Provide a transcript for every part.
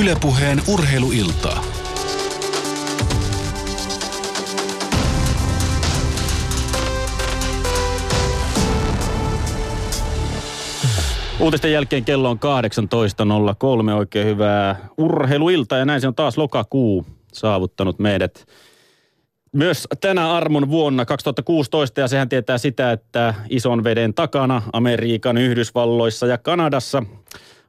Ylepuheen urheiluiltaa. Uutisten jälkeen kello on 18.03. Oikein hyvää urheiluiltaa ja näin se on taas lokakuu saavuttanut meidät. Myös tänä armon vuonna 2016 ja sehän tietää sitä, että ison veden takana Amerikan, Yhdysvalloissa ja Kanadassa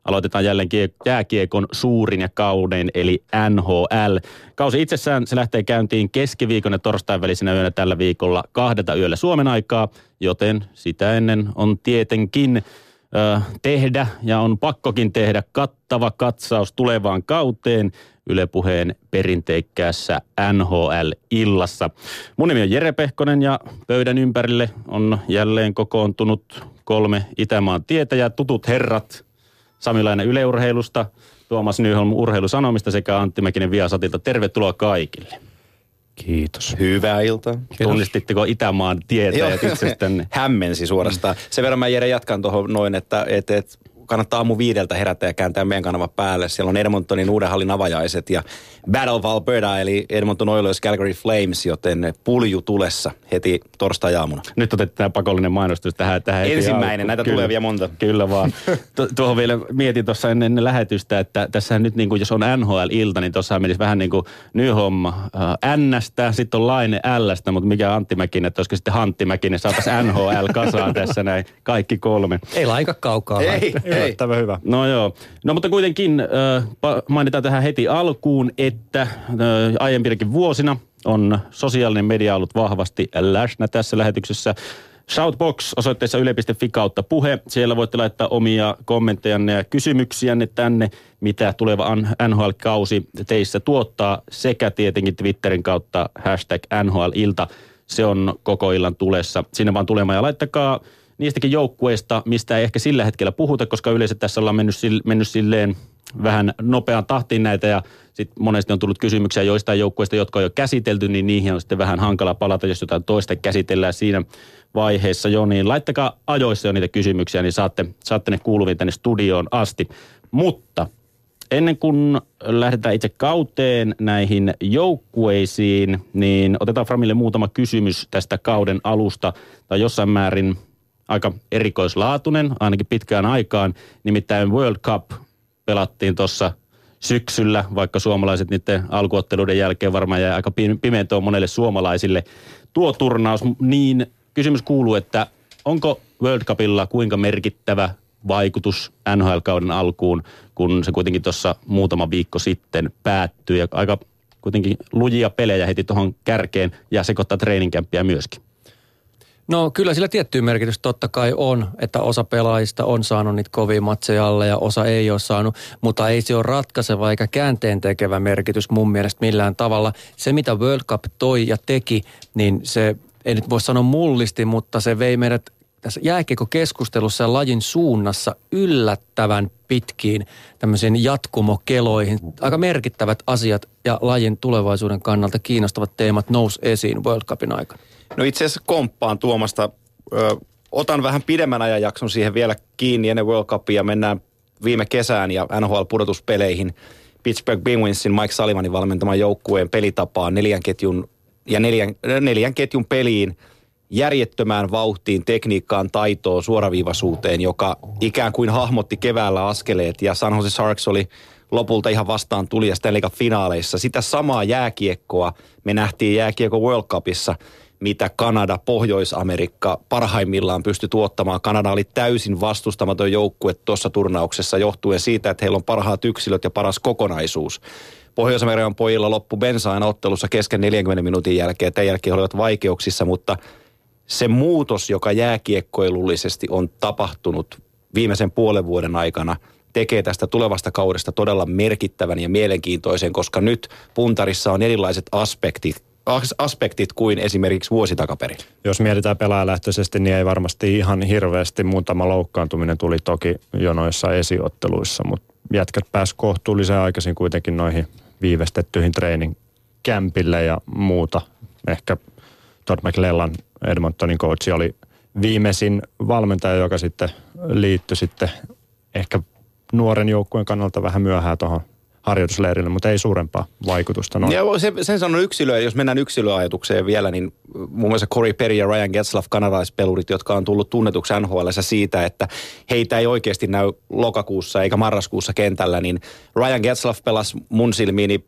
aloitetaan jälleen jääkiekon suurin ja kauden eli NHL. Kausi itsessään se lähtee käyntiin keskiviikon ja torstain välisenä yönä tällä viikolla kahdeta yöllä Suomen aikaa, joten sitä ennen on tietenkin tehdä ja on pakkokin tehdä kattava katsaus tulevaan kauteen Ylepuheen perinteikkäässä NHL-illassa. Mun nimi on Jere Pehkonen ja pöydän ympärille on jälleen kokoontunut kolme Itämaan tietäjää, tutut herrat, Samilainen yleurheilusta, Tuomas Nyholm urheilusanomista sekä Antti Mäkinen Viasatilta. Tervetuloa kaikille. Kiitos. Hyvää iltaa. Tunnistitteko Itämaan tietäjät itsestänne? Hämmensi suorastaan. Sen verran mä Jere jatkan tuohon noin, että et, et, kannattaa aamu viideltä herätä ja kääntää meidän kanava päälle. Siellä on Edmontonin uuden hallin avajaiset ja Battle of Alberta eli Edmonton Oilers Calgary Flames, joten pulju tulessa heti torstai-aamuna. Nyt otetaan pakollinen mainostus tähän. tähän Ensimmäinen, alkuun. näitä kyllä, tulee vielä monta. Kyllä vaan. tuohon vielä mietin tuossa ennen, ennen lähetystä, että tässä nyt niin kuin, jos on NHL-ilta, niin tuossa menisi vähän niin kuin Nyhomma äh, N-stä, sitten on Laine L-stä, mutta mikä Antti Mäkinen, että olisiko sitten Hantti Mäkinen, saataisiin NHL kasaan tässä näin, kaikki kolme. Ei laika kaukaa. Ei, Yllättävän hyvä. No joo. No mutta kuitenkin äh, mainitaan tähän heti alkuun, että äh, aiempinakin vuosina on sosiaalinen media ollut vahvasti läsnä tässä lähetyksessä. Shoutbox osoitteessa yle.fi kautta puhe. Siellä voitte laittaa omia kommenttejanne ja kysymyksiänne tänne, mitä tuleva NHL-kausi teissä tuottaa, sekä tietenkin Twitterin kautta hashtag NHL-ilta. Se on koko illan tulessa. Sinne vaan tulemaan ja laittakaa niistäkin joukkueista, mistä ei ehkä sillä hetkellä puhuta, koska yleensä tässä ollaan mennyt, mennyt silleen vähän nopeaan tahtiin näitä ja sitten monesti on tullut kysymyksiä joistain joukkueista, jotka on jo käsitelty, niin niihin on sitten vähän hankala palata, jos jotain toista käsitellään siinä vaiheessa jo, niin laittakaa ajoissa jo niitä kysymyksiä, niin saatte, saatte ne kuuluviin tänne studioon asti. Mutta ennen kuin lähdetään itse kauteen näihin joukkueisiin, niin otetaan Framille muutama kysymys tästä kauden alusta tai jossain määrin aika erikoislaatuinen, ainakin pitkään aikaan. Nimittäin World Cup pelattiin tuossa syksyllä, vaikka suomalaiset niiden alkuotteluiden jälkeen varmaan jäi aika pimentoon monelle suomalaisille. Tuo turnaus, niin kysymys kuuluu, että onko World Cupilla kuinka merkittävä vaikutus NHL-kauden alkuun, kun se kuitenkin tuossa muutama viikko sitten päättyi ja aika kuitenkin lujia pelejä heti tuohon kärkeen ja sekoittaa treeninkämppiä myöskin. No kyllä sillä tiettyä merkitystä totta kai on, että osa pelaajista on saanut niitä kovia matseja alle ja osa ei ole saanut, mutta ei se ole ratkaiseva eikä käänteen tekevä merkitys mun mielestä millään tavalla. Se mitä World Cup toi ja teki, niin se ei nyt voi sanoa mullisti, mutta se vei meidät tässä jääkiekokeskustelussa ja lajin suunnassa yllättävän pitkiin tämmöisiin jatkumokeloihin. Aika merkittävät asiat ja lajin tulevaisuuden kannalta kiinnostavat teemat nousi esiin World Cupin aikana. No itse asiassa komppaan Tuomasta. Ö, otan vähän pidemmän ajanjakson siihen vielä kiinni ennen World Cupia. Mennään viime kesään ja NHL-pudotuspeleihin. Pittsburgh Penguinsin Mike Sullivanin valmentaman joukkueen pelitapaan neljän ketjun, ja neljän, neljän ketjun peliin järjettömään vauhtiin, tekniikkaan, taitoon, suoraviivaisuuteen, joka ikään kuin hahmotti keväällä askeleet. Ja San Jose Sharks oli lopulta ihan vastaan tuli ja Stanley finaaleissa. Sitä samaa jääkiekkoa me nähtiin jääkiekko World Cupissa – mitä Kanada, Pohjois-Amerikka parhaimmillaan pystyi tuottamaan. Kanada oli täysin vastustamaton joukkue tuossa turnauksessa johtuen siitä, että heillä on parhaat yksilöt ja paras kokonaisuus. Pohjois-Amerikan pojilla loppu bensaan ottelussa kesken 40 minuutin jälkeen. Tämän jälkeen he olivat vaikeuksissa, mutta se muutos, joka jääkiekkoilullisesti on tapahtunut viimeisen puolen vuoden aikana, tekee tästä tulevasta kaudesta todella merkittävän ja mielenkiintoisen, koska nyt puntarissa on erilaiset aspektit aspektit kuin esimerkiksi vuosi takaperin? Jos mietitään pelaajalähtöisesti, niin ei varmasti ihan hirveästi. Muutama loukkaantuminen tuli toki jo noissa esiotteluissa, mutta jätkät pääs kohtuullisen aikaisin kuitenkin noihin viivästettyihin treeninkämpille ja muuta. Ehkä Todd McLellan, Edmontonin coachi, oli viimeisin valmentaja, joka sitten liittyi sitten ehkä nuoren joukkueen kannalta vähän myöhään tuohon harjoitusleirille, mutta ei suurempaa vaikutusta. Noin. Ja se, sen sanon yksilöä, jos mennään yksilöajatukseen vielä, niin muun muassa Corey Perry ja Ryan Getzlaff, kanadalaispelurit, jotka on tullut tunnetuksi NHL siitä, että heitä ei oikeasti näy lokakuussa eikä marraskuussa kentällä, niin Ryan Getzlaff pelasi mun silmiini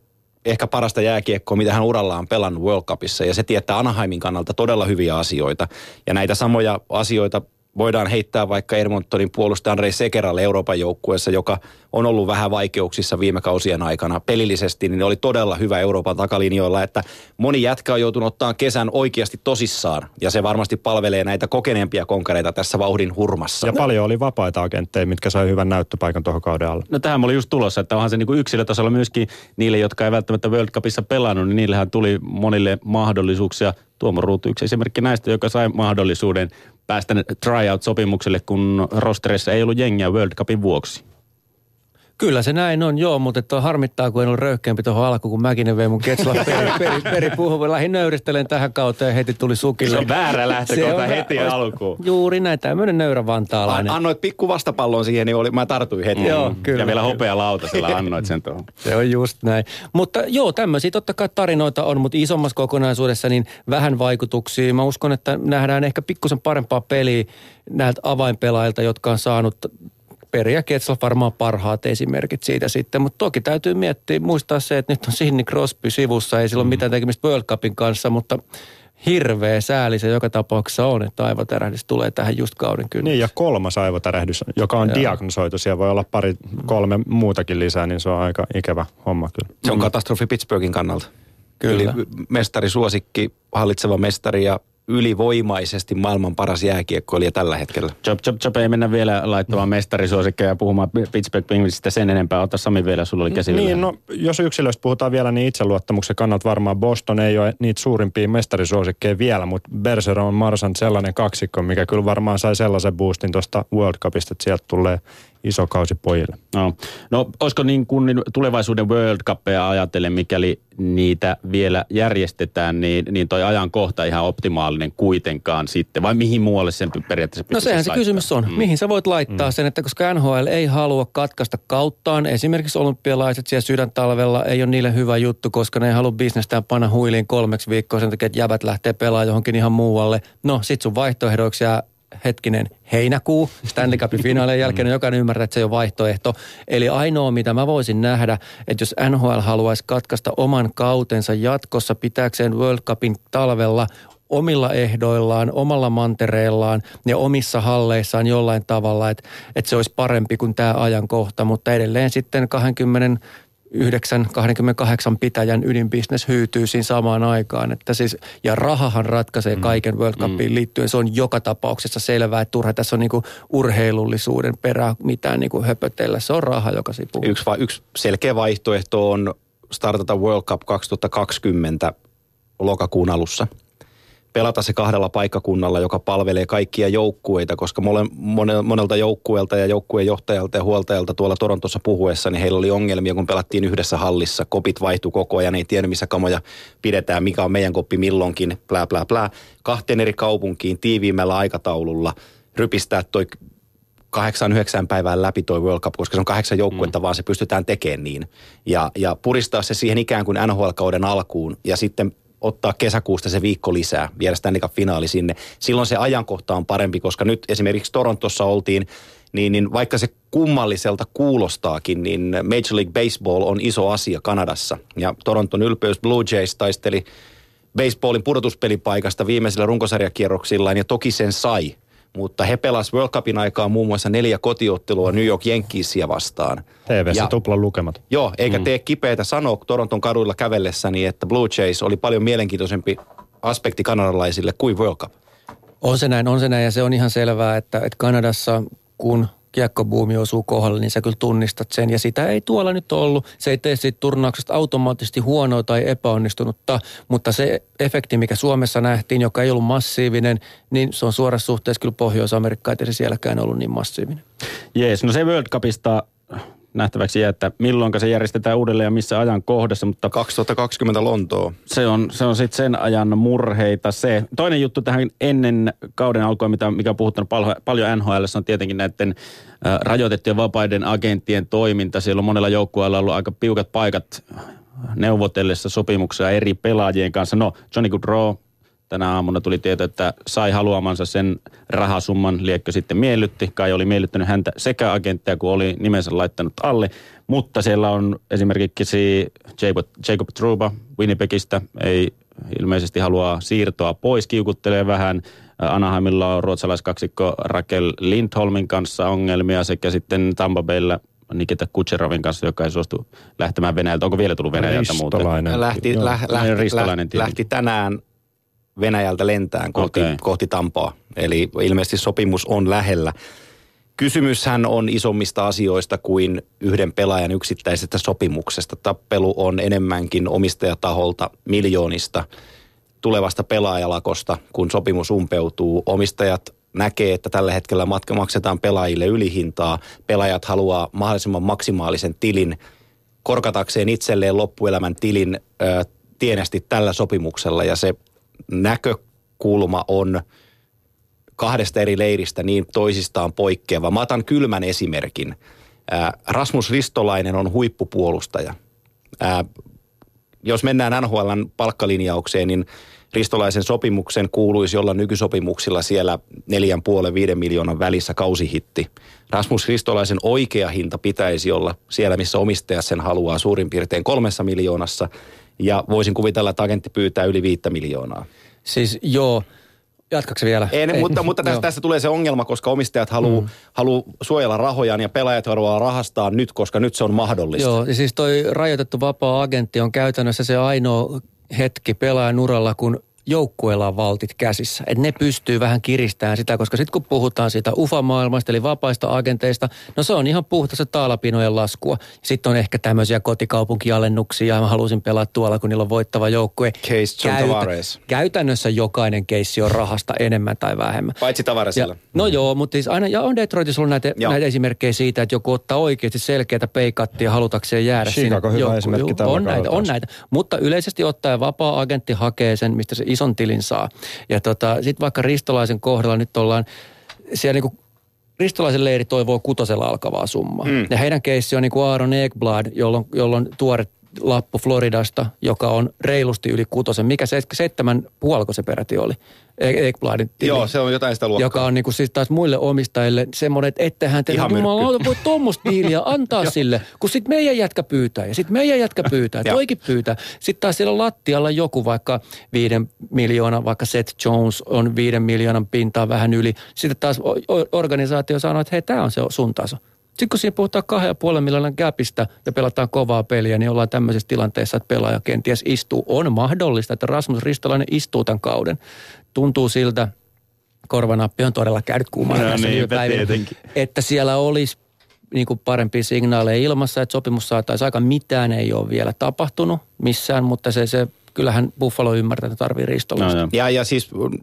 ehkä parasta jääkiekkoa, mitä hän urallaan pelannut World Cupissa. Ja se tietää Anaheimin kannalta todella hyviä asioita. Ja näitä samoja asioita voidaan heittää vaikka Edmontonin puolustaja Andrei Sekeralle Euroopan joukkueessa, joka on ollut vähän vaikeuksissa viime kausien aikana pelillisesti, niin oli todella hyvä Euroopan takalinjoilla, että moni jätkä on joutunut ottaa kesän oikeasti tosissaan, ja se varmasti palvelee näitä kokeneempia konkareita tässä vauhdin hurmassa. Ja paljon oli vapaita agentteja, mitkä sai hyvän näyttöpaikan tuohon kauden alla. No tähän oli just tulossa, että onhan se niin kuin yksilötasolla myöskin niille, jotka ei välttämättä World Cupissa pelannut, niin niillähän tuli monille mahdollisuuksia. Tuomo Ruutu yksi esimerkki näistä, joka sai mahdollisuuden päästä tryout-sopimukselle, kun rosterissa ei ollut jengiä World Cupin vuoksi. Kyllä se näin on, joo, mutta että harmittaa, kun en ollut röyhkeämpi tuohon alkuun, kun Mäkinen vei mun Ketsla peri, peri, peri. Lähdin nöyristelen tähän kauteen ja heti tuli sukille. Se on väärä lähtökohta heti alkuun. Juuri näin, tämmöinen nöyrä vantaalainen. Annoit pikku vastapallon siihen, niin oli, mä tartuin heti. Joo, kyllä. Ja vielä hopea lautasella annoit sen tuohon. Se on just näin. Mutta joo, tämmöisiä totta kai tarinoita on, mutta isommassa kokonaisuudessa niin vähän vaikutuksia. Mä uskon, että nähdään ehkä pikkusen parempaa peliä näiltä avainpelaajilta, jotka on saanut Peri ja Ketsal varmaan parhaat esimerkit siitä sitten, mutta toki täytyy miettiä, muistaa se, että nyt on Sidney Crosby sivussa, ei sillä ole mitään tekemistä World Cupin kanssa, mutta hirveä sääli se joka tapauksessa on, että aivotärähdys tulee tähän just kauden kyllä. Niin ja kolmas aivotärähdys, joka on Joo. diagnosoitu, siellä voi olla pari, kolme muutakin lisää, niin se on aika ikävä homma kyllä. Se on katastrofi Pittsburghin kannalta. Kyllä. Eli mestari suosikki, hallitseva mestari ja ylivoimaisesti maailman paras jääkiekkoilija tällä hetkellä. Chop, chop, chop, ei mennä vielä laittamaan mestarisuosikkeja ja puhumaan Pittsburgh Penguinsista sen enempää. Ota Sami vielä, sulla oli käsillä. Niin, no jos yksilöistä puhutaan vielä, niin itseluottamuksen kannalta varmaan Boston ei ole niitä suurimpia mestarisuosikkeja vielä, mutta Bergeron Marsan sellainen kaksikko, mikä kyllä varmaan sai sellaisen boostin tuosta World Cupista, että sieltä tulee iso kausi pojille. No, no olisiko niin kuin tulevaisuuden World Cupia ajatellen, mikäli niitä vielä järjestetään, niin, niin toi ajankohta ihan optimaalinen kuitenkaan sitten, vai mihin muualle sen periaatteessa No sehän se laittaa? kysymys on. Mm. Mihin sä voit laittaa mm. sen, että koska NHL ei halua katkaista kauttaan, esimerkiksi olympialaiset siellä sydäntalvella ei ole niille hyvä juttu, koska ne ei halua bisnestään panna huiliin kolmeksi viikkoa sen takia, että jäbät lähtee pelaamaan johonkin ihan muualle. No sit sun vaihtoehdoiksi jää hetkinen, heinäkuu Stanley Cupin finaalien jälkeen, niin jokainen ymmärtää, että se on vaihtoehto. Eli ainoa, mitä mä voisin nähdä, että jos NHL haluaisi katkaista oman kautensa jatkossa pitääkseen World Cupin talvella omilla ehdoillaan, omalla mantereellaan ja omissa halleissaan jollain tavalla, että, että se olisi parempi kuin tämä ajankohta, mutta edelleen sitten 20 9-28 pitäjän ydinbisnes hyytyy siinä samaan aikaan. Että siis, ja rahahan ratkaisee mm. kaiken World Cupiin mm. liittyen. Se on joka tapauksessa selvää, että turha tässä on niinku urheilullisuuden perä mitään niinku höpötellä. Se on raha, joka sipuu. Yksi, va- yksi selkeä vaihtoehto on startata World Cup 2020 lokakuun alussa – pelata se kahdella paikkakunnalla, joka palvelee kaikkia joukkueita, koska mole, monelta joukkueelta ja joukkueen johtajalta ja huoltajalta tuolla Torontossa puhuessa, niin heillä oli ongelmia, kun pelattiin yhdessä hallissa. Kopit vaihtui koko ajan, ei tiedä missä kamoja pidetään, mikä on meidän koppi milloinkin, plää plää plää. Kahteen eri kaupunkiin tiiviimmällä aikataululla rypistää toi kahdeksan, yhdeksän päivää läpi toi World Cup, koska se on kahdeksan joukkuetta, mm. vaan se pystytään tekemään niin. Ja, ja puristaa se siihen ikään kuin NHL-kauden alkuun ja sitten ottaa kesäkuusta se viikko lisää, viedä Stanley Cup-finaali sinne. Silloin se ajankohta on parempi, koska nyt esimerkiksi Torontossa oltiin, niin, niin vaikka se kummalliselta kuulostaakin, niin Major League Baseball on iso asia Kanadassa. Ja Toronton ylpeys Blue Jays taisteli baseballin pudotuspelipaikasta viimeisellä runkosarjakierroksillaan ja toki sen sai – mutta he pelasivat World Cupin aikaa muun muassa neljä kotiottelua New York Yankeesia vastaan. TV-ssä tuplan lukemat. Joo, eikä mm. tee kipeätä sanoa Toronton kaduilla kävellessäni, että Blue Jays oli paljon mielenkiintoisempi aspekti kanadalaisille kuin World Cup. On se näin, on se näin ja se on ihan selvää, että, että Kanadassa kun kiekkobuumi osuu kohdalle, niin sä kyllä tunnistat sen. Ja sitä ei tuolla nyt ollut. Se ei tee siitä turnauksesta automaattisesti huonoa tai epäonnistunutta, mutta se efekti, mikä Suomessa nähtiin, joka ei ollut massiivinen, niin se on suorassa suhteessa kyllä Pohjois-Amerikkaan, että se sielläkään ollut niin massiivinen. Jees, no se World Cupista nähtäväksi jää, että milloin se järjestetään uudelleen ja missä ajan kohdassa, mutta 2020 Lontoa. se on, se on sitten sen ajan murheita se. Toinen juttu tähän ennen kauden alkua, mitä, mikä on puhuttanut pal- paljon NHL, on tietenkin näiden äh, rajoitettujen vapaiden agenttien toiminta. Siellä on monella joukkueella ollut aika piukat paikat neuvotellessa sopimuksia eri pelaajien kanssa. No, Johnny Goodrow tänä aamuna tuli tieto, että sai haluamansa sen rahasumman, liekkö sitten miellytti. Kai oli miellyttänyt häntä sekä agenttia, kun oli nimensä laittanut alle. Mutta siellä on esimerkiksi Jacob, Jacob Truba Winnipegistä, ei ilmeisesti halua siirtoa pois, kiukuttelee vähän. Anaheimilla on ruotsalaiskaksikko Rakel Lindholmin kanssa ongelmia sekä sitten Tampa Baylla Nikita Kucherovin kanssa, joka ei suostu lähtemään Venäjältä. Onko vielä tullut Venäjältä muuten? Lähti, lähti, Ristolainen lähti, tietenkin. lähti tänään Venäjältä lentään kohti, Okei. kohti Tampaa. Eli ilmeisesti sopimus on lähellä. Kysymyshän on isommista asioista kuin yhden pelaajan yksittäisestä sopimuksesta. Tappelu on enemmänkin omistajataholta miljoonista tulevasta pelaajalakosta, kun sopimus umpeutuu. Omistajat näkee, että tällä hetkellä matka maksetaan pelaajille ylihintaa. Pelaajat haluaa mahdollisimman maksimaalisen tilin korkatakseen itselleen loppuelämän tilin ö, tienesti tällä sopimuksella. Ja se näkökulma on kahdesta eri leiristä niin toisistaan poikkeava. Mä otan kylmän esimerkin. Rasmus Ristolainen on huippupuolustaja. Jos mennään NHLn palkkalinjaukseen, niin Ristolaisen sopimuksen kuuluisi olla nykysopimuksilla siellä neljän puolen viiden miljoonan välissä kausihitti. Rasmus Ristolaisen oikea hinta pitäisi olla siellä, missä omistaja sen haluaa suurin piirtein kolmessa miljoonassa. Ja voisin kuvitella, että agentti pyytää yli viittä miljoonaa. Siis joo, jatkaksi vielä? En, mutta, mutta tässä, tässä tulee se ongelma, koska omistajat haluaa mm. haluu suojella rahojaan ja pelaajat haluaa rahastaa nyt, koska nyt se on mahdollista. Joo, ja siis toi rajoitettu vapaa-agentti on käytännössä se ainoa hetki pelaajan uralla, kun joukkueella on valtit käsissä. Että ne pystyy vähän kiristämään sitä, koska sitten kun puhutaan siitä UFA-maailmasta, eli vapaista agenteista, no se on ihan puhtaista taalapinojen laskua. Sitten on ehkä tämmöisiä kotikaupunkialennuksia, ja mä halusin pelaa tuolla, kun niillä on voittava joukkue. Case Tavares. käytännössä jokainen keissi on rahasta enemmän tai vähemmän. Paitsi Tavaresilla. Ja, no joo, mutta siis aina, ja on Detroitissa ollut näitä, Joo. näitä esimerkkejä siitä, että joku ottaa oikeasti selkeätä peikattia halutakseen jäädä Chicago hyvä esimerkki tällä on näitä, on näitä. Mutta yleisesti ottaen vapaa-agentti hakee sen, mistä se ison tilin saa. Ja tota, sitten vaikka Ristolaisen kohdalla nyt ollaan, siellä niinku Ristolaisen leiri toivoo kutosella alkavaa summaa. Mm. Ja heidän keissi on niin kuin Aaron Ekblad, on, jolla on tuore lappu Floridasta, joka on reilusti yli kutosen. Mikä se, seitsemän puolko se peräti oli? E- Ekbladin tili. Joo, se on jotain sitä luokkaa. Joka on niinku siis taas muille omistajille semmoinen, että ettehän te jumalauta voi tuommoista diiliä antaa sille, kun sitten meidän jätkä pyytää ja sitten meidän jätkä pyytää, toikin pyytää. Sitten taas siellä lattialla joku vaikka viiden miljoonan, vaikka Seth Jones on viiden miljoonan pintaa vähän yli. Sitten taas organisaatio sanoo, että hei, tämä on se sun taso. Sitten kun siinä puhutaan kahden ja puolen miljoonan gapista ja pelataan kovaa peliä, niin ollaan tämmöisessä tilanteessa, että pelaaja kenties istuu. On mahdollista, että Rasmus Ristolainen istuu tämän kauden. Tuntuu siltä, korvanappi on todella käynyt kuumana No tietenkin. että siellä olisi niin kuin parempia signaaleja ilmassa, että sopimus saataisiin aika mitään ei ole vielä tapahtunut missään, mutta se, se kyllähän Buffalo ymmärtää, että tarvii ristolaista. No. Ja, ja siis mm,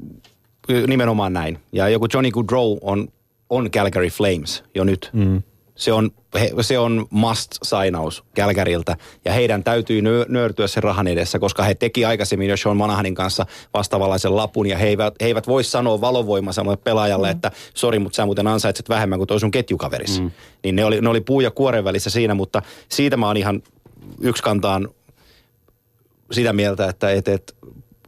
nimenomaan näin. Ja joku Johnny Goodrow on, on Calgary Flames jo nyt. Mm. Se on, he, se on must-sainaus Calgaryltä. Ja heidän täytyy nö, nöyrtyä sen rahan edessä, koska he teki aikaisemmin jo Sean Monahanin kanssa vastaavanlaisen lapun. Ja he eivät, he eivät voi sanoa valovoimaiselle pelaajalle, mm. että sori, mutta sä muuten ansaitset vähemmän kuin toi sun ketjukaveris. Mm. Niin ne oli, ne oli puu ja kuoren välissä siinä, mutta siitä mä oon ihan yksi kantaan sitä mieltä, että, että, että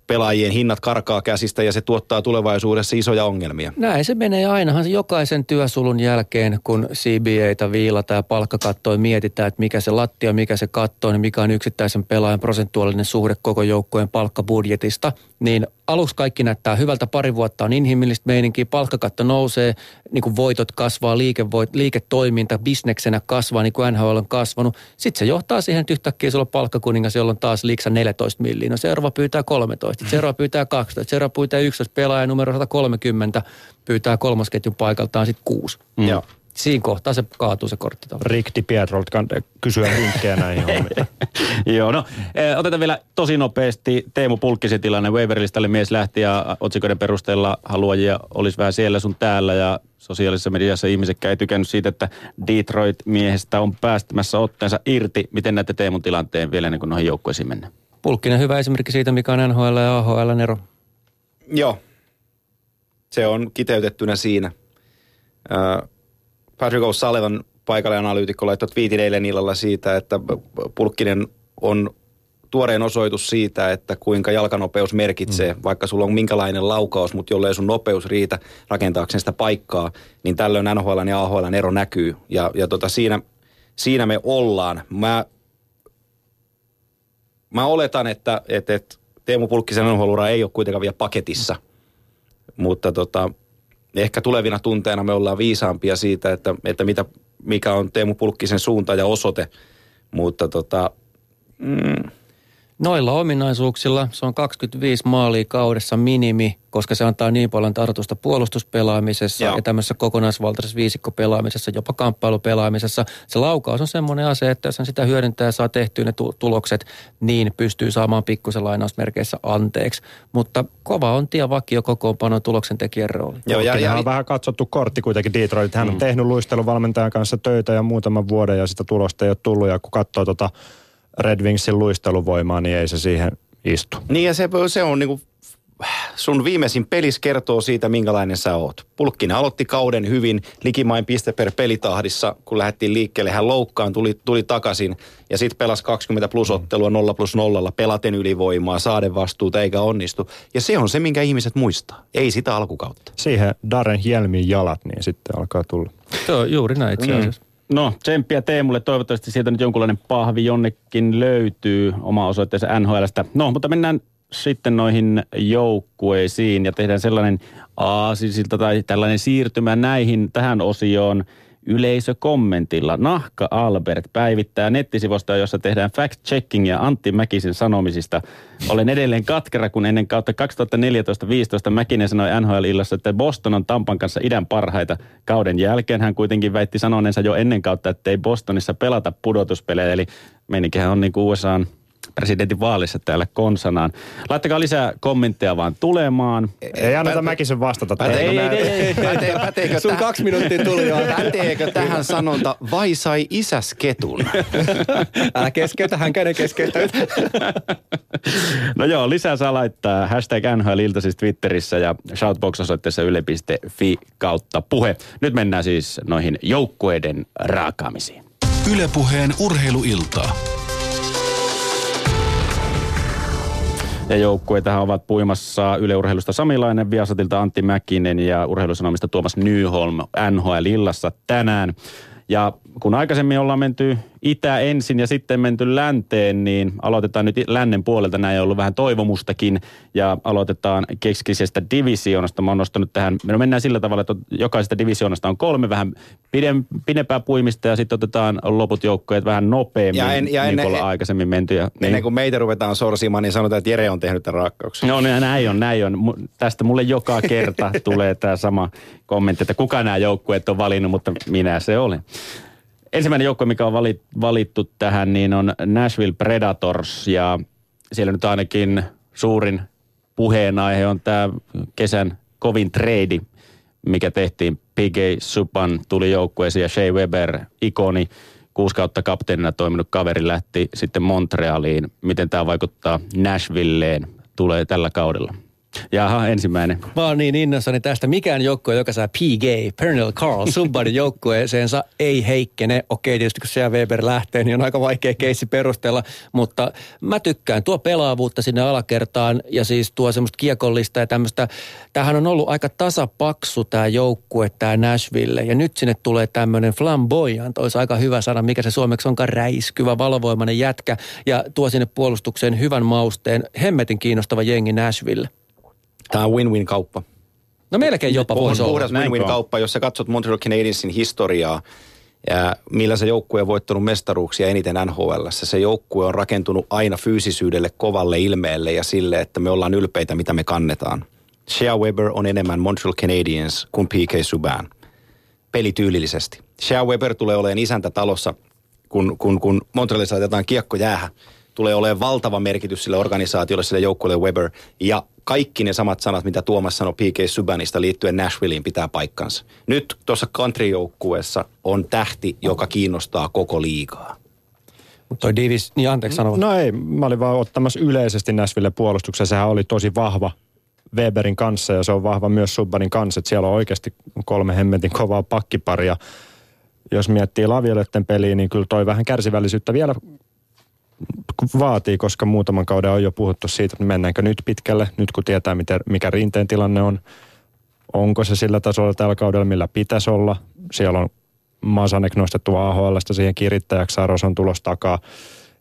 pelaajien hinnat karkaa käsistä ja se tuottaa tulevaisuudessa isoja ongelmia. Näin se menee ainahan se jokaisen työsulun jälkeen, kun CBAtä viilataan ja palkkakattoa mietitään, että mikä se lattia, mikä se katto on, niin mikä on yksittäisen pelaajan prosentuaalinen suhde koko joukkojen palkkabudjetista. Niin aluksi kaikki näyttää hyvältä, pari vuotta on inhimillistä meininkiä, palkkakatto nousee, niin kuin voitot kasvaa, liikevoit, liiketoiminta bisneksenä kasvaa, niin kuin NHL on kasvanut. Sitten se johtaa siihen, että yhtäkkiä sulla on palkkakuningas, jolla on taas liiksa 14 milliä. No seuraava pyytää 13, seuraava pyytää 12, seuraava pyytää 11, pelaaja numero 130 pyytää kolmosketjun paikaltaan sitten 6. Mm. Joo. Siinä kohtaa se kaatuu se kortti. Rick Di Pietrolta kan- kysyä vinkkejä näihin hommiin. Joo, no eh, otetaan vielä tosi nopeasti Teemu Pulkkisen tilanne. Waverlistalle mies lähti ja otsikoiden perusteella haluajia olisi vähän siellä sun täällä ja sosiaalisessa mediassa ihmisetkään ei tykännyt siitä, että Detroit-miehestä on päästämässä otteensa irti. Miten näette Teemun tilanteen vielä ennen kuin noihin joukkueisiin mennään? Pulkkinen hyvä esimerkki siitä, mikä on NHL ja AHL ero. Joo. Se on kiteytettynä siinä. Patrick O'Sullivan paikalle analyytikko laittoi twiitin eilen illalla siitä, että Pulkkinen on tuoreen osoitus siitä, että kuinka jalkanopeus merkitsee, mm. vaikka sulla on minkälainen laukaus, mutta jollei sun nopeus riitä rakentaakseen sitä paikkaa, niin tällöin NHL ja AHL ero näkyy. Ja, ja tota, siinä, siinä me ollaan. Mä, mä oletan, että, että, että Teemu Pulkkisen nhl ei ole kuitenkaan vielä paketissa, mutta tota, ehkä tulevina tunteina me ollaan viisaampia siitä, että, että mitä, mikä on Teemu Pulkkisen suunta ja osoite, mutta tota, mm, Noilla ominaisuuksilla se on 25 maalia kaudessa minimi, koska se antaa niin paljon tartusta puolustuspelaamisessa Joo. ja tämmöisessä kokonaisvaltaisessa viisikkopelaamisessa, jopa kamppailupelaamisessa. Se laukaus on semmoinen asia, että jos hän sitä hyödyntää ja saa tehtyä ne tu- tulokset, niin pystyy saamaan pikkusen lainausmerkeissä anteeksi. Mutta kova on tie vakio kokoonpanon tuloksen tekijän rooli. joo, ja, Ja, ja, on vähän katsottu kortti kuitenkin Detroit. Hän on Mm. tehnyt luisteluvalmentajan kanssa töitä jo muutaman vuoden ja sitä tulosta ei ole tullut. Ja kun katsoo tota Red Wingsin luisteluvoimaa, niin ei se siihen istu. Niin ja se, se on niinku, sun viimeisin pelis kertoo siitä, minkälainen sä oot. Pulkkinen aloitti kauden hyvin, likimain piste per pelitahdissa, kun lähdettiin liikkeelle. Hän loukkaan, tuli, tuli takaisin ja sitten pelasi 20 plus ottelua 0 plus 0, pelaten ylivoimaa, saaden vastuuta eikä onnistu. Ja se on se, minkä ihmiset muistaa, ei sitä alkukautta. Siihen Darren Hielmin jalat, niin sitten alkaa tulla. Se on juuri näin itse asiassa. No, tsemppiä Teemulle. Toivottavasti sieltä nyt jonkunlainen pahvi jonnekin löytyy oma osoitteensa NHLstä. No, mutta mennään sitten noihin joukkueisiin ja tehdään sellainen aasisilta tai tällainen siirtymä näihin tähän osioon yleisökommentilla. Nahka Albert päivittää nettisivusta, jossa tehdään fact-checkingia Antti Mäkisen sanomisista. Olen edelleen katkera, kun ennen kautta 2014-2015 Mäkinen sanoi NHL-illassa, että Boston on Tampan kanssa idän parhaita. Kauden jälkeen hän kuitenkin väitti sanoneensa jo ennen kautta, että ei Bostonissa pelata pudotuspelejä. Eli meininkihän on niin kuin USAn presidentin vaalissa täällä konsanaan. Laittakaa lisää kommentteja vaan tulemaan. Ei anneta Mäkisen vastata. Päteekö, Ei, ei, ei, ei. Päte, päteekö Sun täh- kaksi minuuttia tuli jo. Päteekö tähän sanonta, vai sai isäs ketun? Älä keskeytä, hän käden keskeytä. No joo, lisää saa laittaa hashtag NHL Ilta siis Twitterissä ja shoutbox-osoitteessa yle.fi kautta puhe. Nyt mennään siis noihin joukkueiden raakaamisiin. Ylepuheen urheiluiltaa. Ja joukkueitahan ovat puimassa yleurheilusta Samilainen, Viasatilta Antti Mäkinen ja urheilusanomista Tuomas Nyholm NHL-illassa tänään. Ja kun aikaisemmin ollaan menty itä ensin ja sitten menty länteen, niin aloitetaan nyt lännen puolelta. Näin on ollut vähän toivomustakin ja aloitetaan keskisestä divisioonasta. Mä oon nostanut tähän, no mennään sillä tavalla, että jokaisesta divisioonasta on kolme vähän pidem, pidempää puimista ja sitten otetaan loput joukkueet vähän nopeammin, Ja en- ja niin ennen- kuin ollaan aikaisemmin menty. Ja, niin. Ennen kuin meitä ruvetaan sorsimaan, niin sanotaan, että Jere on tehnyt tämän rakkauksen. No niin, näin on, näin on. Tästä mulle joka kerta tulee tämä sama kommentti, että kuka nämä joukkueet on valinnut, mutta minä se olen. Ensimmäinen joukkue, mikä on valit, valittu tähän, niin on Nashville Predators ja siellä nyt ainakin suurin puheenaihe on tämä kesän kovin trade, mikä tehtiin. PG Supan tuli joukkueeseen ja Shea Weber, ikoni, kuusi kautta kapteenina toiminut kaveri lähti sitten Montrealiin. Miten tämä vaikuttaa Nashvilleen tulee tällä kaudella? Jaha, ensimmäinen. Mä oon niin innossani tästä. Mikään joukkue, joka saa PG, Pernell Carl, Subbanin joukkueeseensa, ei heikkene. Okei, tietysti kun Shea Weber lähtee, niin on aika vaikea keissi perustella. Mutta mä tykkään. Tuo pelaavuutta sinne alakertaan ja siis tuo semmoista kiekollista ja tämmöistä. Tämähän on ollut aika tasapaksu tämä joukkue, tämä Nashville. Ja nyt sinne tulee tämmöinen flamboyant, olisi aika hyvä sana, mikä se suomeksi onkaan räiskyvä, valovoimainen jätkä. Ja tuo sinne puolustukseen hyvän mausteen, hemmetin kiinnostava jengi Nashville. Tämä on win-win kauppa. No melkein jopa Puhdas, voisi olla. puhdas Näinkö win-win on? kauppa, jos sä katsot Montreal Canadiensin historiaa, ja millä se joukkue on voittanut mestaruuksia eniten NHL. Se joukkue on rakentunut aina fyysisyydelle, kovalle ilmeelle ja sille, että me ollaan ylpeitä, mitä me kannetaan. Shea Weber on enemmän Montreal Canadiens kuin PK Subban. Pelityylillisesti. Shea Weber tulee olemaan isäntä talossa, kun, kun, kun Montrealissa laitetaan kiekko jäähän. Tulee olemaan valtava merkitys sille organisaatiolle, sille joukkueelle Weber. Ja kaikki ne samat sanat, mitä Tuomas sanoi P.K. Subbanista liittyen Nashvilleen, pitää paikkansa. Nyt tuossa country-joukkueessa on tähti, joka kiinnostaa koko liigaa. Mutta toi Divis, niin anteeksi sanova. No ei, mä olin vaan ottamassa yleisesti Näsville puolustuksen. Sehän oli tosi vahva Weberin kanssa ja se on vahva myös Subbanin kanssa. Että siellä on oikeasti kolme hemmetin kovaa pakkiparia. Jos miettii Lavioletten peliä, niin kyllä toi vähän kärsivällisyyttä vielä vaatii, koska muutaman kauden on jo puhuttu siitä, että mennäänkö nyt pitkälle, nyt kun tietää, miten, mikä rinteen tilanne on. Onko se sillä tasolla tällä kaudella, millä pitäisi olla. Siellä on Masanek nostettu AHLstä siihen kirittäjäksi, Saros on tulos takaa.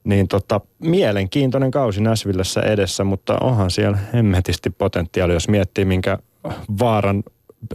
Niin tota, mielenkiintoinen kausi Näsvillessä edessä, mutta onhan siellä hemmetisti potentiaali, jos miettii, minkä vaaran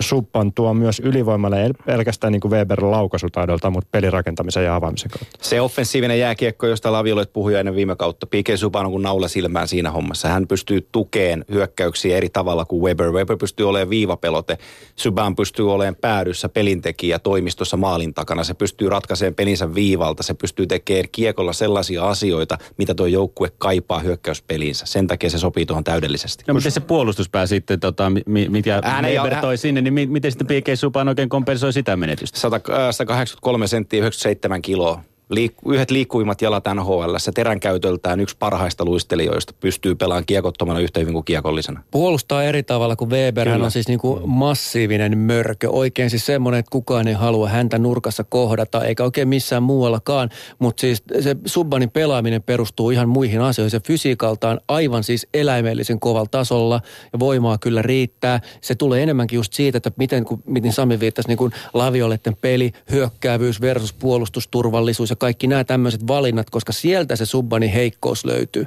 suppan tuo myös ylivoimalle, ei pelkästään niin kuin Weberin laukaisutaidolta, mutta pelirakentamisen ja avaamisen kautta. Se offensiivinen jääkiekko, josta Laviolet puhui ennen viime kautta, P.K. Subban on kuin naula silmään siinä hommassa. Hän pystyy tukeen hyökkäyksiä eri tavalla kuin Weber. Weber pystyy olemaan viivapelote. Subban pystyy olemaan päädyssä pelintekijä toimistossa maalin takana. Se pystyy ratkaisemaan pelinsä viivalta. Se pystyy tekemään kiekolla sellaisia asioita, mitä tuo joukkue kaipaa hyökkäyspeliinsä. Sen takia se sopii tuohon täydellisesti. No miten se puolustuspää sitten, tota, mi- mikä Weber toi sinne, niin mi- miten sitten P.K. Oikein kompensoi sitä menetystä? 100, äh, 183 senttiä, 97 kiloa. Liik- yhdet liikkuvimmat jalat NHL, teränkäytöltään yksi parhaista luistelijoista, pystyy pelaamaan kiekottomana yhtä hyvin kuin kiekollisena. Puolustaa eri tavalla kuin Weber. Hän Kyllä. on siis niin kuin massiivinen mörkö. Oikein siis semmoinen, että kukaan ei halua häntä nurkassa kohdata, eikä oikein missään muuallakaan. Mutta siis se Subbanin pelaaminen perustuu ihan muihin asioihin. Se fysiikaltaan aivan siis eläimellisen kovalla tasolla ja voimaa kyllä riittää. Se tulee enemmänkin just siitä, että miten, kun, miten Sami viittasi, niin kuin lavioletten peli, hyökkäävyys versus puolustusturvallisuus ja kaikki nämä tämmöiset valinnat, koska sieltä se Subbanin heikkous löytyy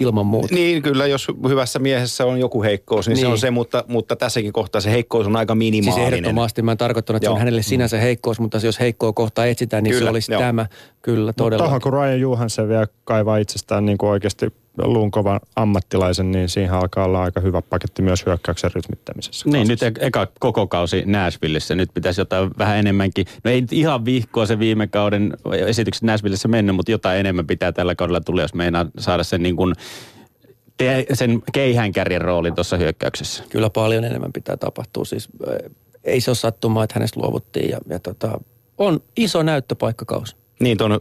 ilman muuta. Niin, kyllä, jos hyvässä miehessä on joku heikkous, niin, niin. se Niin. on se, mutta, mutta tässäkin kohtaa se heikkous on aika Siis minimaalinen. ehdottomasti mä en tarkoittanut, että se Joo. on hänelle sinänsä heikkous, mutta jos heikkoa kohtaa etsitään, niin Kyllä, se olisi joo. tämä. Kyllä, todella. Tuohon kun Ryan Johansson vielä kaivaa itsestään niin kuin oikeasti luun kovan ammattilaisen, niin siihen alkaa olla aika hyvä paketti myös hyökkäyksen rytmittämisessä. Niin, nyt e- eka koko kausi Nashvillessä. Nyt pitäisi jotain vähän enemmänkin. No ei ihan vihkoa se viime kauden esitykset Nashvillessä mennyt, mutta jotain enemmän pitää tällä kaudella tulla, jos meinaa saada sen niin kuin te, sen keihäänkärjen roolin tuossa hyökkäyksessä. Kyllä paljon enemmän pitää tapahtua. Siis, ei se ole sattumaa, että hänestä luovuttiin. Ja, ja tota, on iso näyttöpaikkakausi. Niin, ton,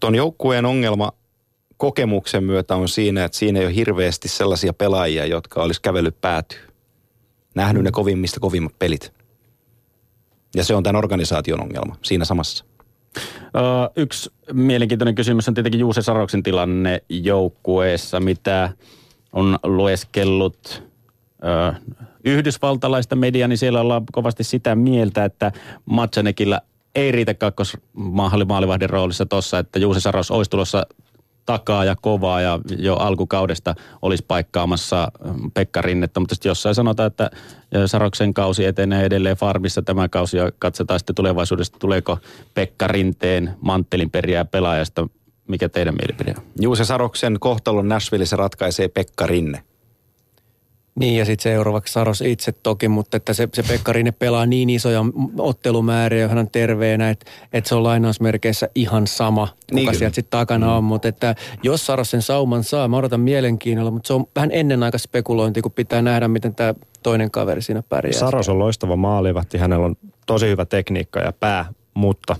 ton joukkueen ongelma kokemuksen myötä on siinä, että siinä ei ole hirveästi sellaisia pelaajia, jotka olisi kävellyt päätyy. Nähnyt ne kovimmista kovimmat pelit. Ja se on tämän organisaation ongelma siinä samassa. Ö, yksi mielenkiintoinen kysymys on tietenkin Juuse Saroksen tilanne joukkueessa, mitä on lueskellut ö, yhdysvaltalaista mediaa, niin siellä ollaan kovasti sitä mieltä, että Matsanekilla ei riitä kakkosmaali maalivahdin roolissa tossa, että Juuse Saros olisi tulossa takaa ja kovaa ja jo alkukaudesta olisi paikkaamassa mm, Pekka Rinnettä, mutta sitten jossain sanotaan, että Saroksen kausi etenee edelleen farmissa tämä kausi ja katsotaan sitten tulevaisuudessa, tuleeko Pekka Rinteen manttelin periää pelaajasta. Mikä teidän mielipide on? Juuse Saroksen kohtalon Nashvillessä ratkaisee Pekka Rinne. Niin ja sitten seuraavaksi Saros itse toki, mutta että se, se Pekka Rinne pelaa niin isoja ottelumääriä, hän on terveenä, että, että se on lainausmerkeissä ihan sama, kuka Niin sieltä sitten takana on. Mutta että jos Saros sen sauman saa, mä odotan mielenkiinnolla, mutta se on vähän ennen aika spekulointi, kun pitää nähdä, miten tämä toinen kaveri siinä pärjää. Saros on loistava maalivahti, hänellä on tosi hyvä tekniikka ja pää, mutta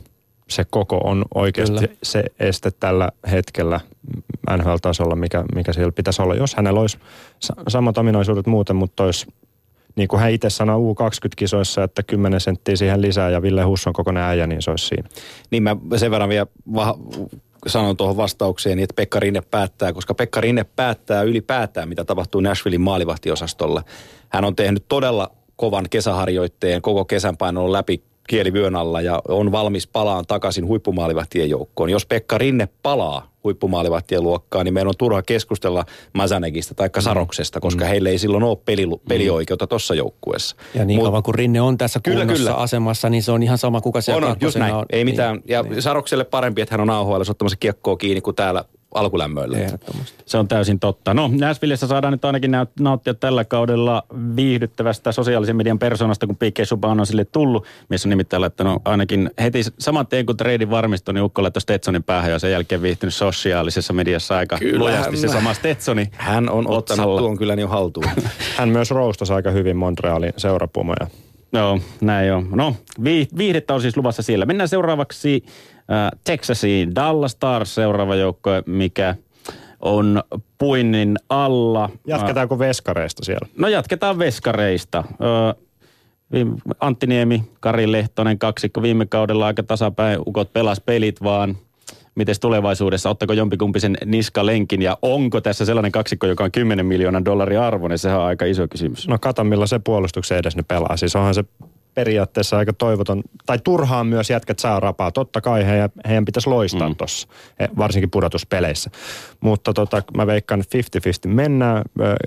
se koko on oikeasti Kyllä. se este tällä hetkellä NHL-tasolla, mikä, mikä siellä pitäisi olla. Jos hänellä olisi sa- samat ominaisuudet muuten, mutta olisi, niin kuin hän itse sanoi U20-kisoissa, että 10 senttiä siihen lisää ja Ville Husson kokoinen äijä, niin se olisi siinä. Niin mä sen verran vielä va- sanon tuohon vastaukseen, että Pekka Rinne päättää, koska Pekka Rinne päättää ylipäätään, mitä tapahtuu Nashvillein maalivahtiosastolla. Hän on tehnyt todella kovan kesäharjoitteen, koko kesän painanut läpi kielivyön alla ja on valmis palaan takaisin huippumaalivahtien joukkoon. Jos Pekka Rinne palaa huippumaalivahtien luokkaan, niin meidän on turha keskustella Mazanekista tai Saroksesta, koska heille ei silloin ole peli, pelioikeutta tuossa joukkueessa. Ja niin Mut- kauan kuin Rinne on tässä Kyllä, kunnossa kyllä. asemassa, niin se on ihan sama, kuka siellä on, on, just näin. on. Ei mitään. Niin, ja niin. Sarokselle parempi, että hän on AHL ottamassa kiekkoa kiinni kuin täällä alkulämmöillä. Ehdottomasti. Se on täysin totta. No, Nashvillessä saadaan nyt ainakin nauttia tällä kaudella viihdyttävästä sosiaalisen median persoonasta, kun P.K. Subban on sille tullut. Mies on nimittäin laittanut ainakin heti saman tien, kun treidin varmistui, niin Ukko laittoi Stetsonin päähän ja sen jälkeen viihtynyt sosiaalisessa mediassa aika Kyllä, lujasti se hän- sama Stetsoni. Hän on ottanut otsalla. tuon kyllä jo haltuun. Hän myös roustasi aika hyvin Montrealin seurapumoja. Joo, näin on. No, vii- viihdettä on siis luvassa siellä. Mennään seuraavaksi äh, Texasiin. Dallas Stars seuraava joukko, mikä on puinnin alla. Jatketaanko veskareista siellä? No jatketaan veskareista. Viime- Antti Niemi, Kari Lehtonen, kaksikko viime kaudella aika tasapäin. Ukot pelas pelit vaan. Miten tulevaisuudessa, ottako jompikumpi sen niskalenkin ja onko tässä sellainen kaksikko, joka on 10 miljoonan dollarin arvoinen? Sehän on aika iso kysymys. No kato, millä se puolustuksen edes ne pelaa. Siis onhan se periaatteessa aika toivoton, tai turhaan myös jätkät saa rapaa. Totta kai heidän, heidän pitäisi loistaa mm. tuossa, varsinkin pudotuspeleissä. Mutta tota, mä veikkaan, että 50-50 mennään.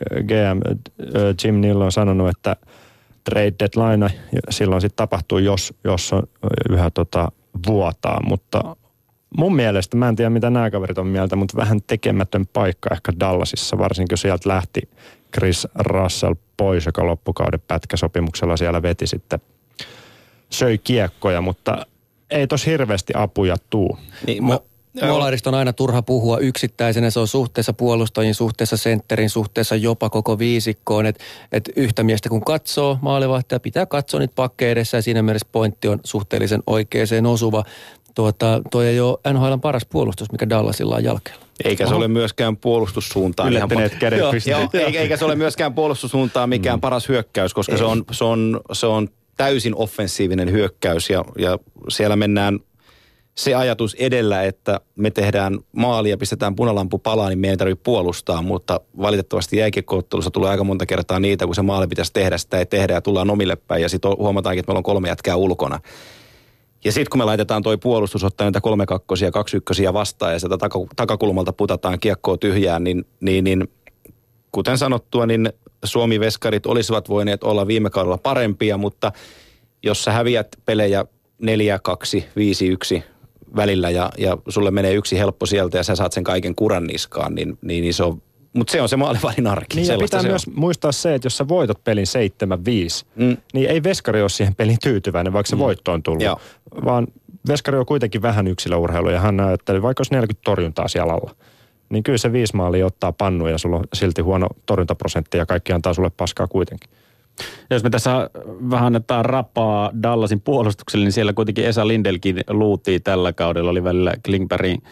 GM Jim Neal on sanonut, että trade deadline silloin sitten tapahtuu, jos, jos on yhä tota, vuotaa. Mutta mun mielestä, mä en tiedä mitä nämä kaverit on mieltä, mutta vähän tekemätön paikka ehkä Dallasissa, varsinkin kun sieltä lähti Chris Russell pois, joka loppukauden pätkäsopimuksella siellä veti sitten, söi kiekkoja, mutta ei tos hirveästi apuja tuu. Niin, Joo. Molarista on aina turha puhua yksittäisenä, se on suhteessa puolustajien, suhteessa sentterin, suhteessa jopa koko viisikkoon. Että et yhtä miestä kun katsoo maalivahtia, pitää katsoa niitä pakkeja edessä ja siinä mielessä pointti on suhteellisen oikeeseen osuva. Tuota, toi ei ole NHLn paras puolustus, mikä Dallasilla on jälkeellä. Eikä se ole myöskään puolustussuuntaan. ihan Yllättäneet pa- kädet Joo, joo, eikä, eikä se ole myöskään puolustussuuntaan mikään paras hyökkäys, koska se on, se, on, se on täysin offensiivinen hyökkäys ja, ja siellä mennään se ajatus edellä, että me tehdään maali ja pistetään punalampu palaan, niin meidän ei tarvitse puolustaa, mutta valitettavasti jääkiekkoottelussa tulee aika monta kertaa niitä, kun se maali pitäisi tehdä, sitä ei tehdä ja tullaan omille päin ja sitten huomataankin, että meillä on kolme jätkää ulkona. Ja sitten kun me laitetaan toi puolustus, ottaa niitä kolme kakkosia, kaksi ykkösiä vastaan ja taka, takakulmalta putataan kiekkoa tyhjään, niin, niin, niin kuten sanottua, niin Suomi-veskarit olisivat voineet olla viime kaudella parempia, mutta jos sä häviät pelejä 4-2, 5-1 välillä ja, ja sulle menee yksi helppo sieltä ja sä saat sen kaiken kuran niskaan, niin, niin, niin se on, mutta se on se maalivahdin arki. Niin ja pitää myös on. muistaa se, että jos sä voitat pelin 7-5, Mm. niin ei veskari ole siihen pelin tyytyväinen, vaikka se voitto on tullut. Joo. Vaan veskari on kuitenkin vähän yksilöurheilu ja hän ajatteli, vaikka olisi 40 torjuntaa siellä alla, niin kyllä se viisi maalia ottaa pannu ja sulla on silti huono torjuntaprosentti ja kaikki antaa sulle paskaa kuitenkin. Jos me tässä vähän annetaan rapaa Dallasin puolustukselle, niin siellä kuitenkin Esa Lindelkin luutii tällä kaudella. Oli välillä Klingbergin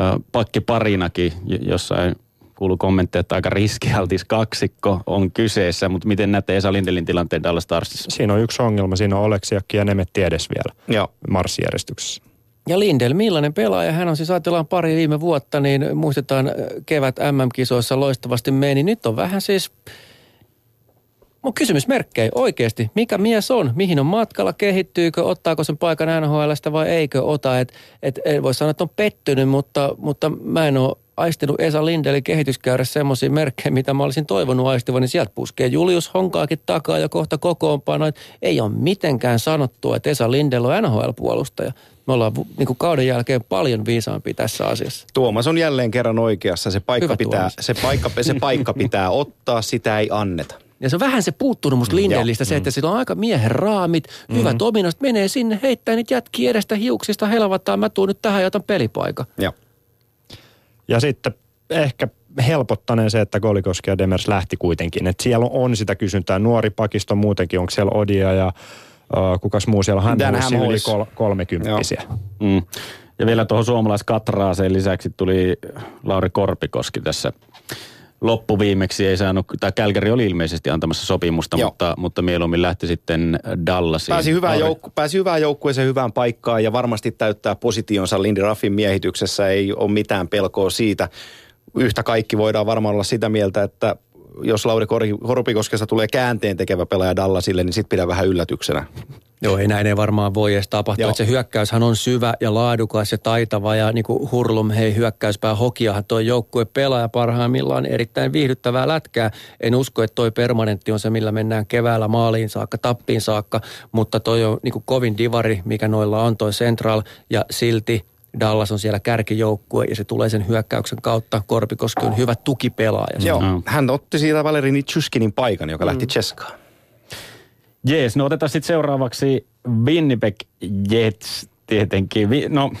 äh, pakki parinakin, jossain kuului kommentteja, että aika riskialtis kaksikko on kyseessä, mutta miten näette Esa Lindelin tilanteen Dallas Starsissa? Siinä on yksi ongelma, siinä on Oleksiakki ja Nemetti edes vielä Joo. marssijärjestyksessä. Ja Lindel, millainen pelaaja? Hän on siis, ajatellaan pari viime vuotta, niin muistetaan äh, kevät MM-kisoissa loistavasti meni. Nyt on vähän siis, mun kysymysmerkkejä oikeasti. Mikä mies on? Mihin on matkalla? Kehittyykö? Ottaako sen paikan NHLstä vai eikö ota? Et, et, en voi sanoa, että on pettynyt, mutta, mutta mä en ole aistinut Esa Lindelin kehityskäyrässä semmoisia merkkejä, mitä mä olisin toivonut aistivan, niin sieltä puskee Julius Honkaakin takaa ja kohta kokoonpano. Ei ole mitenkään sanottua, että Esa Lindel on NHL-puolustaja. Me ollaan niin kuin kauden jälkeen paljon viisaampia tässä asiassa. Tuomas on jälleen kerran oikeassa. Se paikka, Hyvä pitää, Tuomas. se, paikka, se paikka pitää ottaa, sitä ei anneta. Ja se on vähän se puuttunut musta Lindelistä se, että sillä on aika miehen raamit, hyvät ominaiset, menee sinne, heittää niitä jätkiä edestä hiuksista, helvattaa, mä tuun nyt tähän ja otan pelipaikan. Joo. Ja sitten ehkä helpottaneen se, että Golikoski ja Demers lähti kuitenkin. Että siellä on sitä kysyntää. Nuori pakisto muutenkin, onko siellä Odia ja uh, kukas muu siellä on Dan Hamhuissi yli kol- kolmekymppisiä. Mm. Ja vielä tuohon suomalaiskatraaseen lisäksi tuli Lauri Korpikoski tässä loppuviimeksi. Ei saanut, tai Kälkäri oli ilmeisesti antamassa sopimusta, Joo. mutta, mutta mieluummin lähti sitten Dallasiin. Pääsi hyvään, joukku, pääsi hyvään joukkueeseen hyvään paikkaan ja varmasti täyttää positionsa Lindy Raffin miehityksessä. Ei ole mitään pelkoa siitä. Yhtä kaikki voidaan varmaan olla sitä mieltä, että jos Lauri Kor- Korpikoskesta tulee käänteen tekevä pelaaja Dallasille, niin sit pidä vähän yllätyksenä. Joo, ei näin ei varmaan voi edes tapahtua. Joo. Että se hyökkäyshän on syvä ja laadukas ja taitava ja niin kuin Hurlum, hei hyökkäyspää Hokiahan toi joukkue pelaaja parhaimmillaan erittäin viihdyttävää lätkää. En usko, että toi permanentti on se, millä mennään keväällä maaliin saakka, tappiin saakka, mutta toi on niin kuin kovin divari, mikä noilla on toi Central ja silti Dallas on siellä kärkijoukkue ja se tulee sen hyökkäyksen kautta. Korpikoski on hyvä tukipelaaja. Joo, hän otti siitä Valerini Tsyskinin paikan, joka lähti Cheskaan. Jees, no otetaan sitten seuraavaksi Winnipeg Jets tietenkin. Vi- no,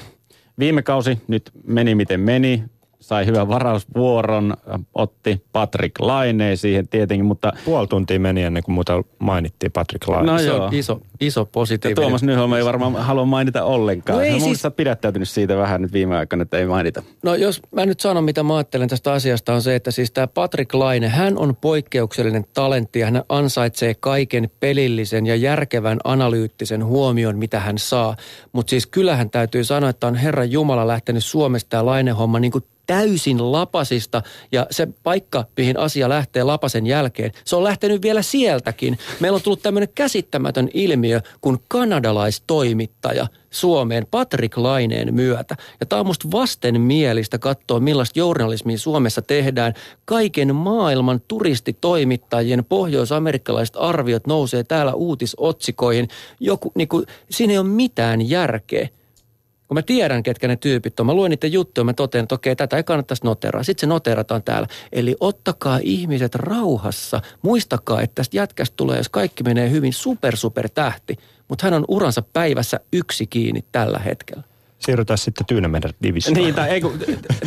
viime kausi nyt meni miten meni. Sai hyvän varausvuoron, otti Patrick Laine siihen tietenkin, mutta Puoli tuntia meni ennen kuin muuta mainittiin Patrick Laine. No se joo. on iso, iso ja positiivinen. Tuomas Nyholm ei varmaan halua mainita ollenkaan. No ei siis- siis... pidättäytynyt siitä vähän nyt viime aikoina, että ei mainita. No jos mä nyt sanon, mitä mä ajattelen tästä asiasta, on se, että siis tämä Patrick Laine, hän on poikkeuksellinen talentti ja hän ansaitsee kaiken pelillisen ja järkevän analyyttisen huomion, mitä hän saa. Mutta siis kyllähän täytyy sanoa, että on Herran Jumala lähtenyt Suomesta tämä Laine-homma niin kuin täysin lapasista ja se paikka, mihin asia lähtee lapasen jälkeen, se on lähtenyt vielä sieltäkin. Meillä on tullut tämmöinen käsittämätön ilmiö kuin kanadalaistoimittaja Suomeen Patrick Laineen myötä. Ja tämä on musta vastenmielistä katsoa, millaista journalismia Suomessa tehdään. Kaiken maailman turistitoimittajien pohjoisamerikkalaiset arviot nousee täällä uutisotsikoihin. Joku, niin kuin, siinä ei ole mitään järkeä kun mä tiedän, ketkä ne tyypit on, mä luen niiden juttuja, mä totean, että okei, tätä ei kannattaisi noteraa. Sitten se noterataan täällä. Eli ottakaa ihmiset rauhassa. Muistakaa, että tästä jätkästä tulee, jos kaikki menee hyvin, super, super tähti. Mutta hän on uransa päivässä yksi kiinni tällä hetkellä. Siirrytään sitten Tyynemeren divisioon. Niin, tai ei kun,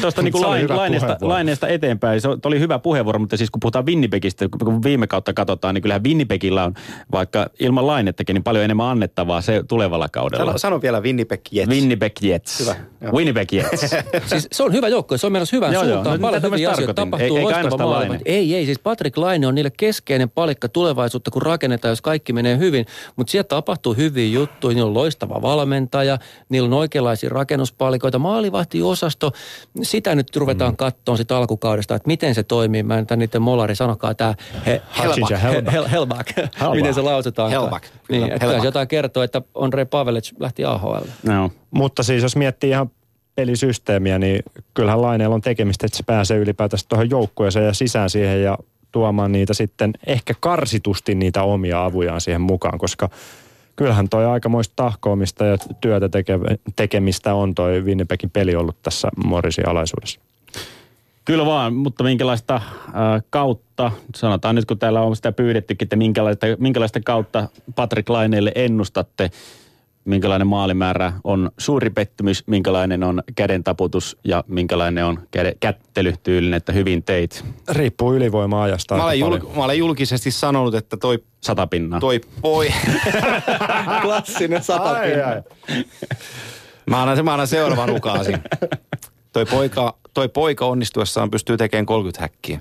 tuosta niin lain, laineesta, laineesta eteenpäin, se oli hyvä puheenvuoro, mutta siis kun puhutaan Winnipegistä, kun viime kautta katsotaan, niin kyllähän Winnipegillä on vaikka ilman lainettakin niin paljon enemmän annettavaa se tulevalla kaudella. Sano, sano vielä Winnipeg Jets. Winnipeg Jets. Hyvä, joo. Winnipeg Jets. Siis se on hyvä joukko, se on menossa hyvään Joo, joo. suuntaan. No, Paljon hyviä asioita tarkoitin. tapahtuu, Ei-. Laine. Ei, ei, siis Patrick Laine on niille keskeinen palikka tulevaisuutta, kun rakennetaan, jos kaikki menee hyvin. Mutta sieltä tapahtuu hyviä juttuja, niillä on loistava valmentaja, niillä on oikeanlaisia rakennuspalikoita, maalivahtiosasto. Sitä nyt ruvetaan mm. katsoa sitä alkukaudesta, että miten se toimii. Mä en tämän niiden molari, sanokaa tämä he, ja Hellback. Hel, Hellback. miten se lausutaan. Hellback. Niin, että Hellback. jotain kertoo, että Andrei Pavelic lähti AHL. no. Mutta siis jos miettii ihan pelisysteemiä, niin kyllähän Laineella on tekemistä, että se pääsee ylipäätänsä tuohon joukkueeseen ja sisään siihen ja tuomaan niitä sitten ehkä karsitusti niitä omia avujaan siihen mukaan, koska kyllähän toi aikamoista tahkoamista ja työtä teke- tekemistä on toi Winnipegin peli ollut tässä Morrisin alaisuudessa. Kyllä vaan, mutta minkälaista äh, kautta, sanotaan nyt kun täällä on sitä pyydettykin, että minkälaista, minkälaista kautta Patrick Laineelle ennustatte, minkälainen maalimäärä on suuri pettymys, minkälainen on käden taputus ja minkälainen on käde, kättelytyylinen, että hyvin teit Riippuu ylivoima-ajasta Mä olen, jul, mä olen julkisesti sanonut, että toi, sata pinnaa. toi poi... Klassinen sata Ai, ai. Mä annan, mä annan seuraavan ukaasin. Toi poika, toi poika onnistuessaan pystyy tekemään 30 häkkiä.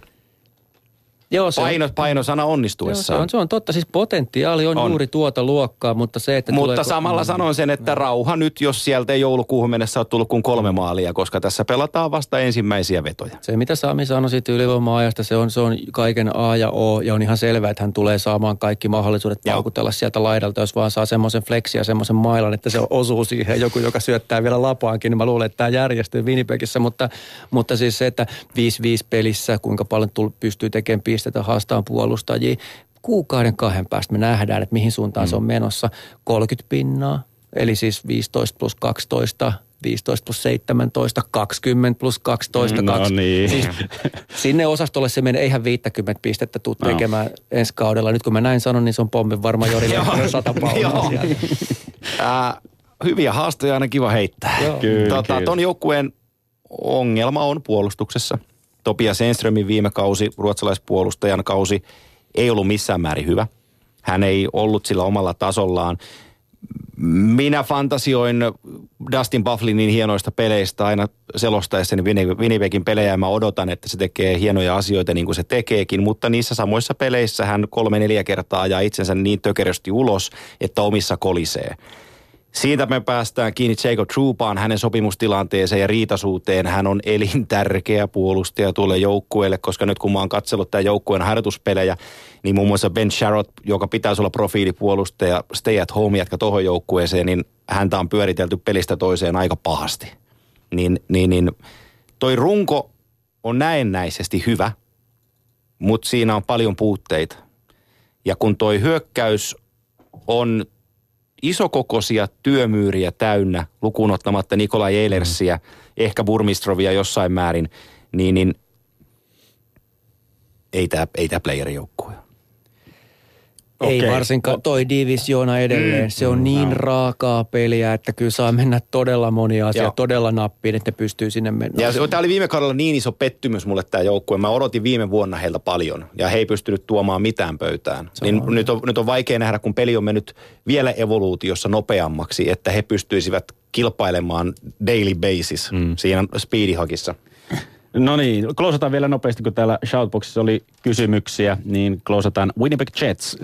Joo, se on- Paino, painosana Joo, se, onnistuessaan. on, se on totta. Siis potentiaali on, On. on. juuri tuota luokkaa, mutta se, että Mutta tuleeko- samalla sanon sen, että rauha nyt, jos sieltä ei joulukuuhun mennessä ole tullut kuin kolme maalia, koska tässä pelataan vasta ensimmäisiä vetoja. Se, mitä Sami sanoi siitä ylivoima-ajasta, se on, se on kaiken A ja O, ja on ihan selvää, että hän tulee saamaan kaikki mahdollisuudet Joo. paukutella sieltä laidalta, jos vaan saa semmoisen flexia ja semmoisen mailan, että se osuu siihen joku, joka syöttää vielä lapaankin, niin mä luulen, että tämä järjestyy Winnipegissä, mutta, mutta siis se, että 5-5 pelissä, kuinka paljon tull, pystyy tekemään pisteitä haastaan puolustajia, kuukauden kahden päästä me nähdään, että mihin suuntaan mm. se on menossa. 30 pinnaa, eli siis 15 plus 12, 15 plus 17, 20 plus 12, No 20. niin. Siis sinne osastolle se menee, eihän 50 pistettä tuu No. tekemään ensi kaudella. Nyt kun mä näin sanon, niin se on pommin varma Jori Lehtonen sata paunaa hyviä haastoja aina kiva heittää. Joo. Kyllä, tota, kyllä. ton joukkueen ongelma on puolustuksessa. Topias Enströmin viime kausi, ruotsalaispuolustajan kausi, ei ollut missään määrin hyvä. Hän ei ollut sillä omalla tasollaan. Minä fantasioin Dustin Bufflinin hienoista peleistä aina selostaessani Winni- Winnipegin pelejä ja mä odotan, että se tekee hienoja asioita niin kuin se tekeekin, mutta niissä samoissa peleissä hän kolme-neljä kertaa ajaa itsensä niin tökerösti ulos, että omissa kolisee. Siitä me päästään kiinni Jacob Troopaan, hänen sopimustilanteeseen ja riitasuuteen. Hän on elintärkeä puolustaja tuolle joukkueelle, koska nyt kun mä oon katsellut tämän joukkueen harjoituspelejä, niin muun muassa Ben Sharrott, joka pitäisi olla profiilipuolustaja, stay at home jätkä tuohon joukkueeseen, niin häntä on pyöritelty pelistä toiseen aika pahasti. Niin, niin, niin toi runko on näennäisesti hyvä, mutta siinä on paljon puutteita. Ja kun toi hyökkäys on isokokoisia työmyyriä täynnä, lukuun ottamatta Nikolai Eilersiä, ehkä Burmistrovia jossain määrin, niin, niin ei tämä ei tää playerijoukkue. Ei varsinkaan toi divisioona edelleen. Se on niin raakaa peliä, että kyllä saa mennä todella monia Joo. asioita todella nappiin, että ne pystyy sinne mennä. Ja tämä oli viime kaudella niin iso pettymys mulle tämä joukkue. Mä odotin viime vuonna heiltä paljon ja he ei pystynyt tuomaan mitään pöytään. Niin nyt, on, nyt on vaikea nähdä, kun peli on mennyt vielä evoluutiossa nopeammaksi, että he pystyisivät kilpailemaan daily basis mm. siinä speedihakissa. No niin, klousataan vielä nopeasti, kun täällä Shoutboxissa oli kysymyksiä, niin klousataan Winnipeg Jets.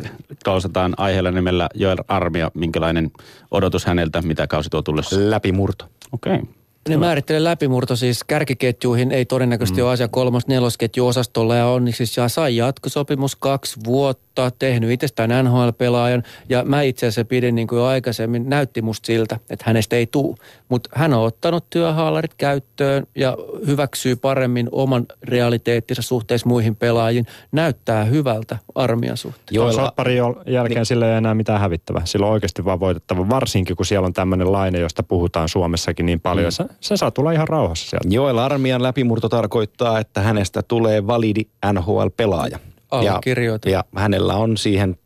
Klousataan aiheella nimellä Joel Armia, minkälainen odotus häneltä, mitä kausi tuo tullessa. Läpimurto. Okei. Okay. Ne määrittelee läpimurto siis kärkiketjuihin, ei todennäköisesti mm. ole asia kolmas nelosketju osastolla ja on siis ja sai jatkosopimus kaksi vuotta, tehnyt itsestään NHL-pelaajan ja mä itse asiassa pidin niin kuin jo aikaisemmin, näytti musta siltä, että hänestä ei tuu, mutta hän on ottanut työhaalarit käyttöön ja hyväksyy paremmin oman realiteettinsa suhteessa muihin pelaajiin, näyttää hyvältä armian suhteen. Joo, Joella- Sopparin jälkeen niin. sillä ei enää mitään hävittävää. Sillä on oikeasti vaan voitettava, varsinkin kun siellä on tämmöinen laine, josta puhutaan Suomessakin niin paljon. Mm. Se, se saa tulla ihan rauhassa sieltä. Joel Armian läpimurto tarkoittaa, että hänestä tulee validi NHL-pelaaja. Ja, Allekirjoitan. ja hänellä on siihen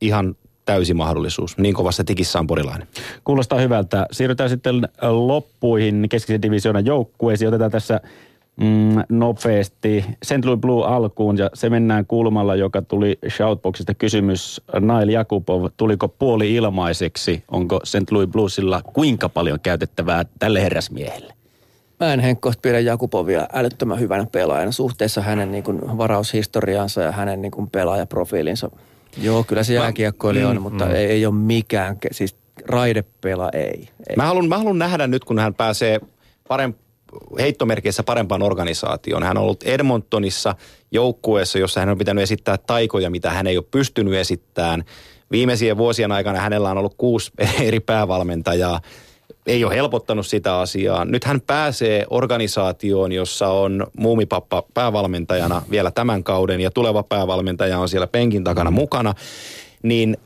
ihan täysi mahdollisuus. Niin kovassa tikissä on porilainen. Kuulostaa hyvältä. Siirrytään sitten loppuihin keskisen divisioonan joukkueisiin. Otetaan tässä mm, nopeasti St. Louis Blue alkuun ja se mennään kulmalla, joka tuli Shoutboxista kysymys. Nail Jakubov, tuliko puoli ilmaiseksi? Onko St. Louis Bluesilla kuinka paljon käytettävää tälle herrasmiehelle? Mä en henkkoht pidä Jakupovia älyttömän hyvänä pelaajana suhteessa hänen niin kuin varaushistoriaansa ja hänen niin kuin pelaajaprofiilinsa. Joo, kyllä se jääkiekkoili on, mutta ei, ei ole mikään, siis raidepela ei. ei. Mä haluan, mä haluan nähdä nyt, kun hän pääsee parem, heittomerkeissä parempaan organisaatioon. Hän on ollut Edmontonissa joukkueessa, jossa hän on pitänyt esittää taikoja, mitä hän ei ole pystynyt esittämään. Viimeisien vuosien aikana hänellä on ollut kuusi eri päävalmentajaa. Ei ole helpottanut sitä asiaa. Nyt hän pääsee organisaatioon, jossa on muumipappa päävalmentajana vielä tämän kauden ja tuleva päävalmentaja on siellä penkin takana mukana. Niin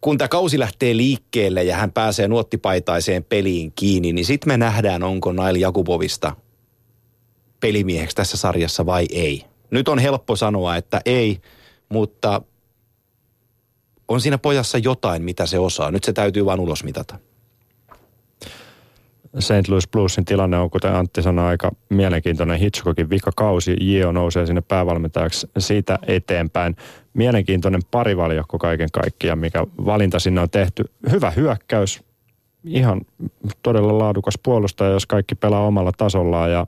kun tämä kausi lähtee liikkeelle ja hän pääsee nuottipaitaiseen peliin kiinni, niin sitten me nähdään, onko Nail Jakubovista pelimieheksi tässä sarjassa vai ei. Nyt on helppo sanoa, että ei, mutta on siinä pojassa jotain, mitä se osaa. Nyt se täytyy vaan ulos mitata. St. Louis Bluesin tilanne on, kuten Antti sanoi, aika mielenkiintoinen Hitchcockin vikakausi. J.O. nousee sinne päävalmentajaksi siitä eteenpäin. Mielenkiintoinen parivaljakko kaiken kaikkiaan, mikä valinta sinne on tehty. Hyvä hyökkäys, ihan todella laadukas puolustaja, jos kaikki pelaa omalla tasollaan ja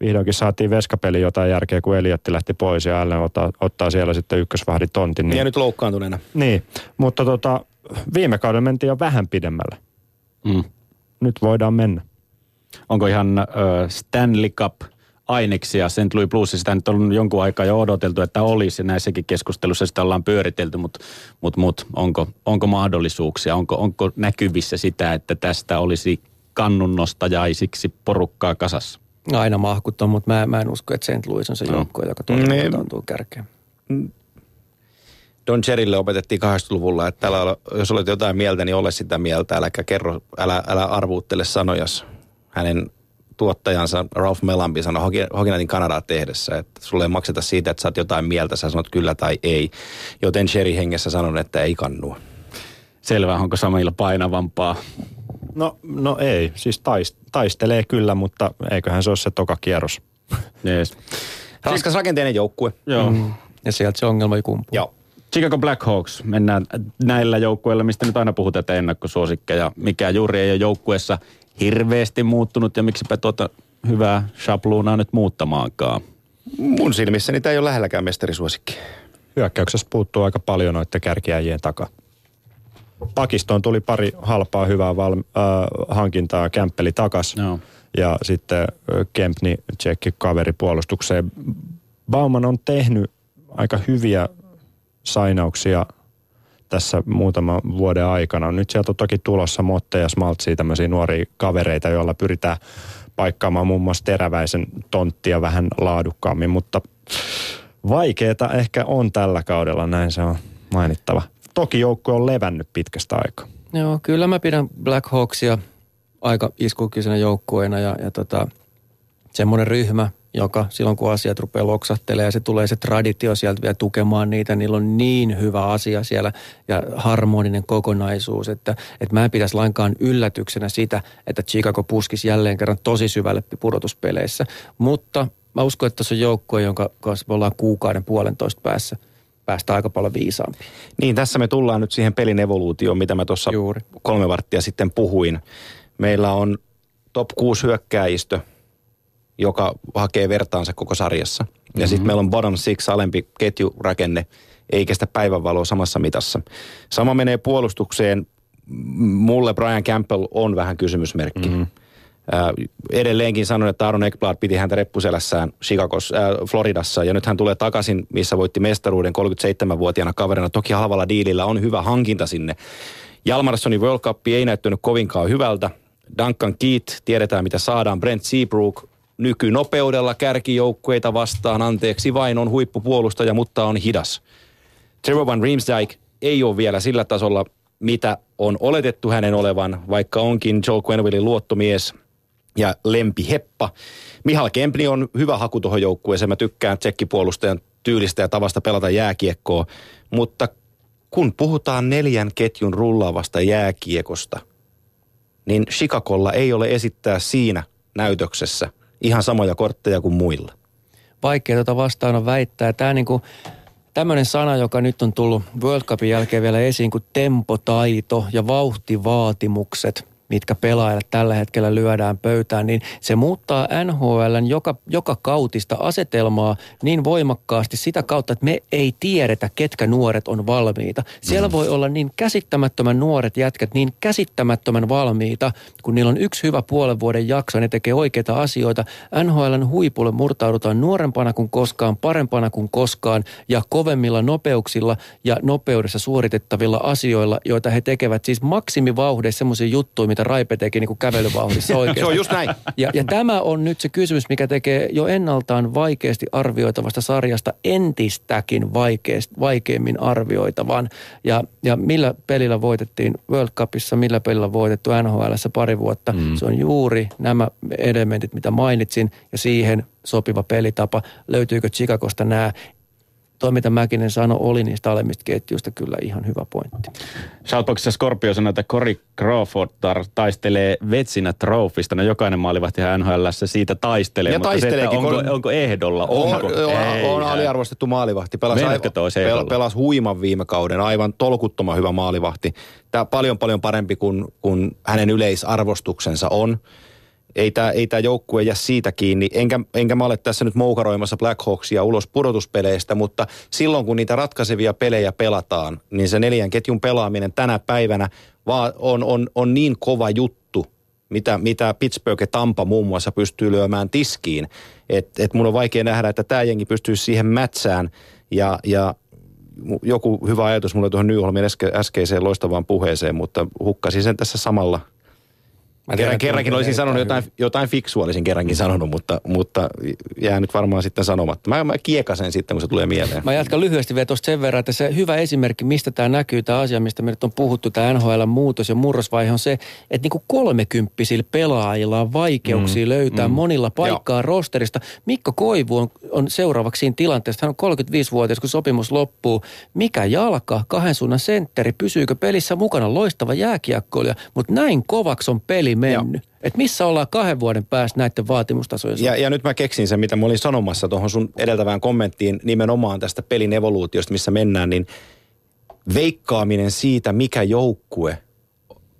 vihdoinkin saatiin veskapeli jotain järkeä, kun Eliotti lähti pois ja Allen ottaa, ottaa siellä sitten ykkösvahdin tontin. Niin. Ja nyt loukkaantuneena. Niin, mutta tota, viime kauden mentiin jo vähän pidemmälle. Mm. Nyt voidaan mennä. Onko ihan ö, Stanley Cup aineksia St. Louis Bluesissa. Sitä nyt on jonkun aikaa jo odoteltu, että olisi. ja Näissäkin keskustelussa sitä ollaan pyöritelty, mutta mut, mut, onko, onko mahdollisuuksia? Onko, onko näkyvissä sitä, että tästä olisi kannunnostajaisiksi porukkaa kasassa? Aina mahkuton, mutta mä, mä en usko, että St. Louis on se joukkue, joka Niin. todella tuntuu kärkeen. Don Cherrylle opetettiin 80-luvulla, että älä, jos olet jotain mieltä, niin ole sitä mieltä. Äläkä kerro, älä, älä arvuuttele sanojas. Hänen tuottajansa Ralph Mellambi sanoi Hoki- Hokinatin Kanadaa tehdessä, että sulle ei makseta siitä, että sä oot jotain mieltä, sä sanot kyllä tai ei. Joten Cherry hengessä sanon, että ei kannua. Selvä, onko Samilla painavampaa? No, no ei, siis taist, taistelee kyllä, mutta eiköhän se ole se toka kierros. Yes. Raskas rakenteinen joukkue. Joo. Mm. Ja sieltä se ongelma ei kumpuu. Joo. Chicago Blackhawks, mennään näillä joukkueilla, mistä nyt aina puhutaan, että ennakkosuosikkeja. Mikä juuri ei ole joukkueessa hirveästi muuttunut ja miksipä tuota hyvää shabluunaa nyt muuttamaankaan. Mun silmissäni tämä ei ole lähelläkään mestarisuosikki. Hyökkäyksessä puuttuu aika paljon noiden kärkiäjien takaa. Pakistoon tuli pari halpaa hyvää val, äh, hankintaa, kämppeli takas. Joo. Ja sitten äh, Kempni tsekki kaveri puolustukseen. Bauman on tehnyt aika hyviä sainauksia tässä muutaman vuoden aikana. Nyt sieltä on toki tulossa Motte ja Smaltsia, tämmöisiä nuoria kavereita, joilla pyritään paikkaamaan muun muassa teräväisen tonttia vähän laadukkaammin, mutta vaikeeta ehkä on tällä kaudella, näin se on mainittava. Toki joukkue on levännyt pitkästä aikaa. Joo, kyllä mä pidän Black Hawksia aika iskukyseenä joukkueena ja, ja tota, semmoinen ryhmä, joka silloin kun asiat rupeaa loksahtelemaan ja se tulee se traditio sieltä vielä tukemaan niitä, niillä on niin hyvä asia siellä ja harmoninen kokonaisuus, että, että mä en pitäisi lainkaan yllätyksenä sitä, että Chicago puskisi jälleen kerran tosi syvälle pudotuspeleissä. Mutta mä uskon, että se on joukkue, jonka kanssa me ollaan kuukauden puolentoista päässä päästä aika paljon viisaampi. Niin, tässä me tullaan nyt siihen pelin evoluutioon, mitä mä tuossa kolme varttia sitten puhuin. Meillä on top 6 hyökkääjistö, joka hakee vertaansa koko sarjassa. Ja mm-hmm. sitten meillä on bottom six alempi ketjurakenne, ei kestä päivänvaloa samassa mitassa. Sama menee puolustukseen. Mulle Brian Campbell on vähän kysymysmerkki. Mm-hmm. Äh, edelleenkin sanon, että Aaron Ekblad piti häntä reppuselässään Chicagos, äh, Floridassa ja nyt hän tulee takaisin, missä voitti mestaruuden 37-vuotiaana kaverina. Toki halvalla diilillä on hyvä hankinta sinne. Jalmarssonin World Cup ei näyttänyt kovinkaan hyvältä. Duncan Keith, tiedetään mitä saadaan. Brent Seabrook, nykynopeudella kärkijoukkueita vastaan. Anteeksi vain on huippupuolustaja, mutta on hidas. Trevor Van Riemsdyk ei ole vielä sillä tasolla, mitä on oletettu hänen olevan, vaikka onkin Joe Quenvillin luottomies ja lempi heppa. Mihal Kempni on hyvä haku tuohon joukkueeseen. Mä tykkään tsekkipuolustajan tyylistä ja tavasta pelata jääkiekkoa, mutta kun puhutaan neljän ketjun rullaavasta jääkiekosta, niin Chicagolla ei ole esittää siinä näytöksessä ihan samoja kortteja kuin muilla. Vaikea tuota vastaan on väittää. Tämä niin kuin, tämmöinen sana, joka nyt on tullut World Cupin jälkeen vielä esiin kuin tempotaito ja vauhtivaatimukset – mitkä pelaajat tällä hetkellä lyödään pöytään, niin se muuttaa NHLn joka, joka kautista asetelmaa niin voimakkaasti sitä kautta, että me ei tiedetä, ketkä nuoret on valmiita. Siellä mm. voi olla niin käsittämättömän nuoret jätkät, niin käsittämättömän valmiita, kun niillä on yksi hyvä puolen vuoden jakso, ne tekee oikeita asioita. NHLn huipulle murtaudutaan nuorempana kuin koskaan, parempana kuin koskaan ja kovemmilla nopeuksilla ja nopeudessa suoritettavilla asioilla, joita he tekevät siis maksimivauhdeissa semmoisia juttuja, mitä Raipe teki niin kuin kävelyvauhdissa oikeasti. se on just näin. Ja, ja tämä on nyt se kysymys, mikä tekee jo ennaltaan vaikeasti arvioitavasta sarjasta entistäkin vaikeast, vaikeimmin arvioitavan. Ja, ja millä pelillä voitettiin World Cupissa, millä pelillä voitettu NHLssä pari vuotta. Mm. Se on juuri nämä elementit, mitä mainitsin, ja siihen sopiva pelitapa. Löytyykö Chicagosta nämä? Tuo, mitä Mäkinen sanoi, oli niistä alemmista ketjuista kyllä ihan hyvä pointti. Shoutboxissa Scorpio sanoi, että Cory Crawford taistelee vetsinä trofista. No jokainen maalivahti NHL siitä taistelee, ja mutta se, onko, kol... onko ehdolla? Onko? On, on, on aliarvostettu maalivahti. Pelas, aivan, pelas huiman viime kauden, aivan tolkuttoman hyvä maalivahti. Tämä paljon paljon parempi kuin, kuin hänen yleisarvostuksensa on ei tämä ei tää joukkue jää siitä kiinni. Enkä, enkä mä ole tässä nyt moukaroimassa Black Hawksia ulos pudotuspeleistä, mutta silloin kun niitä ratkaisevia pelejä pelataan, niin se neljän ketjun pelaaminen tänä päivänä vaan on, on, on niin kova juttu, mitä, mitä Pittsburgh ja Tampa muun muassa pystyy lyömään tiskiin. Että et mun on vaikea nähdä, että tämä jengi pystyy siihen mätsään ja, ja joku hyvä ajatus mulle tuohon Nyholmin äskeiseen loistavaan puheeseen, mutta hukkasin sen tässä samalla – Mä Kerran, kerrankin olisin sanonut jotain, jotain fiksua, olisin kerrankin sanonut, mutta, mutta jää nyt varmaan sitten sanomatta. Mä, mä kiekasen sitten, kun se tulee mieleen. Mä jatkan lyhyesti vielä tuosta sen verran, että se hyvä esimerkki, mistä tämä näkyy, tämä asia, mistä me nyt on puhuttu, tämä NHL-muutos ja murrosvaihe on se, että niin kuin kolmekymppisillä pelaajilla on vaikeuksia mm, löytää mm, monilla paikkaa Joo. rosterista. Mikko Koivu on, on seuraavaksi siinä tilanteessa, hän on 35-vuotias, kun sopimus loppuu. Mikä jalka, kahden suunnan sentteri, pysyykö pelissä mukana loistava jääkiekkoilija, mutta näin kovaksi on peli mennyt. Että missä ollaan kahden vuoden päästä näiden vaatimustasojen ja, ja nyt mä keksin sen, mitä mä olin sanomassa tuohon sun edeltävään kommenttiin nimenomaan tästä pelin evoluutiosta, missä mennään, niin veikkaaminen siitä, mikä joukkue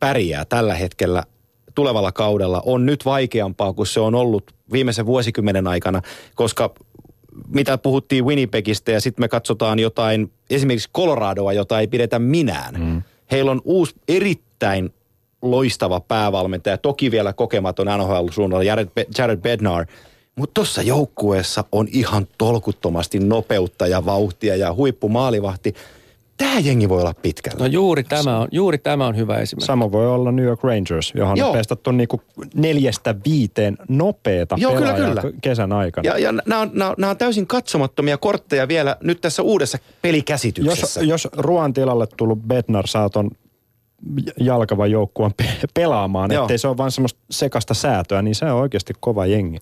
pärjää tällä hetkellä tulevalla kaudella on nyt vaikeampaa kuin se on ollut viimeisen vuosikymmenen aikana, koska mitä puhuttiin Winnipegistä ja sitten me katsotaan jotain, esimerkiksi Coloradoa, jota ei pidetä minään. Mm. Heillä on uusi erittäin loistava päävalmentaja, toki vielä kokematon NHL-suunnalla Jared, Jared Bednar, mutta tuossa joukkueessa on ihan tolkuttomasti nopeutta ja vauhtia ja huippumaalivahti. tämä jengi voi olla pitkällä. No juuri tämä on, juuri tämä on hyvä esimerkki. Sama voi olla New York Rangers, johon Joo. on pestattu niinku neljästä viiteen nopeeta Joo, kyllä, pelaajaa kyllä. kesän aikana. Ja, ja nämä, on, nämä, on, nämä on täysin katsomattomia kortteja vielä nyt tässä uudessa Jos, pelikäsityksessä. jos Ruan tilalle tullut Bednar saa ton jalkavan joukkueen pe- pelaamaan, Joo. ettei se ole vain semmoista sekasta säätöä, niin se on oikeasti kova jengi.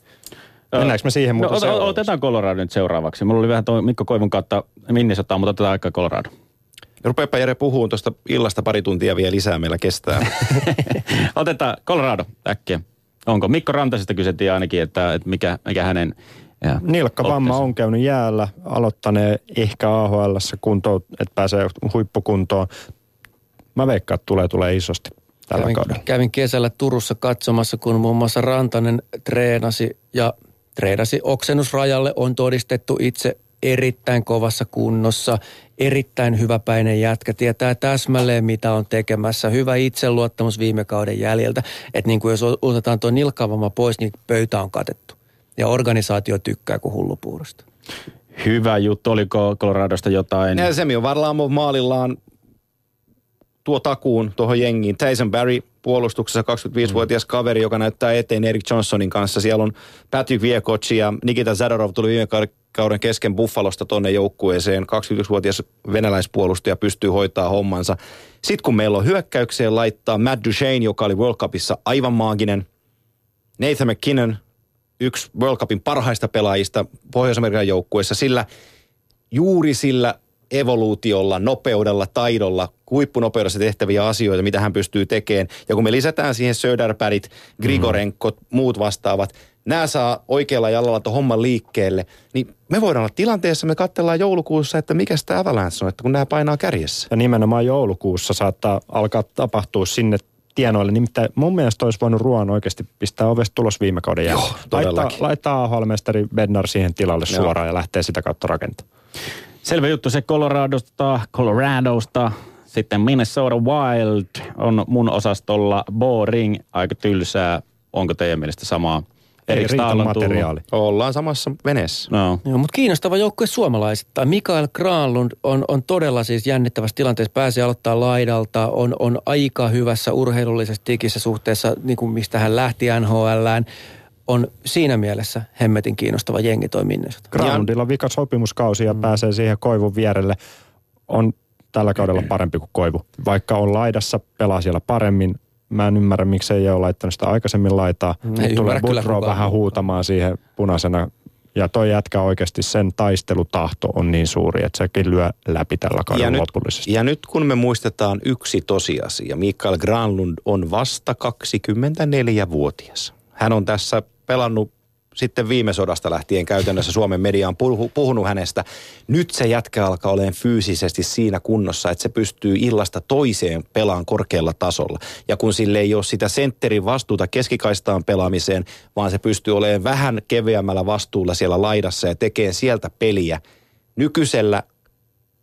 Mennäänkö me siihen No, muuten ota- seuraavaksi? otetaan Colorado nyt seuraavaksi. Mulla oli vähän toi Mikko Koivun kautta Minnesota, mutta otetaan aika Colorado. Rupeepa Jere puhuun tuosta illasta pari tuntia vielä lisää meillä kestää. Otetaan Colorado äkkiä. Onko? Mikko Rantasesta kysyttiin ainakin, että, että mikä, mikä hänen ja, Nilkkavamma otteensa. on käynyt jäällä, aloittanee ehkä AHL kuntoon, että pääsee huippukuntoon. Mä veikkaan, että tulee, tulee isosti tällä kävin, kaudella. kävin kesällä Turussa katsomassa, kun muun muassa Rantanen treenasi ja treenasi oksennusrajalle, on todistettu itse erittäin kovassa kunnossa, erittäin hyväpäinen jätkä, tietää täsmälleen mitä on tekemässä, hyvä itseluottamus viime kauden jäljiltä, että niin kuin jos otetaan tuo nilkkavamma pois, niin pöytä on katettu. Ja organisaatio tykkää kuin hullupuurosta. Hyvä juttu. Oliko Coloradosta jotain? ja Semi on Varlamov maalillaan tuo takuun tuohon jengiin. Tyson Barry puolustuksessa 25-vuotias kaveri, joka näyttää eteen Eric Johnsonin kanssa. Siellä on Patrick Viekoc ja Nikita Zadorov tuli viime kauden kesken Buffalosta tonne joukkueeseen. 21-vuotias venäläispuolustaja pystyy hoitaa hommansa. Sitten kun meillä on hyökkäykseen laittaa Matt Duchesne, joka oli World Cupissa aivan maaginen. Nathan McKinnon, yksi World Cupin parhaista pelaajista Pohjois-Amerikan joukkueessa. Sillä juuri sillä evoluutiolla, nopeudella, taidolla, huippunopeudessa tehtäviä asioita, mitä hän pystyy tekemään. Ja kun me lisätään siihen Söderbergit, Grigorenkot, muut vastaavat, nämä saa oikealla jalalla tuon homman liikkeelle, niin me voidaan olla tilanteessa, me katsellaan joulukuussa, että mikä sitä Avalanche on, että kun nämä painaa kärjessä. Ja nimenomaan joulukuussa saattaa alkaa tapahtua sinne tienoille. Nimittäin mun mielestä olisi voinut Ruoan oikeasti pistää ovesta tulos viime kauden jälkeen. Laittaa, todellakin. laittaa AHL-mestari Bednar siihen tilalle Joo. suoraan ja lähtee sitä kautta rakentamaan. Selvä juttu se Coloradosta, Coloradosta. Sitten Minnesota Wild on mun osastolla boring, aika tylsää. Onko teidän mielestä samaa? Ei Erik materiaali. Ollaan samassa veneessä. No. Joo, mutta kiinnostava joukkue suomalaisittain. Mikael Granlund on, on todella siis jännittävässä tilanteessa. Pääsee aloittaa laidalta, on, on aika hyvässä urheilullisessa tikissä suhteessa, niin kuin mistä hän lähti NHLään. On siinä mielessä hemmetin kiinnostava jengi toi Minnesota. Granlundilla on vika sopimuskausi ja pääsee siihen Koivun vierelle. On tällä kaudella parempi kuin Koivu. Vaikka on laidassa, pelaa siellä paremmin. Mä en ymmärrä, miksi ei ole laittanut sitä aikaisemmin laitaa. Ei Nyt tulee kukaan vähän huutamaan siihen punaisena. Ja toi jätkä oikeasti sen taistelutahto on niin suuri, että sekin lyö läpi tällä Ja kaudella nyt, lopullisesti. ja nyt kun me muistetaan yksi tosiasia, Mikael Granlund on vasta 24-vuotias. Hän on tässä pelannut sitten viime sodasta lähtien käytännössä Suomen media on puhu- puhunut hänestä. Nyt se jätkä alkaa olemaan fyysisesti siinä kunnossa, että se pystyy illasta toiseen pelaan korkealla tasolla. Ja kun sille ei ole sitä sentterin vastuuta keskikaistaan pelaamiseen, vaan se pystyy olemaan vähän keveämmällä vastuulla siellä laidassa ja tekee sieltä peliä. Nykyisellä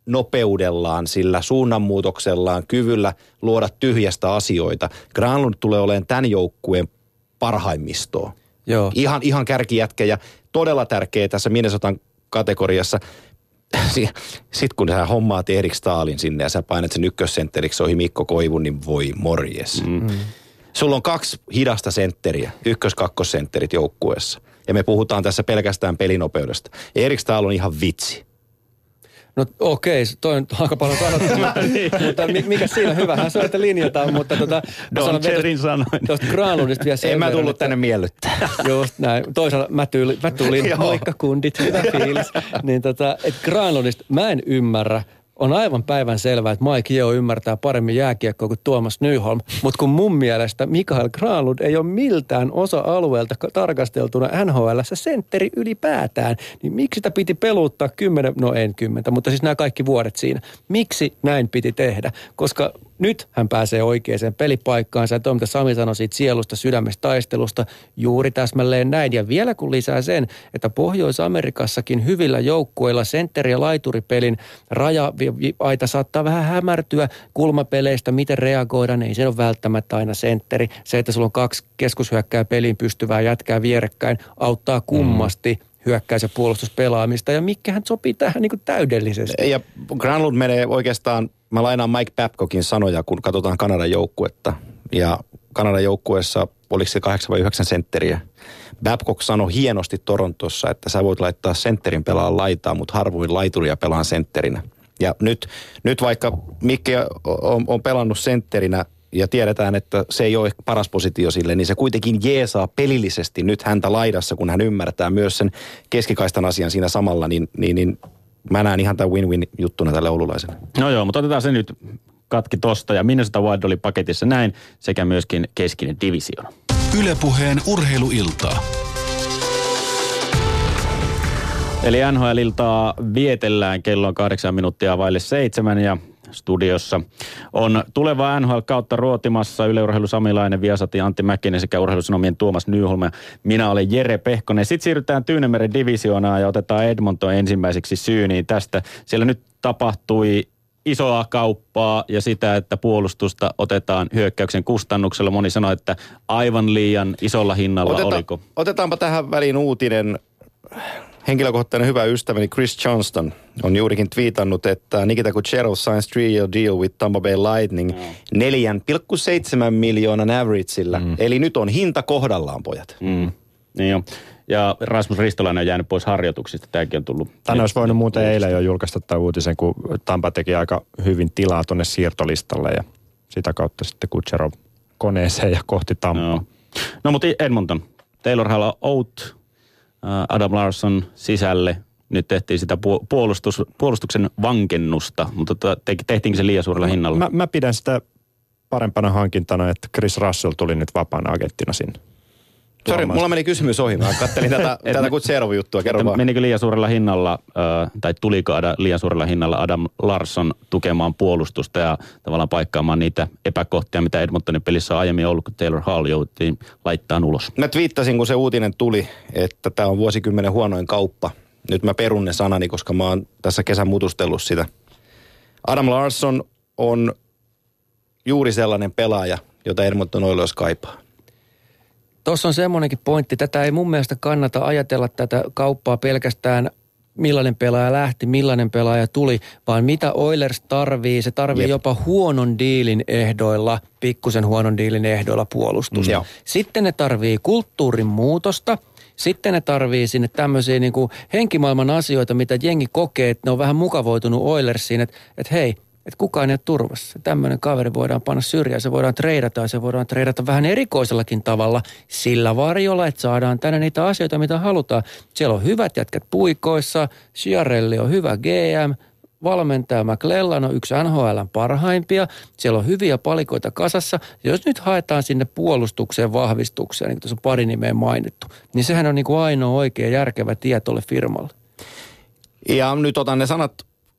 nopeudellaan, sillä suunnanmuutoksellaan, kyvyllä luoda tyhjästä asioita. Granlund tulee olemaan tämän joukkueen parhaimmistoa. Joo. Ihan, ihan kärkijätkä ja todella tärkeä tässä Minnesotan kategoriassa. Sitten kun sä hommaat Erik Stalin sinne ja sä painat sen ykkössentteriksi ohi Mikko Koivun, niin voi morjes. Mm. Sulla on kaksi hidasta sentteriä, ykkös-kakkossentterit joukkueessa. Ja me puhutaan tässä pelkästään pelinopeudesta. Erik Stahl on ihan vitsi. No okei, se- toi on aika paljon sanottu, mutta, mutta mi- mikä siinä hyvähän se on, että linjataan, mutta tota, Don tosta- sanoin. Tuosta Granlundista vielä sen En mä tullut että- tänne miellyttää. Just näin. Toisaalta mä, tyyli, mä tulin, moikka kundit, hyvä fiilis. niin tota, et Granlundista mä en ymmärrä, on aivan päivän selvää, että Mike Yeo ymmärtää paremmin jääkiekkoa kuin Tuomas Nyholm. Mutta kun mun mielestä Mikael Granlund ei ole miltään osa-alueelta ka- tarkasteltuna NHL sentteri ylipäätään, niin miksi sitä piti peluuttaa kymmenen, no en kymmentä, mutta siis nämä kaikki vuodet siinä. Miksi näin piti tehdä? Koska nyt hän pääsee oikeaan pelipaikkaansa ja tuo, mitä Sami sanoi siitä sielusta, sydämestä, taistelusta, juuri täsmälleen näin. Ja vielä kun lisää sen, että Pohjois-Amerikassakin hyvillä joukkueilla sentteri- ja laituripelin raja-aita saattaa vähän hämärtyä kulmapeleistä, miten reagoidaan, ei se ole välttämättä aina sentteri. Se, että sulla on kaksi keskushyökkää peliin pystyvää jätkää vierekkäin, auttaa kummasti hyökkäys- ja puolustuspelaamista, ja Mikkehän sopii tähän niin kuin täydellisesti. Ja Granlund menee oikeastaan, mä lainaan Mike Babcockin sanoja, kun katsotaan Kanadan joukkuetta. Ja Kanadan joukkueessa oliko se 8 vai 9 sentteriä. Babcock sanoi hienosti Torontossa, että sä voit laittaa sentterin pelaa laitaa, mutta harvoin laituria pelaan sentterinä. Ja nyt, nyt vaikka Mikke on, on pelannut sentterinä ja tiedetään, että se ei ole paras positio sille, niin se kuitenkin jeesaa pelillisesti nyt häntä laidassa, kun hän ymmärtää myös sen keskikaistan asian siinä samalla, niin, niin, niin mä näen ihan tämän win-win juttuna tälle oululaiselle. No joo, mutta otetaan se nyt katki tosta. Ja Minnesota Wild oli paketissa näin sekä myöskin keskinen divisioona. Ylepuheen urheiluiltaa. Eli NHL-iltaa vietellään kello on kahdeksan minuuttia vaille seitsemän ja studiossa on tuleva NHL kautta ruotimassa Yleurheilu Samilainen, Viasati Antti Mäkinen sekä urheilusanomien Tuomas Nyholm. Minä olen Jere Pehkonen. Sitten siirrytään Tyynemeren divisioonaan ja otetaan Edmonton ensimmäiseksi syyniin tästä. Siellä nyt tapahtui isoa kauppaa ja sitä, että puolustusta otetaan hyökkäyksen kustannuksella. Moni sanoi, että aivan liian isolla hinnalla Oteta, oliko. Otetaanpa tähän väliin uutinen. Henkilökohtainen hyvä ystäväni Chris Johnston on juurikin twiitannut, että Nikita Kucherov signs three-year deal with Tampa Bay Lightning 4,7 miljoonan averageillä. Mm. Eli nyt on hinta kohdallaan, pojat. Mm. Niin jo. Ja Rasmus Ristolainen on jäänyt pois harjoituksista. Tämäkin on tullut. Tänne olisi voinut muuten eilen jo julkaista tämän uutisen, kun Tampa teki aika hyvin tilaa tuonne siirtolistalle ja sitä kautta sitten Kutserov koneeseen ja kohti Tampaa. No, no mutta Edmonton. Taylor Hall out, Adam Larson sisälle. Nyt tehtiin sitä puolustus, puolustuksen vankennusta, mutta tota, te, tehtiinkö se liian suurella hinnalla? Mä, mä pidän sitä parempana hankintana, että Chris Russell tuli nyt vapaana agenttina sinne. Sori, mulla meni kysymys ohi. Mä kattelin tätä, tätä Kutserov-juttua. Kerro vaan. Menikö liian suurella hinnalla, äh, tai tuliko liian suurella hinnalla Adam Larsson tukemaan puolustusta ja tavallaan paikkaamaan niitä epäkohtia, mitä Edmontonin pelissä on aiemmin ollut, kun Taylor Hall jouttiin laittaa ulos? Mä twiittasin, kun se uutinen tuli, että tämä on vuosikymmenen huonoin kauppa. Nyt mä perun ne sanani, koska mä oon tässä kesän mutustellut sitä. Adam Larsson on juuri sellainen pelaaja, jota Edmonton Oilers kaipaa. Tuossa on semmoinenkin pointti. Tätä ei mun mielestä kannata ajatella tätä kauppaa pelkästään millainen pelaaja lähti, millainen pelaaja tuli, vaan mitä Oilers tarvii. Se tarvii Jep. jopa huonon diilin ehdoilla, pikkusen huonon diilin ehdoilla puolustusta. Mm, Sitten ne tarvii kulttuurin muutosta. Sitten ne tarvii sinne tämmöisiä niin kuin henkimaailman asioita, mitä jengi kokee, että ne on vähän mukavoitunut Oilersiin, että, että hei, että kukaan ei ole turvassa. Tämmöinen kaveri voidaan panna syrjään, se voidaan treidata ja se voidaan treidata vähän erikoisellakin tavalla sillä varjolla, että saadaan tänne niitä asioita, mitä halutaan. Siellä on hyvät jätkät puikoissa, Chiarelli on hyvä GM, valmentaja McLellan on yksi NHLn parhaimpia. Siellä on hyviä palikoita kasassa. Jos nyt haetaan sinne puolustukseen vahvistukseen, niin kuin tuossa on pari nimeä mainittu, niin sehän on niin kuin ainoa oikea järkevä tie tuolle firmalle. Ja nyt otan ne sanat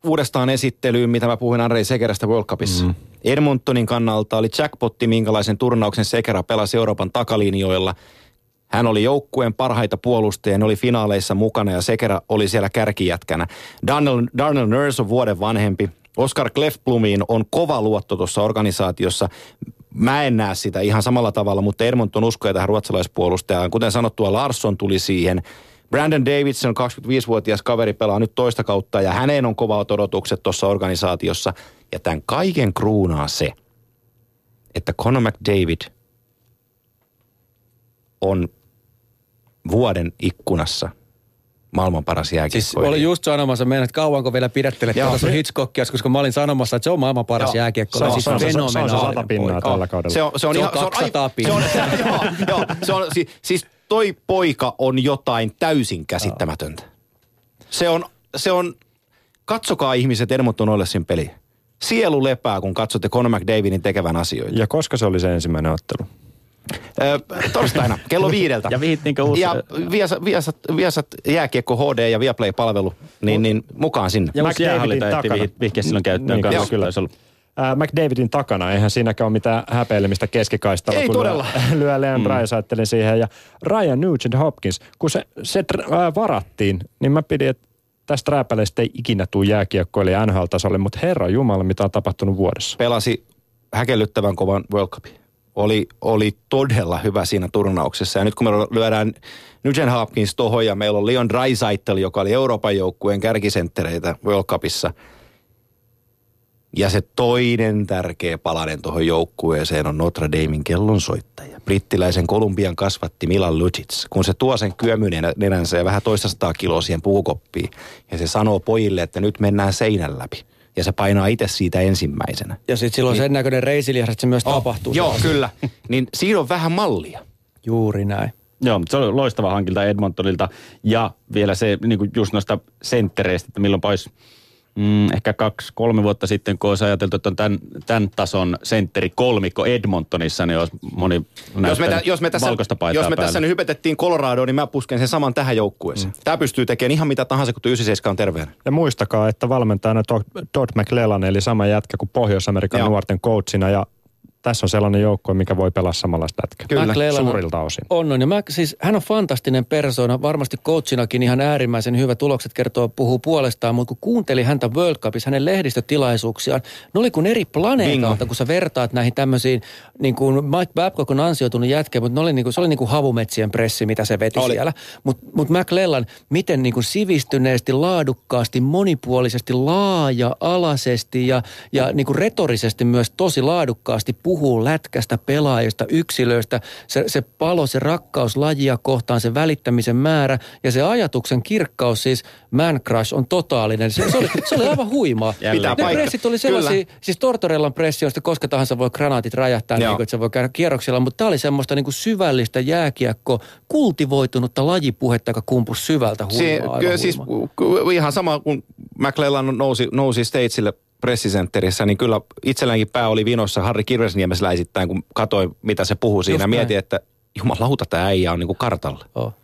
uudestaan esittelyyn, mitä mä puhuin Andrei Sekerästä World Cupissa. Mm. Edmontonin kannalta oli jackpotti, minkälaisen turnauksen Sekera pelasi Euroopan takalinjoilla. Hän oli joukkueen parhaita puolustajia, ne oli finaaleissa mukana ja Sekera oli siellä kärkijätkänä. Darnell, Darnell Nurse on vuoden vanhempi. Oscar Clefblumiin on kova luotto tuossa organisaatiossa. Mä en näe sitä ihan samalla tavalla, mutta Edmonton uskoo tähän ruotsalaispuolustajaan. Kuten sanottua, Larsson tuli siihen – Brandon Davidson, 25-vuotias kaveri, pelaa nyt toista kautta ja häneen on kovat odotukset tuossa organisaatiossa. Ja tämän kaiken kruunaa se, että Conor McDavid on vuoden ikkunassa maailman paras jääkiekko. Siis oli just sanomassa, meidän, että kauanko vielä pidättelet tuota Hitchcockia, koska mä olin sanomassa, että se on maailman paras jääkiekko. Se on, siis se, on, se, on, se on sata pinnaa tällä kaudella. Se on, se on, se on ihan, 200 pinnaa. Se on, joo, joo, se on, siis, siis toi poika on jotain täysin käsittämätöntä. Se on, se on, katsokaa ihmiset Edmonton Oilersin peli. Sielu lepää, kun katsotte Conor McDavidin tekevän asioita. Ja koska se oli se ensimmäinen ottelu? Öö, torstaina, kello viideltä. ja viittiinkö uusi... Ja Viasat, Viasat, Viasat jääkiekko HD ja Viaplay-palvelu, niin, niin mukaan sinne. Ja uusi jäähallinta vihkeä silloin käyttöön niin, kanssa. Kyllä, se ollut äh, McDavidin takana. Eihän siinäkään ole mitään häpeilemistä keskikaistalla. Ei kun todella. Lyö, lyö Leon mm. ajattelin siihen. Ja Ryan Nugent Hopkins, kun se, se äh, varattiin, niin mä pidin, että tästä rääpäleistä ei ikinä tule jääkiekko eli NHL-tasolle, mutta herra Jumala, mitä on tapahtunut vuodessa. Pelasi häkellyttävän kovan World Cupin. oli, oli todella hyvä siinä turnauksessa. Ja nyt kun me lyödään Nugent Hopkins tohon ja meillä on Leon Draisaitl, joka oli Euroopan joukkueen kärkisenttereitä World Cupissa. Ja se toinen tärkeä palanen tuohon joukkueeseen on Notre Damein kellonsoittaja. Brittiläisen Kolumbian kasvatti Milan Lucic. Kun se tuo sen kyömynenänsä ja vähän toista sataa kiloa siihen puukoppiin. Ja se sanoo pojille, että nyt mennään seinän läpi ja se painaa itse siitä ensimmäisenä. Ja sitten silloin niin, sen näköinen reisilias, että se myös oh, tapahtuu. Joo, kyllä. niin siinä on vähän mallia. Juuri näin. Joo, se on loistava hankilta Edmontonilta. Ja vielä se niin kuin just noista senttereistä, että milloin pois mm, ehkä kaksi, kolme vuotta sitten, kun olisi ajateltu, että on tämän, tämän tason sentteri kolmikko Edmontonissa, niin olisi moni jos me, jos me tässä, valkoista paitaa Jos me päälle. tässä nyt hypetettiin Coloradoon, niin mä pusken sen saman tähän joukkueeseen. Mm. Tämä pystyy tekemään ihan mitä tahansa, kun 97 on terveenä. Ja muistakaa, että valmentajana Todd McLellan, eli sama jätkä kuin Pohjois-Amerikan Joo. nuorten coachina, ja tässä on sellainen joukko, mikä voi pelaa samanlaista lätkää. Kyllä, suurilta osin. On, on. Ja mä, siis, hän on fantastinen persoona, varmasti coachinakin ihan äärimmäisen hyvä tulokset kertoo, puhuu puolestaan, mutta kun kuunteli häntä World Cupissa, hänen lehdistötilaisuuksiaan, ne oli kuin eri planeetalta, kun sä vertaat näihin tämmöisiin, niin kuin Mike Babcock on ansioitunut jätkä, mutta ne oli niin kuin, se oli niin kuin havumetsien pressi, mitä se veti oli. siellä. Mutta mut McLellan, miten niin kuin sivistyneesti, laadukkaasti, monipuolisesti, laaja-alaisesti ja, ja niin kuin retorisesti myös tosi laadukkaasti puhuu lätkästä, pelaajista, yksilöistä, se, se palo, se rakkaus lajia kohtaan, se välittämisen määrä ja se ajatuksen kirkkaus, siis man crush on totaalinen. Se, se, oli, se oli aivan huimaa. Pitää ne pressit oli sellaisia, Kyllä. siis Tortorellan pressi, josta koska tahansa voi granaatit räjähtää, niin kuin, että se voi käydä kierroksilla, mutta tämä oli semmoista niin kuin syvällistä jääkiekko, kultivoitunutta lajipuhetta, joka kumpus syvältä huimaa. Se, kyllä, siis ihan sama kuin McLellan nousi, nousi Statesille pressisentterissä, niin kyllä itselläänkin pää oli vinossa Harri Kirvesniemessä läisittäin, kun katsoin, mitä se puhuu siinä. Mietin, että jumalauta, tämä äijä on niin kuin kartalla. Oh.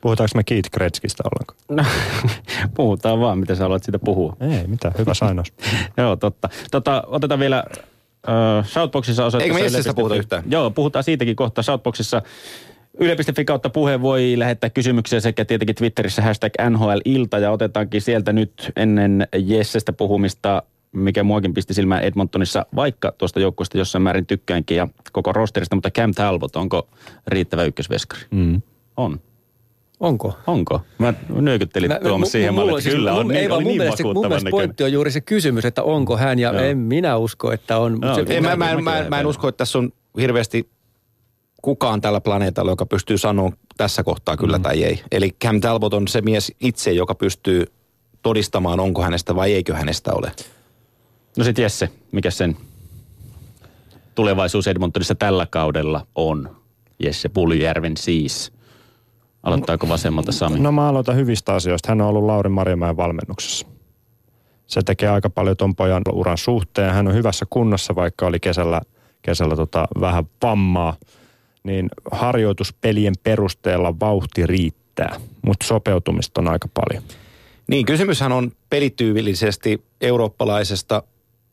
Puhutaanko me Keith Kretskistä ollenkaan? No, puhutaan vaan, mitä sä haluat siitä puhua. Ei mitään, hyvä sainaus. Joo, totta. Tota, otetaan vielä uh, Shoutboxissa osoitteessa... Eikö me puhuta yhtään? Joo, puhutaan siitäkin kohta. Shoutboxissa Yle.fi kautta puhe voi lähettää kysymyksiä sekä tietenkin Twitterissä hashtag NHL-ilta ja otetaankin sieltä nyt ennen Jessestä puhumista mikä muakin pisti silmään Edmontonissa, vaikka tuosta joukkueesta jossain määrin tykkäänkin ja koko rosterista, mutta Cam Talbot, onko riittävä ykkösveskari? Mm. On. Onko? Onko? Mä nyökyttelin mä, Tuomas siihen malliin, että siis, kyllä on, niin, ei, mun niin mielestä, mun mielestä pointti on juuri se kysymys, että onko hän ja Joo. en minä usko, että on. No, se, ei, mä, mä, mä, mä en usko, että tässä on hirveästi kukaan tällä planeetalla, joka pystyy sanoa tässä kohtaa kyllä mm. tai ei. Eli Cam Talbot on se mies itse, joka pystyy todistamaan, onko hänestä vai eikö hänestä ole. No sit Jesse, mikä sen tulevaisuus Edmontonissa tällä kaudella on? Jesse Puljärven siis. Aloittaako vasemmalta Sami? No mä aloitan hyvistä asioista. Hän on ollut Lauri Marjamäen valmennuksessa. Se tekee aika paljon ton pojan uran suhteen. Hän on hyvässä kunnossa, vaikka oli kesällä, kesällä tota vähän vammaa. Niin harjoituspelien perusteella vauhti riittää, mutta sopeutumista on aika paljon. Niin, kysymyshän on pelityyvillisesti eurooppalaisesta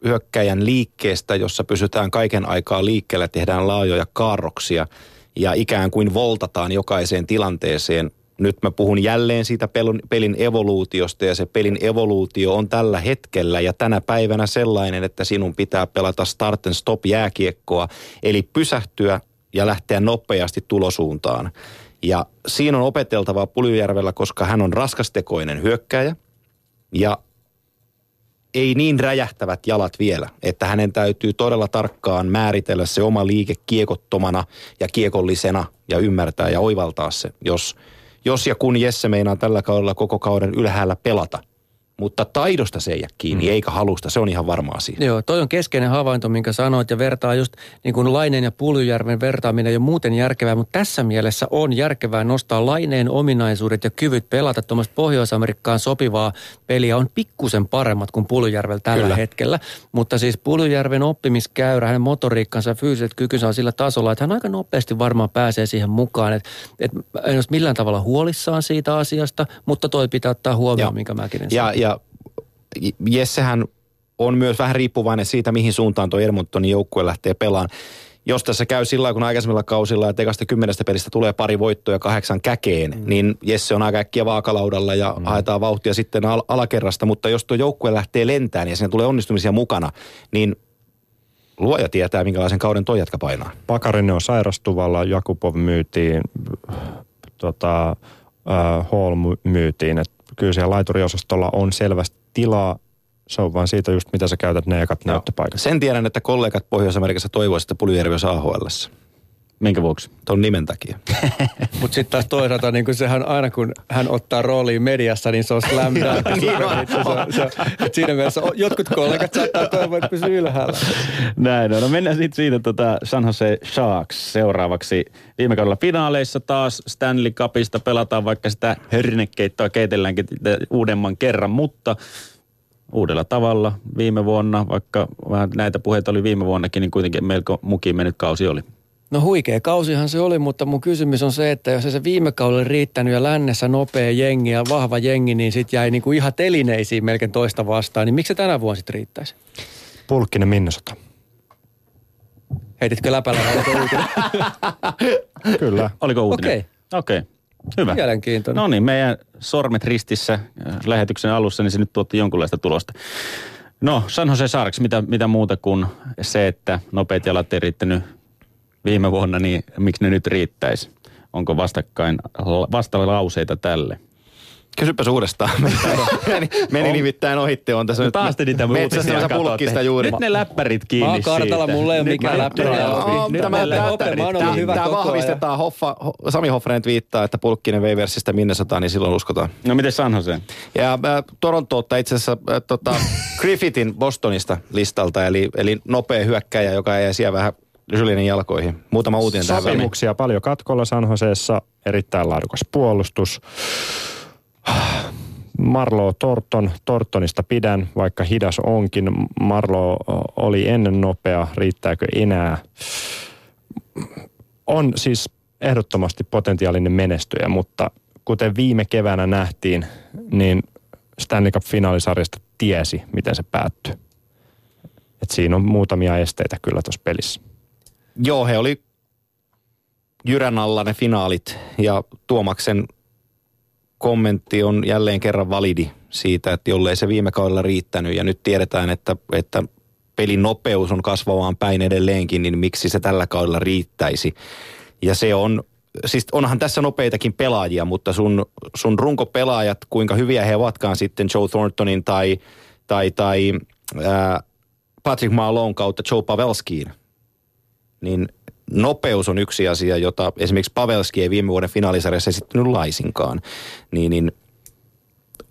hyökkäjän liikkeestä, jossa pysytään kaiken aikaa liikkeellä, tehdään laajoja kaarroksia ja ikään kuin voltataan jokaiseen tilanteeseen. Nyt mä puhun jälleen siitä pelin, evoluutiosta ja se pelin evoluutio on tällä hetkellä ja tänä päivänä sellainen, että sinun pitää pelata start and stop jääkiekkoa, eli pysähtyä ja lähteä nopeasti tulosuuntaan. Ja siinä on opeteltavaa Puljujärvellä, koska hän on raskastekoinen hyökkäjä ja ei niin räjähtävät jalat vielä, että hänen täytyy todella tarkkaan määritellä se oma liike kiekottomana ja kiekollisena ja ymmärtää ja oivaltaa se, jos, jos ja kun Jesse meinaa tällä kaudella koko kauden ylhäällä pelata, mutta taidosta se ei jää kiinni, mm. eikä halusta. Se on ihan varma asia. Joo, toi on keskeinen havainto, minkä sanoit, ja vertaa just niin kuin Laineen ja Puljujärven vertaaminen jo muuten järkevää, mutta tässä mielessä on järkevää nostaa Laineen ominaisuudet ja kyvyt pelata tuommoista Pohjois-Amerikkaan sopivaa peliä on pikkusen paremmat kuin Puljujärvellä tällä Kyllä. hetkellä. Mutta siis Puljujärven oppimiskäyrä, hänen motoriikkansa ja fyysiset kykynsä on sillä tasolla, että hän aika nopeasti varmaan pääsee siihen mukaan. Että et en olisi millään tavalla huolissaan siitä asiasta, mutta toi pitää ottaa huomioon, minkä mäkin ja, ja Jessehän on myös vähän riippuvainen siitä, mihin suuntaan tuo Edmontonin joukkue lähtee pelaamaan. Jos tässä käy sillä kun aikaisemmilla kausilla, että ekasta kymmenestä pelistä tulee pari voittoa kahdeksan käkeen, mm. niin Jesse on aika äkkiä vaakalaudalla ja mm. haetaan vauhtia sitten al- alakerrasta. Mutta jos tuo joukkue lähtee lentään ja siinä tulee onnistumisia mukana, niin luoja tietää, minkälaisen kauden toi jätkä painaa. Pakarinen on sairastuvalla, Jakubov myytiin, tota, äh, Hall my- myytiin. Et kyllä siellä laituriosastolla on selvästi tilaa. Se on vaan siitä just, mitä sä käytät ne ekat näyttöpaikat. Sen tiedän, että kollegat Pohjois-Amerikassa toivoisivat, että Puljujärvi olisi AHL. Minkä vuoksi? Tuon nimen takia. Mutta sitten taas toisaalta niin sehän aina kun hän ottaa rooliin mediassa, niin se on slam dunk. et siinä mielessä jotkut kollegat saattaa toivoa, että pysyy ylhäällä. Näin on. No mennään sitten siitä tota San Jose Sharks seuraavaksi. Viime kaudella finaaleissa taas Stanley Cupista pelataan, vaikka sitä hörnekeittoa keitelläänkin uudemman kerran, mutta uudella tavalla viime vuonna, vaikka vähän näitä puheita oli viime vuonnakin, niin kuitenkin melko mukiin mennyt kausi oli. No huikea kausihan se oli, mutta mun kysymys on se, että jos ei se viime kaudella riittänyt ja lännessä nopea jengi ja vahva jengi, niin sitten jäi niinku ihan telineisiin melkein toista vastaan, niin miksi se tänä vuonna sitten riittäisi? Pulkkinen Minnesota. Heititkö läpällä vai oliko uutinen? Kyllä. Oliko uutinen? Okei. Okei. Hyvä. Mielenkiintoinen. No niin, meidän sormet ristissä äh, lähetyksen alussa, niin se nyt tuotti jonkunlaista tulosta. No, San Jose Sharks, mitä, mitä muuta kuin se, että nopeat jalat ei riittänyt viime vuonna, niin miksi ne nyt riittäisi? Onko vastakkain vastalauseita tälle? Kysypäs uudestaan. meni meni nimittäin ohitte. On tässä No nyt taas te niitä metsästämässä pulkkista juuri. Nyt ne läppärit kiinni Mä oon kartalla, siitä. mulla ei ole mikään läppäri hyvä Tämä vahvistetaan. Hoffa, Ho- Sami Hoffren twiittaa, että Pulkkinen vei versistä Minnesotaan, niin silloin uskotaan. No miten San Jose? Ja äh, Toronto ottaa itse asiassa äh, tota, Griffithin Bostonista listalta, eli, eli nopea hyökkäjä, joka ei siellä vähän Julienin jalkoihin. Muutama uutinen tähän. Sopimuksia paljon katkolla San Joseessa, erittäin laadukas puolustus. Marlo Torton, Tortonista pidän, vaikka hidas onkin. Marlo oli ennen nopea, riittääkö enää? On siis ehdottomasti potentiaalinen menestyjä, mutta kuten viime keväänä nähtiin, niin Stanley Cup-finaalisarjasta tiesi, miten se päättyi. Et siinä on muutamia esteitä kyllä tuossa pelissä. Joo, he oli Jyrän alla ne finaalit ja Tuomaksen kommentti on jälleen kerran validi siitä, että jollei se viime kaudella riittänyt ja nyt tiedetään, että, että pelin nopeus on kasvavaan päin edelleenkin, niin miksi se tällä kaudella riittäisi. Ja se on, siis onhan tässä nopeitakin pelaajia, mutta sun, sun runkopelaajat, kuinka hyviä he ovatkaan sitten Joe Thorntonin tai, tai, tai ää, Patrick Marlon kautta Joe Pavelskiin, niin nopeus on yksi asia, jota esimerkiksi Pavelski ei viime vuoden finaalisarjassa esittynyt laisinkaan. Niin, niin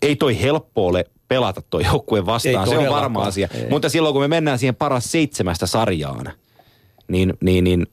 ei toi helppo ole pelata toi joukkue vastaan, Ei se on varma asia. Ei. Mutta silloin kun me mennään siihen paras seitsemästä sarjaan, niin, niin, niin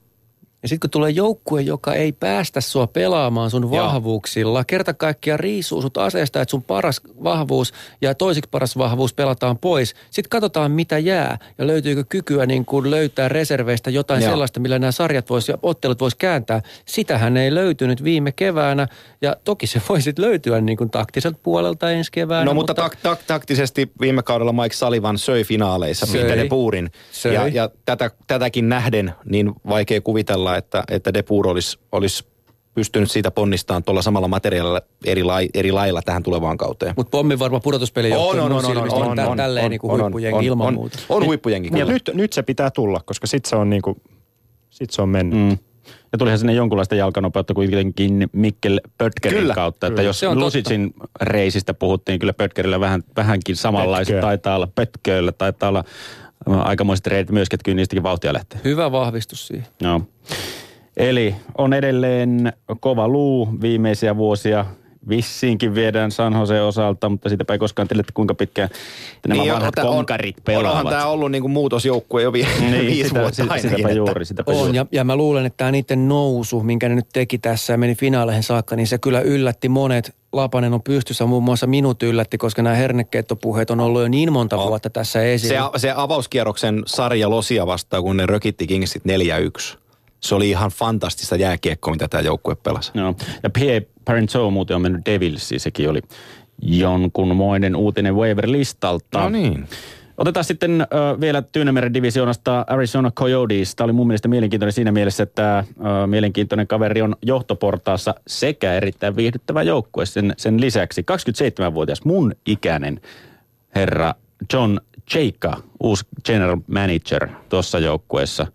Ja sitten kun tulee joukkue, joka ei päästä sua pelaamaan sun Joo. vahvuuksilla, kerta kaikkiaan riisuu sut aseesta, että sun paras vahvuus ja toisiksi paras vahvuus pelataan pois. Sitten katsotaan, mitä jää ja löytyykö kykyä niin kuin löytää reserveistä jotain Joo. sellaista, millä nämä sarjat vois, ja ottelut vois kääntää. Sitähän ei löytynyt viime keväänä ja toki se voi sitten löytyä niin kuin taktiselta puolelta ensi keväänä. No mutta, tak, tak, taktisesti viime kaudella Mike Sullivan söi finaaleissa Söi. Peter Puurin. Söi. Ja, ja tätä, tätäkin nähden niin vaikea kuvitella, että, että De Puur olisi, olisi pystynyt siitä ponnistamaan tuolla samalla materiaalilla eri, lai, eri lailla tähän tulevaan kauteen. Mutta pommin varma pudotuspeli On, on, on, on, on, on, tä- on, tälleen on, niin kuin on, huippujengi on, ilman on, muuta. On huippujengi Ja kyllä. nyt, nyt se pitää tulla, koska sit se on niinku, sit se on mennyt. Mm. Ja tulihan sinne jonkunlaista jalkanopeutta kuitenkin Mikkel Pötkerin Kyllä, kautta. Että kyllä. jos Se on totta. Lusitsin reisistä puhuttiin, kyllä Pötkerillä vähän, vähänkin samanlaiset Pötkö. taitaa olla. Pötköillä taitaa olla aikamoiset reitit myöskin, että kyllä niistäkin vauhtia lähtee. Hyvä vahvistus siihen. No. Eli on edelleen kova luu viimeisiä vuosia. Vissiinkin viedään San Jose osalta, mutta siitäpä ei koskaan tiedä, että kuinka pitkään nämä Niin, vanhat on- konkarit Onhan pelaavat. tämä ollut niinku muutosjoukkue jo vi- niin, viisi sitä, vuotta sitä, ainakin. sitäpä että- juuri, sitäpä On, juuri. ja, ja mä luulen, että tämä niiden nousu, minkä ne nyt teki tässä ja meni finaaleihin saakka, niin se kyllä yllätti monet. Lapanen on pystyssä, muun muassa minut yllätti, koska nämä hernekeittopuheet on ollut jo niin monta On. vuotta tässä Se, esillä. se avauskierroksen sarja Losia vastaan, kun ne rökitti Kingsit 4-1. Se oli ihan fantastista jääkiekkoa, mitä tämä joukkue pelasi. Joo. Ja Pierre Parenteau muuten on mennyt Devilsiin, sekin oli jonkunmoinen uutinen waiver-listalta. No niin. Otetaan sitten ö, vielä Tyynemeren divisioonasta Arizona Coyotes. Tämä oli mun mielestä mielenkiintoinen siinä mielessä, että ö, mielenkiintoinen kaveri on johtoportaassa sekä erittäin viihdyttävä joukkue sen, sen lisäksi. 27-vuotias mun ikäinen herra John Cheika, uusi general manager tuossa joukkueessa.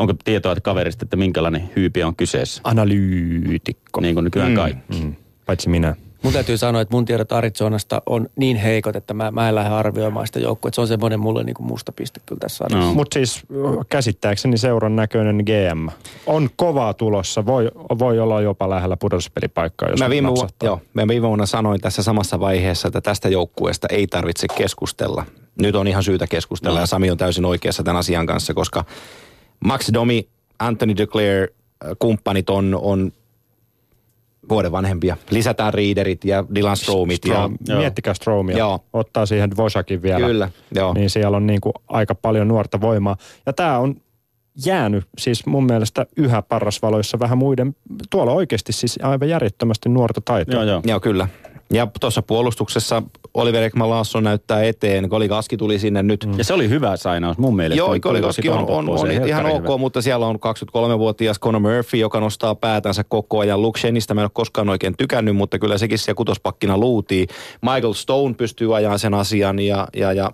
Onko tietoa että kaverista, että minkälainen hyypi on kyseessä? Analyytikko. Niin kuin nykyään kaikki. Mm. Paitsi minä. Mun täytyy sanoa, että mun tiedot Arizonasta on niin heikot, että mä, mä en lähde arvioimaan sitä joukkuetta. Se on semmoinen mulle niin kuin musta piste kyllä tässä sarjassa. No. Mutta siis käsittääkseni seuran näköinen GM on kovaa tulossa. Voi, voi olla jopa lähellä pudotuspelipaikkaa, jos Mä viime, vu- napsahtaa. joo, mä viime vuonna sanoin tässä samassa vaiheessa, että tästä joukkueesta ei tarvitse keskustella. Nyt on ihan syytä keskustella no. ja Sami on täysin oikeassa tämän asian kanssa, koska Max Domi, Anthony Declare, äh, kumppanit on, on vuoden vanhempia. Lisätään Readerit ja Dylan Stromit. Ja, Strom, miettikää Stromia. Joo. Ottaa siihen Vosakin vielä. Kyllä, joo. Niin siellä on niin kuin aika paljon nuorta voimaa. Ja tämä on jäänyt siis mun mielestä yhä parrasvaloissa vähän muiden, tuolla oikeasti siis aivan järjettömästi nuorta taitoa. Joo, joo. Joo, kyllä. Ja tuossa puolustuksessa Oliver Ekman Laasson näyttää eteen. Kolikaski tuli sinne nyt. Ja se oli hyvä sainaus mun mielestä. Joo, Oli- Kolikoski tuli on, on, on se ihan ok, hyvä. mutta siellä on 23-vuotias Conor Murphy, joka nostaa päätänsä koko ajan. Luke Shenistä mä en ole koskaan oikein tykännyt, mutta kyllä sekin siellä kutospakkina luutii. Michael Stone pystyy ajamaan sen asian ja, ja, ja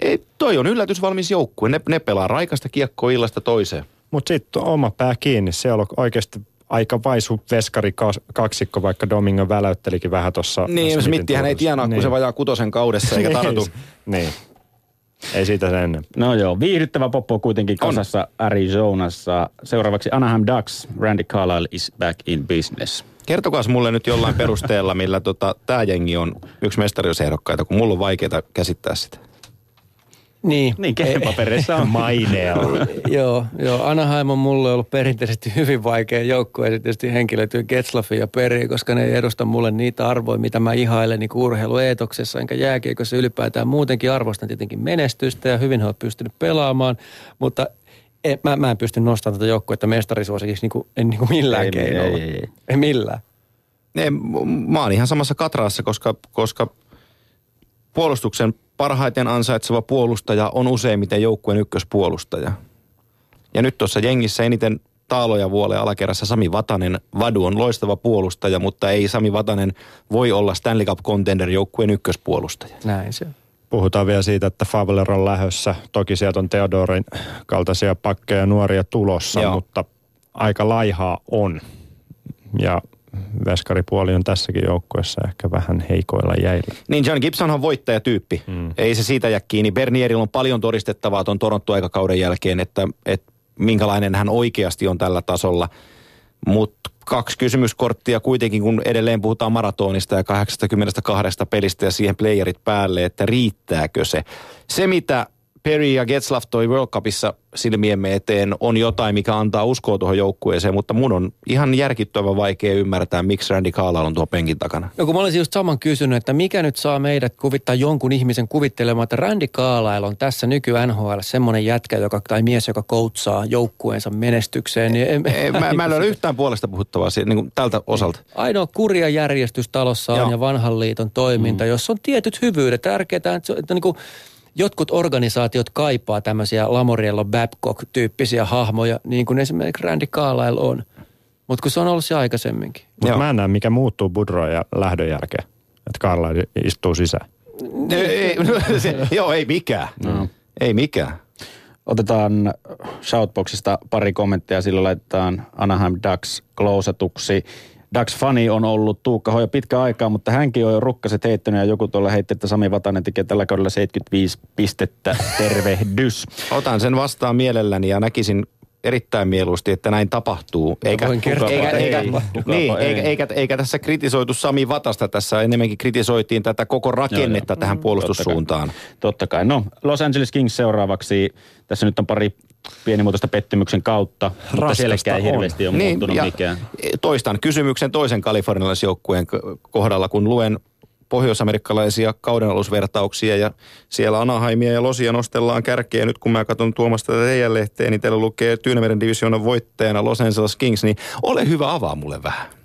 ei, toi on yllätysvalmis joukkue. Ne, ne pelaa raikasta kiekkoa illasta toiseen. Mutta sitten oma pää kiinni. Siellä on oikeasti aika vaisu veskari kaksikko, vaikka Domingo väläyttelikin vähän tuossa. Niin, Smithihän ei tienaa, kun se vajaa kutosen kaudessa eikä tartu. niin. Ei siitä sen ennen. No joo, viihdyttävä poppo kuitenkin kasassa Arizonassa. Seuraavaksi Anaheim Ducks. Randy Carlyle is back in business. Kertokaa mulle nyt jollain perusteella, millä tota, tämä jengi on yksi mestariusehdokkaita, kun mulla on vaikeaa käsittää sitä. Niin. Niin, papereissa on. Maineella. joo, joo, Anaheim on mulle ollut perinteisesti hyvin vaikea joukkue, ja tietysti henkilötyy Getzlaffin ja Peri, koska ne ei edusta mulle niitä arvoja, mitä mä ihailen niin urheilueetoksessa, enkä jääkiekossa ylipäätään muutenkin arvostan tietenkin menestystä ja hyvin he ovat pystynyt pelaamaan, mutta en, mä, mä en pysty nostamaan tätä joukkuetta mestarisuosikiksi niin kuin, en niin kuin millään Ei, keinolla. ei, ei. ei millään. Ne, m- mä oon ihan samassa katraassa, koska, koska puolustuksen parhaiten ansaitseva puolustaja on useimmiten joukkueen ykköspuolustaja. Ja nyt tuossa jengissä eniten taaloja vuolee alakerrassa Sami Vatanen. Vadu on loistava puolustaja, mutta ei Sami Vatanen voi olla Stanley Cup Contender joukkueen ykköspuolustaja. Näin se on. Puhutaan vielä siitä, että Favler on lähössä. Toki sieltä on Theodorin kaltaisia pakkeja nuoria tulossa, Joo. mutta aika laihaa on. Ja veskaripuoli on tässäkin joukkueessa ehkä vähän heikoilla jäillä. Niin John Gibson on voittajatyyppi. Mm. Ei se siitä jää kiinni. Bernierillä on paljon todistettavaa tuon Toronto-aikakauden jälkeen, että, että minkälainen hän oikeasti on tällä tasolla. Mutta kaksi kysymyskorttia kuitenkin, kun edelleen puhutaan maratonista ja 82 pelistä ja siihen playerit päälle, että riittääkö se. Se, mitä Perry ja Getzlaff toi World Cupissa silmiemme eteen, on jotain, mikä antaa uskoa tuohon joukkueeseen, mutta mun on ihan järkittävän vaikea ymmärtää, miksi Randy Carlyle on tuo penkin takana. No kun mä olisin just saman kysynyt, että mikä nyt saa meidät kuvittaa jonkun ihmisen kuvittelemaan, että Randy Carlyle on tässä nyky NHL semmoinen jätkä joka, tai mies, joka koutsaa joukkueensa menestykseen. Niin en, Ei, mä, mä en löydä yhtään puolesta puhuttavaa siitä, niin kuin tältä osalta. Ainoa kurja järjestys talossa on Joo. ja vanhan liiton toiminta, mm. jossa on tietyt hyvyydet. Tärkeää, että, että niin kuin jotkut organisaatiot kaipaa tämmöisiä Lamoriello Babcock-tyyppisiä hahmoja, niin kuin esimerkiksi Randy Carlyle on. Mutta kun se on ollut se aikaisemminkin. Mutta mä en näe, mikä muuttuu Budro ja lähdön jälkeen. Että Karla istuu sisään. Ei, ei, se, joo, ei mikään. No. Ei mikään. Otetaan Shoutboxista pari kommenttia, silloin laitetaan Anaheim Ducks klousatuksi. Ducks fani on ollut Tuukka Hoja pitkä aikaa, mutta hänkin on jo rukkaset heittänyt ja joku tuolla heitti, että Sami Vatanen tekee tällä kaudella 75 pistettä. Tervehdys. Otan sen vastaan mielelläni ja näkisin erittäin mieluusti, että näin tapahtuu. Eikä, kertoa, eikä, ei. eikä, Kukapa niin, ei. eikä, eikä, eikä, tässä kritisoitu Sami Vatasta, tässä enemmänkin kritisoitiin tätä koko rakennetta Joo, joo. tähän Mm, puolustussuuntaan. Totta kai. No, Los Angeles Kings seuraavaksi. Tässä nyt on pari pienimuotoista pettymyksen kautta, mutta sielläkään ei on. hirveästi ole muuttunut ja mikään. toistan kysymyksen toisen kalifornialaisjoukkueen kohdalla, kun luen pohjoisamerikkalaisia kaudenalusvertauksia ja siellä Anaheimia ja Losia nostellaan kärkeä. Nyt kun mä katson Tuomasta teidän lehteä, niin teillä lukee Tyynemeren divisioonan voittajana Los Angeles Kings, niin ole hyvä avaa mulle vähän.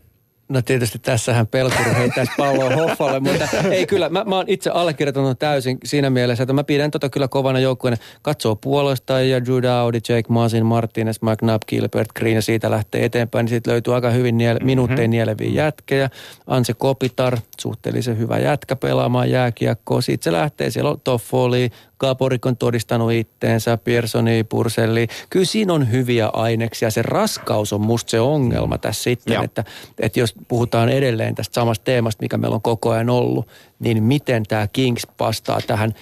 No tietysti tässähän pelkuri heittäisi palloa Hoffalle, mutta ei kyllä. Mä, mä oon itse allekirjoittanut täysin siinä mielessä, että mä pidän tota kyllä kovana joukkueena. Katsoo puolesta ja Drew Dowdy, Jake Masin, Martinez, McNabb, Gilbert, Green ja siitä lähtee eteenpäin. Niin siitä löytyy aika hyvin niel, minuutteja mm-hmm. nieleviä jätkejä. Anse Kopitar, suhteellisen hyvä jätkä pelaamaan jääkiekkoa. Siitä se lähtee. Siellä on Toffoli, Gaborik on todistanut itteensä, Piersoni, Purselli. Kyllä siinä on hyviä aineksia. Se raskaus on musta se ongelma tässä sitten, että, että jos puhutaan edelleen tästä samasta teemasta, mikä meillä on koko ajan ollut, niin miten tämä Kings vastaa tähän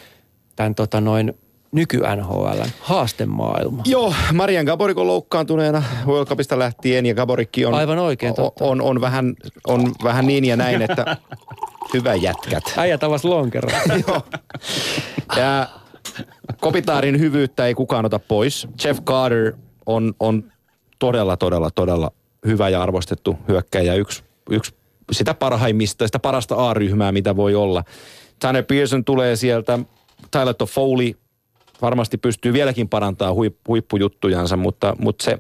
tämän tota noin nyky-NHL haastemaailma. Joo, Marian Gaborik on loukkaantuneena World Cupista lähtien ja Gaborikki on, Aivan oikein, totta. on, on, vähän, on vähän niin ja näin, että hyvä jätkät. Äijä tavas lonkero. Joo. Ja Kopitaarin hyvyyttä ei kukaan ota pois. Jeff Carter on, on todella, todella, todella hyvä ja arvostettu hyökkäjä. Yksi, yksi sitä parhaimmista, sitä parasta A-ryhmää, mitä voi olla. Tanner Pearson tulee sieltä. Tyler Toffoli varmasti pystyy vieläkin parantaa huip, huippujuttujansa, mutta, mutta se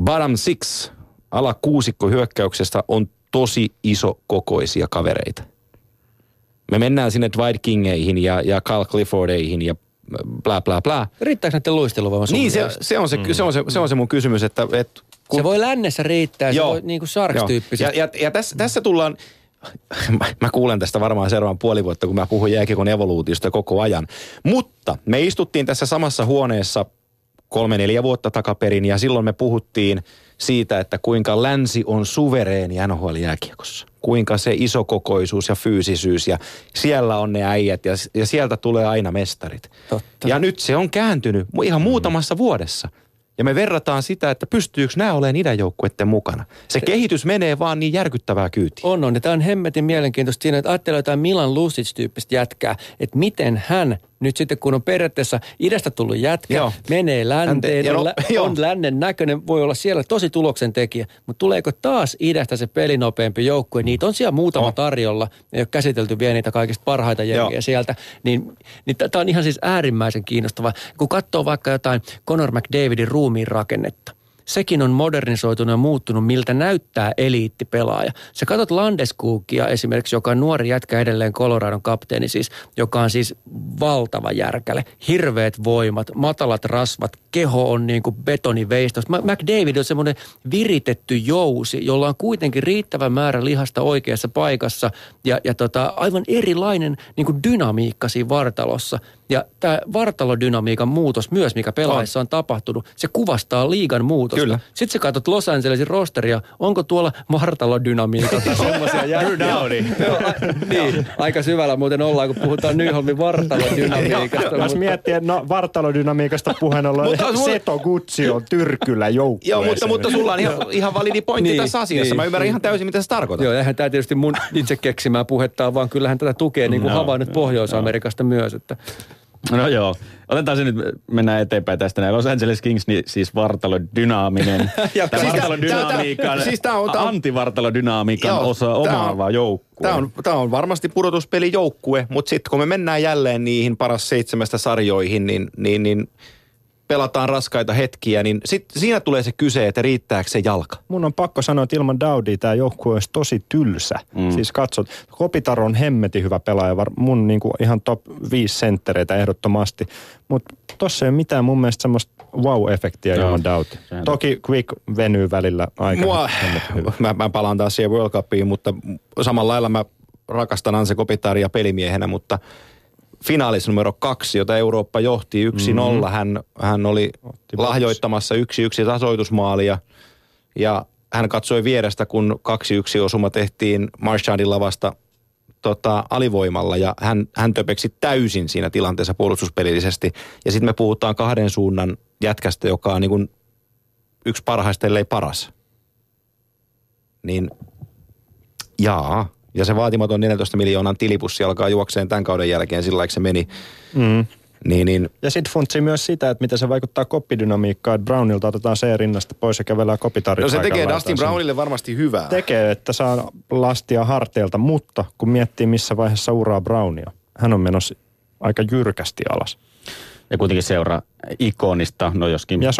bottom six ala kuusikko hyökkäyksestä on tosi iso kokoisia kavereita. Me mennään sinne Dwight Kingeihin ja, ja Carl Cliffordeihin ja bla bla bla. Riittääkö näiden luisteluvaivan sun Niin, se, se, on se, se, on se, se on se mun kysymys, että, että Se voi lännessä riittää, se Joo. voi niin kuin Joo. Sarks-tyyppisesti. Ja, ja, ja tässä, tässä tullaan, mä, mä kuulen tästä varmaan seuraavan puoli vuotta, kun mä puhun jääkiekon evoluutiosta koko ajan. Mutta me istuttiin tässä samassa huoneessa kolme-neljä vuotta takaperin ja silloin me puhuttiin siitä, että kuinka länsi on suvereeni NHL-jääkiekossa. Kuinka se isokokoisuus ja fyysisyys ja siellä on ne äijät ja, ja sieltä tulee aina mestarit. Totta. Ja nyt se on kääntynyt ihan muutamassa vuodessa. Ja me verrataan sitä, että pystyykö nämä olemaan idänjoukkueiden mukana. Se kehitys menee vaan niin järkyttävää kyytiä. On, on. Ja tämä on hemmetin mielenkiintoista siinä, että ajattelee jotain Milan Lucic-tyyppistä jätkää, että miten hän nyt sitten, kun on periaatteessa idästä tullut jätkä, Joo. menee länteen, ja on, lä- joo. on lännen näköinen, voi olla siellä tosi tuloksen tekijä, mutta tuleeko taas idästä se pelinopeampi joukkue? Niitä on siellä muutama On. tarjolla, ei ole käsitelty vielä niitä kaikista parhaita jengiä sieltä, niin, niin tämä on ihan siis äärimmäisen kiinnostavaa. Kun katsoo vaikka jotain Conor McDavidin ruumiin rakennetta, sekin on modernisoitunut ja muuttunut, miltä näyttää eliittipelaaja. Sä katsot Landeskookia esimerkiksi, joka on nuori jätkä edelleen Coloradon kapteeni siis, joka on siis valtava järkäle. Hirveät voimat, matalat rasvat, keho on niin kuin betoniveistos. McDavid on semmoinen viritetty jousi, jolla on kuitenkin riittävä määrä lihasta oikeassa paikassa ja, ja tota, aivan erilainen niin kuin dynamiikka siinä vartalossa. Ja tämä vartalodynamiikan muutos myös, mikä pelaajissa on tapahtunut, se kuvastaa liigan muutosta. Kyllä. Sitten sä katsot Los Angelesin rosteria, onko tuolla vartalodynamiikasta semmoisia jätkiä? Joo, a- niin, aika syvällä muuten ollaan, kun puhutaan Nyholmin vartalodynamiikasta. Jos miettii, että no vartalodynamiikasta puheen ollen, Seto Gutsi on tyrkyllä joukkueeseen. Joo, mutta, mutta sulla on ihan, ihan validi pointti Niin, tässä asiassa. niin, Mä ymmärrän ihan täysin, mitä se tarkoittaa. Joo, eihän tämä tietysti mun itse keksimää puhetta on, vaan kyllähän tätä tukee niin kuin havainnut Pohjois-Amerikasta myös. Että No joo, otetaan se nyt, mennään eteenpäin tästä näin. Los Angeles Kings, niin siis vartalodynaaminen. Ja Tämä siis vartalodynamiikan, tää- siis tää on- tää on- antivartalodynamiikan Joo, osa omaava joukkue. Tämä on, tämä on varmasti pudotuspelijoukkue, mutta sitten kun me mennään jälleen niihin paras seitsemästä sarjoihin, niin, niin, niin pelataan raskaita hetkiä, niin sit siinä tulee se kyse, että riittääkö se jalka. Mun on pakko sanoa, että ilman Daudia tämä joukkue olisi tosi tylsä. Mm. Siis katsot, Kopitar on hemmetin hyvä pelaaja, var, mun niinku ihan top 5 senttereitä ehdottomasti. Mutta tossa ei ole mitään mun mielestä semmoista wow-efektiä Joo. ilman Daudia. Sehän- Toki Quick venyy välillä aika Mua, mä, mä palaan taas siihen World Cupiin, mutta samalla lailla mä rakastan Anse Kopitaria pelimiehenä, mutta finaalissa numero kaksi, jota Eurooppa johti 1-0, mm-hmm. hän, hän oli Otti lahjoittamassa yksi yksi tasoitusmaalia ja hän katsoi vierestä, kun kaksi yksi osuma tehtiin Marchandin lavasta tota, alivoimalla ja hän, hän töpeksi täysin siinä tilanteessa puolustuspelillisesti. Ja sitten me puhutaan kahden suunnan jätkästä, joka on niin kuin yksi parhaista, ellei paras. Niin jaa, ja se vaatimaton 14 miljoonan tilipussi alkaa juokseen tämän kauden jälkeen, sillä lailla se meni. Mm. Niin, niin Ja sitten funtsii myös sitä, että miten se vaikuttaa koppidynamiikkaan, että Brownilta otetaan se rinnasta pois ja kävellään kopitarit no se tekee Dustin Brownille varmasti hyvää. tekee, että saa lastia harteilta, mutta kun miettii missä vaiheessa uraa Brownia, hän on menossa aika jyrkästi alas. Ja kuitenkin seuraa ikonista, no joskin Ja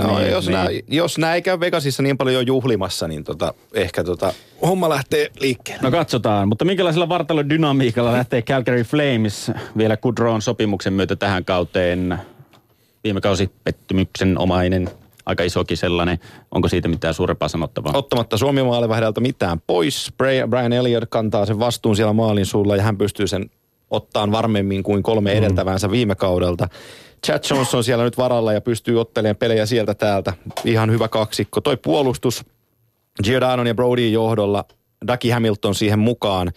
on. No, niin, jos, niin. Nää, jos nää ei käy Vegasissa niin paljon jo juhlimassa, niin tota, ehkä tota, homma lähtee liikkeelle. No katsotaan, mutta minkälaisella vartalodynamiikalla lähtee Calgary Flames vielä Kudroon sopimuksen myötä tähän kauteen? Viime kausi pettymyksen omainen, aika isokin sellainen. Onko siitä mitään suurempaa sanottavaa? Ottamatta Suomi maalivahdelta mitään pois. Brian Elliott kantaa sen vastuun siellä maalin suulla ja hän pystyy sen ottaan varmemmin kuin kolme edeltävänsä viime kaudelta. Chad Jones on siellä nyt varalla ja pystyy ottelemaan pelejä sieltä täältä. Ihan hyvä kaksikko. Toi puolustus Giordanon ja Brodyn johdolla, Ducky Hamilton siihen mukaan,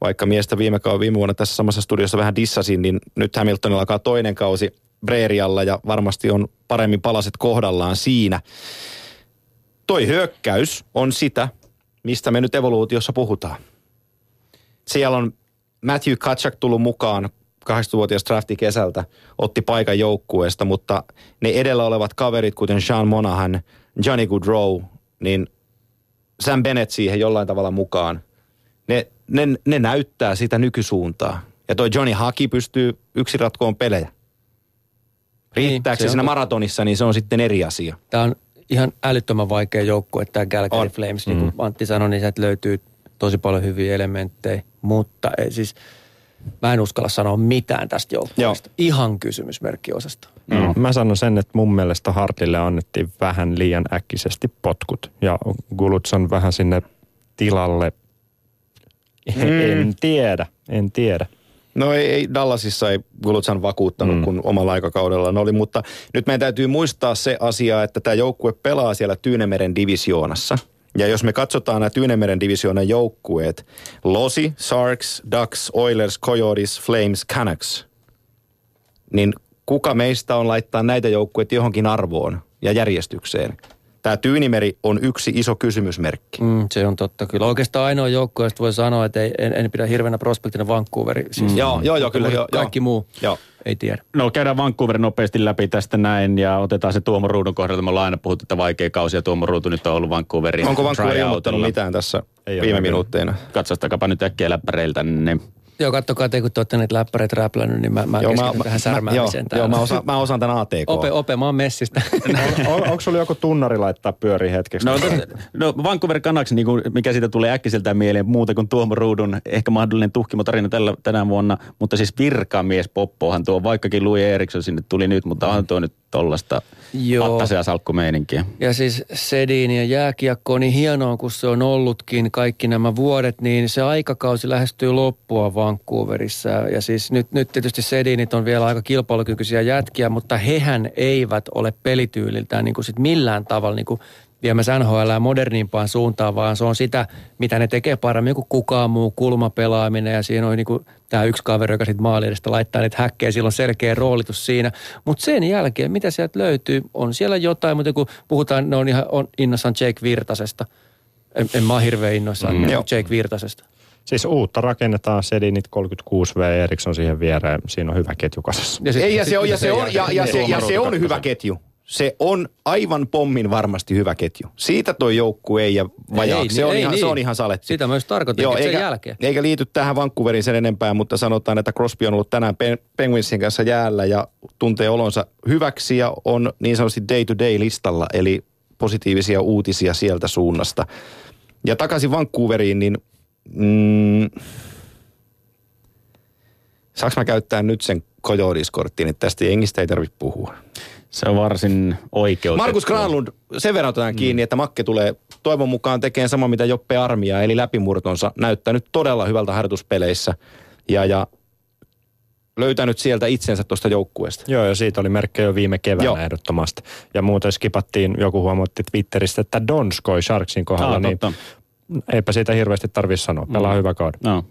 vaikka miestä viime, kau- viime vuonna tässä samassa studiossa vähän dissasin, niin nyt Hamiltonilla alkaa toinen kausi Breerialla ja varmasti on paremmin palaset kohdallaan siinä. Toi hyökkäys on sitä, mistä me nyt evoluutiossa puhutaan. Siellä on Matthew Kachak tullut mukaan 18-vuotias drafti kesältä, otti paikan joukkueesta, mutta ne edellä olevat kaverit, kuten Sean Monahan, Johnny Goodrow, niin Sam Bennett siihen jollain tavalla mukaan. Ne, ne, ne näyttää sitä nykysuuntaa. Ja toi Johnny Haki pystyy yksin ratkoon pelejä. Riittääkö se se on siinä totta. maratonissa, niin se on sitten eri asia. Tämä on ihan älyttömän vaikea joukkue, tämä Calgary On. Flames. Niin kuin Antti sanoi, niin sieltä löytyy tosi paljon hyviä elementtejä, mutta ei, siis mä en uskalla sanoa mitään tästä joukkueesta. Ihan kysymysmerkkiosasta. No. Mä sanon sen, että mun mielestä Hartille annettiin vähän liian äkkisesti potkut. Ja Guluts on vähän sinne tilalle. Mm. En tiedä, en tiedä. No ei, ei Dallasissa ei Gulutsan vakuuttanut mm. kuin omalla aikakaudellaan oli, mutta nyt meidän täytyy muistaa se asia, että tämä joukkue pelaa siellä Tyynemeren divisioonassa. Ja jos me katsotaan nämä Tyynemeren divisioonan joukkueet, Losi, Sharks, Ducks, Oilers, Coyotes, Flames, Canucks, niin kuka meistä on laittaa näitä joukkueita johonkin arvoon ja järjestykseen? Tämä Tyynimeri on yksi iso kysymysmerkki. Mm, se on totta kyllä. Oikeastaan ainoa joukkue, josta voi sanoa, että ei, en, en pidä hirveänä prospektina Vancouveri. Siis, Mm. Joo, joo, joo, kyllä, joo, Kaikki joo. muu Joo. ei tiedä. No käydään Vancouver nopeasti läpi tästä näin ja otetaan se Tuomo Ruudun kohdalta. Me ollaan aina puhuttu, että vaikea kausi ja Tuomo Ruutu nyt on ollut Vancouverin Onko Vancouver ilmoittanut mitään tässä Ei viime minuutteina? Katsostakapa nyt äkkiä läppäreiltä. Niin Joo, kattokaa te, kun te olette niitä läppäreitä räplännyt, niin mä, mä keskityn tähän särmäämiseen joo, joo, mä, osaan, mä osaan tämän ATK. Ope, ope, mä oon messistä. on, on, onko sulla joku tunnari laittaa pyöri hetkeksi? No, no Vancouver Canucks, niin kuin, mikä siitä tulee äkkiseltään mieleen, muuta kuin Tuomo Ruudun ehkä mahdollinen tuhkimotarina tällä, tänä vuonna. Mutta siis virkamies Poppohan tuo, vaikkakin Louis Eriksson sinne tuli nyt, mutta on tuo nyt tollasta Joo. pattasia salkkumeininkiä. Ja siis Sedin ja jääkiekko on niin hienoa, kun se on ollutkin kaikki nämä vuodet, niin se aikakausi lähestyy loppua Vancouverissa. Ja siis nyt, nyt tietysti Sedinit on vielä aika kilpailukykyisiä jätkiä, mutta hehän eivät ole pelityyliltään niin kuin sit millään tavalla niin kuin viemässä NHL modernimpaan suuntaan, vaan se on sitä, mitä ne tekee paremmin kuin kukaan muu, kulmapelaaminen ja siinä on niin kuin tämä yksi kaveri, joka sitten maali edestä laittaa niitä häkkejä, sillä on selkeä roolitus siinä. Mutta sen jälkeen, mitä sieltä löytyy, on siellä jotain, mutta kun puhutaan, ne on ihan on innossaan Jake Virtasesta. En, en mä ole hirveän innoissaan mm. Jake Virtasesta. Siis uutta rakennetaan, Sedinit 36V, Eriksson siihen viereen. Siinä on hyvä ketju kasassa. sit- Ei, ja se on, ja se on, ja, ja, se, ja se on hyvä ketju. Se on aivan pommin varmasti hyvä ketju. Siitä toi joukkue ei ja vajaaksi. Se Ei, on, ei ihan, niin. se on ihan saletti. Sitä myös tarkoitin, Joo, että sen eikä, jälkeen. eikä liity tähän Vancouverin sen enempää, mutta sanotaan, että Crosby on ollut tänään Pen- Penguinsin kanssa jäällä ja tuntee olonsa hyväksi ja on niin sanotusti day-to-day listalla, eli positiivisia uutisia sieltä suunnasta. Ja takaisin Vancouveriin, niin mm, saanko mä käyttää nyt sen Coyotes-korttiin, että tästä jengistä ei tarvitse puhua. Se on varsin oikeutettu. Markus Granlund, sen verran otetaan Mm. kiinni, että Makke tulee toivon mukaan tekemään sama mitä Joppe Armia, eli läpimurtonsa. Näyttänyt todella hyvältä harjoituspeleissä ja, ja löytänyt sieltä itsensä tuosta joukkueesta. Joo, ja siitä oli merkkejä jo viime keväänä Joo. Ehdottomasti. Ja muuten skipattiin, joku huomautti Twitteristä, että Donskoi Sharksin kohdalla, Ah, niin totta. Eipä siitä hirveästi tarvitse sanoa. Pelaa mm. hyvä kauden. No,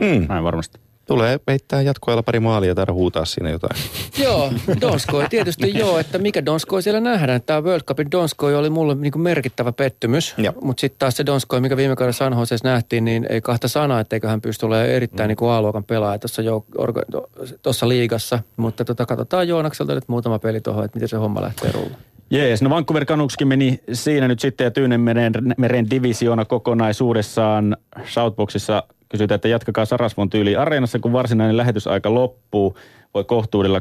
Mm. näin varmasti. Tulee heittää jatkoajalla pari maalia ja huutaa siinä jotain. Joo, Donskoi tietysti joo, että mikä Donskoi siellä nähdään. Tämä World Cupin Donskoi oli mulle niin kuin merkittävä pettymys, mutta sitten taas se Donskoi, mikä viime kaudella San Joseessa nähtiin, niin ei kahta sanaa, etteikö hän pysty olemaan erittäin niin kuin A-luokan pelaaja tuossa jouk- tuossa liigassa. Mutta tota, katsotaan Joonakselta nyt muutama peli tuohon, että miten se homma lähtee rullaan. Jees, no Vancouver Canuckskin meni siinä nyt sitten ja Tyynemeren meren divisioona kokonaisuudessaan Shoutboxissa kysytään, että jatkakaa Sarasvon tyyli areenassa, kun varsinainen lähetysaika loppuu. Voi kohtuudella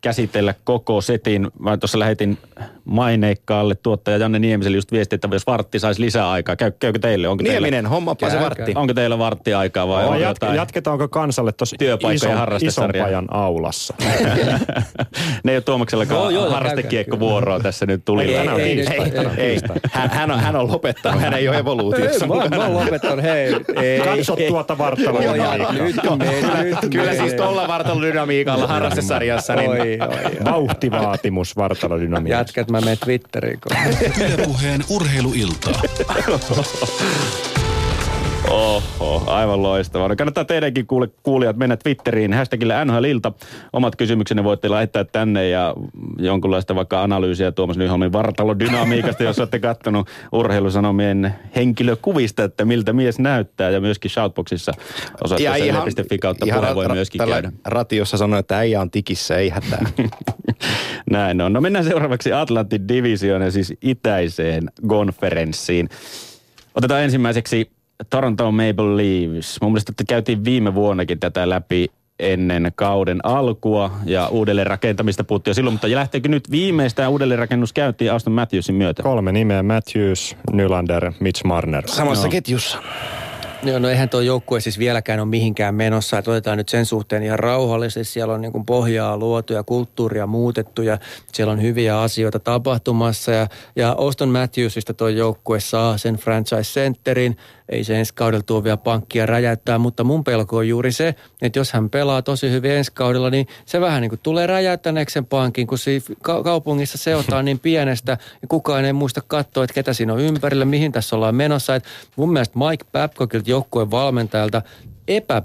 käsitellä koko setin. Mä tuossa lähetin maineikkaalle tuottaja Janne Niemiselle just viesti, että jos vartti saisi lisää aikaa. Käy, käykö teille? Onko Nieminen, teillä, hommapa se vartti. onko teillä varttiaikaa vai on Jat- jotain? jatketaanko kansalle tuossa Työpaikkojen ison, aulassa? ne ei ole Tuomaksellakaan joo, harrastekiekkovuoroa tässä nyt tuli. Ei, tänään ei, ei, ei, ei. tänään Ei, hän, hän, on, hän on lopettanut, hän ei ole evoluutiossa Mä, mä oon lopettanut, hei. Ei, Katso ei. tuota nyt Kyllä siis tuolla vartalodynamiikalla harrastesarjassa, niin. Vauhtivaatimus vartalodynamiikassa. Jätkät, mä menen Twitteriin. kun- Ylepuheen urheiluiltaa. Oho, aivan loistavaa. No kannattaa teidänkin kuule, kuulijat mennä Twitteriin hashtagillä NHLilta. Omat kysymyksenne voitte laittaa tänne ja jonkunlaista vaikka analyysiä Tuomas Nyholmin vartalodynamiikasta, jos olette kattonut urheilusanomien henkilökuvista, että miltä mies näyttää ja myöskin Shoutboxissa osoitteessa yle.fi kautta puhe voi ra- myöskin tällä käydä. ratiossa sanoi, että äijä on tikissä, ei hätää. Näin on. No mennään seuraavaksi Atlantin divisioon ja siis itäiseen konferenssiin. Otetaan ensimmäiseksi Toronto Maple Leafs. Mun mielestä että käytiin viime vuonnakin tätä läpi ennen kauden alkua ja uudelleen rakentamista puhuttiin jo silloin, mutta lähteekö nyt viimeistään uudelleenrakennus käyntiin Aston Matthewsin myötä? Kolme nimeä, Matthews, Nylander, Mitch Marner. Samassa ketjussa. Joo, no eihän tuo joukkue siis vieläkään ole mihinkään menossa. Että otetaan nyt sen suhteen ihan rauhallisesti. Siellä on niin kuin pohjaa luotu ja kulttuuria muutettu ja siellä on hyviä asioita tapahtumassa. Ja, ja Auston Matthewsista tuo joukkue saa sen franchise-centerin. Ei se ensi kaudella tuo vielä pankkia räjäyttää, mutta mun pelko on juuri se, että jos hän pelaa tosi hyvin ensi kaudella, niin se vähän niin kuin tulee räjäyttäneeksi sen pankin, kun siinä ka- kaupungissa seotaan niin pienestä ja kukaan ei muista katsoa, että ketä siinä on ympärillä, mihin tässä ollaan menossa. Et mun mielestä Mike Babcockilta joukkueen valmentajalta epä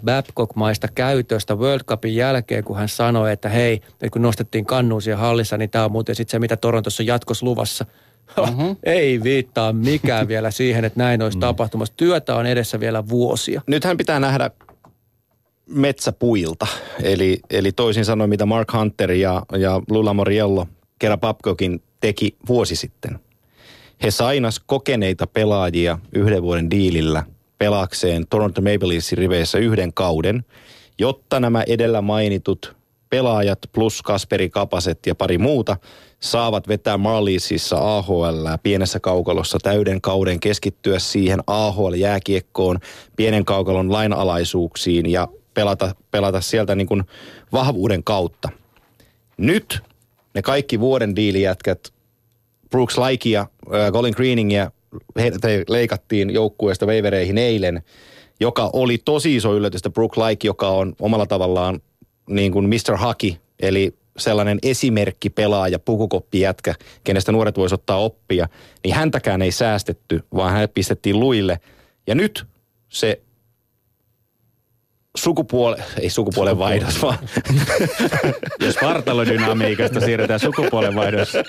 maista käytöstä World Cupin jälkeen, kun hän sanoi, että hei, että kun nostettiin kannuun siellä hallissa, niin tämä on muuten sitten se, mitä Torontossa on jatkos luvassa. Mm-hmm. Ei viittaa mikään vielä siihen, että näin olisi tapahtumassa. Työtä on edessä vielä vuosia. Nythän pitää nähdä metsäpuilta. Eli, eli toisin sanoen, mitä Mark Hunter ja, ja Lula Moriello kerran Babcockin teki vuosi sitten. He sainas kokeneita pelaajia yhden vuoden diilillä pelaakseen Toronto Maple Leafsin riveissä yhden kauden, jotta nämä edellä mainitut pelaajat plus Kasperi Kapaset ja pari muuta saavat vetää Marliesissa AHL pienessä kaukalossa täyden kauden keskittyä siihen AHL-jääkiekkoon, pienen kaukalon lainalaisuuksiin ja pelata, pelata sieltä niin kuin vahvuuden kautta. Nyt ne kaikki vuoden diilijätkät, Brooks Laikia, äh, Colin Greeningia, heidät leikattiin joukkueesta veivereihin eilen, joka oli tosi iso yllätys, että Brook Laiki, joka on omalla tavallaan niin kuin Mr. Haki, eli sellainen esimerkki pelaaja, pukukoppijätkä, kenestä nuoret voisivat ottaa oppia, niin häntäkään ei säästetty, vaan hänet pistettiin luille. Ja nyt se sukupuole, ei sukupuolen vaihdos, vaan Jos vartalodynamiikasta siirretään sukupuolenvaihdossa.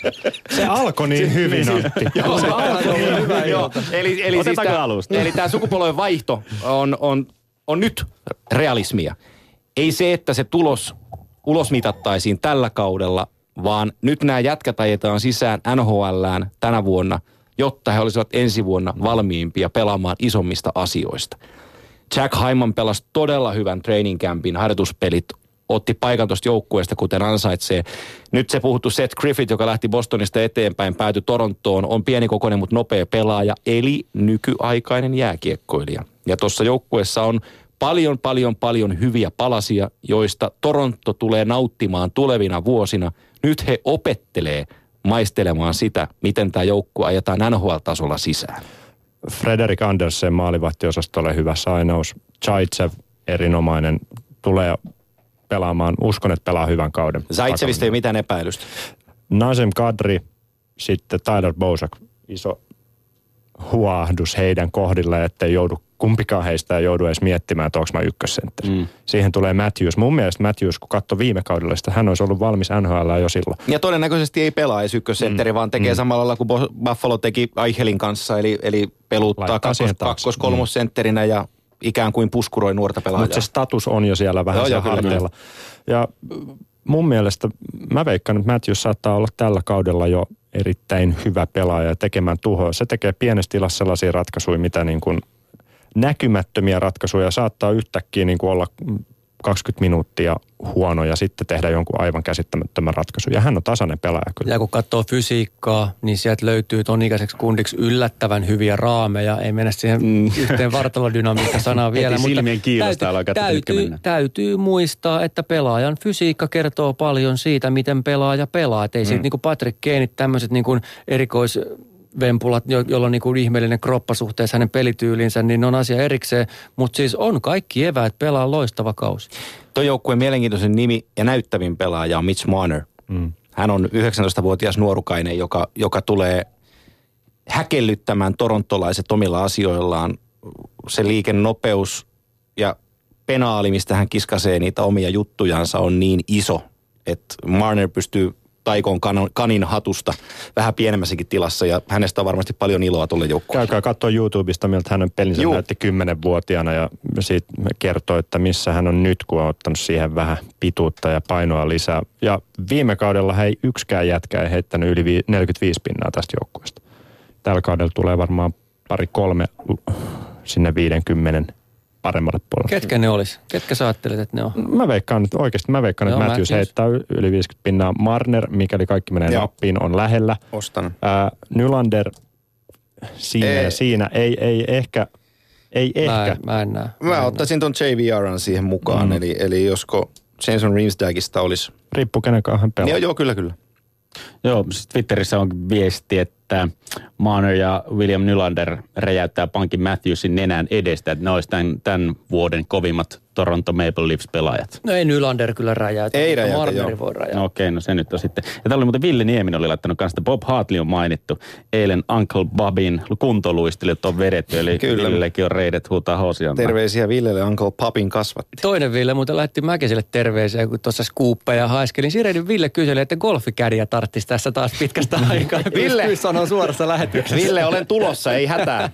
Se alkoi niin hyvin, Antti. Joo, se on hyvä Joo, eli, eli, siis Otetaanko tää, alusta? eli tämä sukupolven vaihto on, on, on nyt realismia. Ei se, että se tulos ulosmitattaisiin tällä kaudella, vaan nyt nämä jätkät ajetaan sisään NHLään tänä vuonna, jotta he olisivat ensi vuonna valmiimpia pelaamaan isommista asioista. Jack Hyman pelasi todella hyvän training campin, harjoituspelit, otti paikan tuosta joukkueesta, kuten ansaitsee. Nyt se puhuttu Seth Griffith, joka lähti Bostonista eteenpäin, päätyi Torontoon, on pienikokoinen, mutta nopea pelaaja, eli nykyaikainen jääkiekkoilija. Ja tuossa joukkueessa on paljon, paljon, paljon hyviä palasia, joista Toronto tulee nauttimaan tulevina vuosina. Nyt he opettelee maistelemaan sitä, miten tämä joukkue ajetaan NHL-tasolla sisään. Frederik Andersen maalivahtiosastolle hyvä sainaus. Chaitsev erinomainen. Tulee pelaamaan, uskon, että pelaa hyvän kauden. Zaitsevista ei ole mitään epäilystä. Nazem Kadri, sitten Tyler Bosak, iso huahdus heidän kohdilleen, ettei joudu, kumpikaan heistä ei joudu edes miettimään, että onko mä ykkössentteri. Mm. Siihen tulee Matthews. Mun mielestä Matthews, kun katsoi viime kaudella sitä, hän olisi ollut valmis NHL jo silloin. Ja todennäköisesti ei pelaa edes ykkössentteri, mm. vaan tekee mm. samalla lailla kuin Buffalo teki Aichelin kanssa, eli, eli peluttaa kakkos, kakkos kolmosentterinä ja ikään kuin puskuroi nuorta pelaajaa. Mutta se status on jo siellä vähän Joo, siellä joo. Ja mun mielestä, mä veikkaan, että Matthews saattaa olla tällä kaudella jo erittäin hyvä pelaaja ja tekemään tuhoa. Se tekee pienessä tilassa sellaisia ratkaisuja, mitä niin kuin näkymättömiä ratkaisuja saattaa yhtäkkiä niin kuin olla 20 minuuttia huono ja sitten tehdä jonkun aivan käsittämättömän ratkaisun. Ja hän on tasainen pelaaja kyllä. Ja kun katsoo fysiikkaa, niin sieltä löytyy ton ikäiseksi kundiksi yllättävän hyviä raameja. Ei mennä siihen mm. yhteen vartalodynamiikka sanaa vielä. Heti silmien kiilosta täytyy, täytyy, täytyy muistaa, että pelaajan fysiikka kertoo paljon siitä, miten pelaaja pelaa. Et ei mm. siitä niin kuin Patrick Keenit tämmöiset niin kuin erikois vempulat, jo- jolla on niin kuin ihmeellinen kroppa suhteessa hänen pelityylinsä, niin on asia erikseen. Mutta siis on kaikki eväät pelaa loistava kausi. Tuo joukkueen mielenkiintoisen nimi ja näyttävin pelaaja on Mitch Marner. Mm. Hän on 19-vuotias nuorukainen, joka, joka tulee häkellyttämään torontolaiset omilla asioillaan. Se liikennopeus ja penaali, mistä hän kiskasee niitä omia juttujansa, on niin iso, että Marner pystyy taikoon kanon, kanin hatusta vähän pienemmässäkin tilassa ja hänestä on varmasti paljon iloa tuolle joukkueelle. Käykää katsoa YouTubesta, miltä hänen pelinsä Juu. näytti kymmenenvuotiaana ja siitä kertoo, että missä hän on nyt, kun on ottanut siihen vähän pituutta ja painoa lisää. Ja viime kaudella ei yksikään jätkä ei heittänyt yli vi- 45 pinnaa tästä joukkueesta. Tällä kaudella tulee varmaan pari kolme sinne 50 paremmalle puolelle. Ketkä ne olisi? Ketkä sä ajattelet, että ne on? Mä veikkaan nyt oikeasti, mä veikkaan, että Matthews Matthews. heittää yli 50 pinnaa. Marner, mikäli kaikki menee Joo. nappiin, on lähellä. Ostan. Ää, Nylander siinä Ei. ja siinä. Ei, ei ehkä, ei Mä, ehkä. en- mä en näe. Mä ottaisin ton JVRn siihen mukaan, mm. eli, eli josko Jameson Reemsdagista olisi... Riippuu kenen kanssa hän pelaa. Niin, joo, kyllä, kyllä. Joo, siis Twitterissä on viesti, että Marner ja William Nylander räjäyttää pankin Matthewsin nenän edestä, että ne olisi tämän, tämän vuoden kovimmat Toronto Maple Leafs-pelaajat. No ei Nylander kyllä räjäytä, Ei mutta räjäytä, Marneri joo. voi räjäyttää. No okei, no se nyt on sitten. Ja täällä oli muuten Ville Nieminen oli laittanut kanssa, että Bob Hartley on mainittu. Eilen Uncle Bobin kuntoluistelut on vedetty, eli Kyllä. Villekin on reidet huutaa hosiaan. Terveisiä Villelle Uncle Papin kasvatti. Toinen Ville muuten lähetti Mäkiselle terveisiä, kun tuossa skuuppeja haiskelin. Sirenin Ville kyseli, että golfikädiä tarttisi tässä taas pitkästä aikaa. Ville! Sanoa suorassa lähetyksessä. Ville, olen tulossa, ei hätää.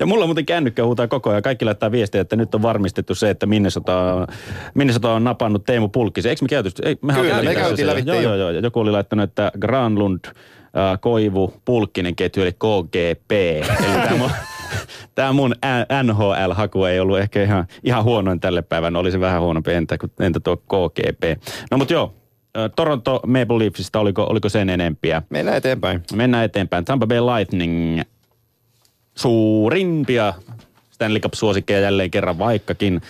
Ja mulla muuten kännykkä huutaa koko ajan. Kaikki laittaa viestiä, että nyt on varmistettu se, että Minnesota, Minnesota on napannut Teemu Pulkkisen. Eikö me käyty? Ei, mehän Kyllä, me käytiin lävitse joo, jo. joo, joo. Joku oli laittanut, että Granlund, äh, Koivu, Pulkkinen ketju eli KGP. Eli tämä mun, tää mun NHL-haku ei ollut ehkä ihan, ihan huonoin tälle päivän. Oli se vähän huonompi, entä, entä tuo KGP. No mutta joo, äh, Toronto Maple Leafsista, oliko, oliko sen enempiä? Mennään eteenpäin. Mennään eteenpäin. Tampa Bay Lightning suurimpia Stanley Cup-suosikkeja jälleen kerran, vaikkakin.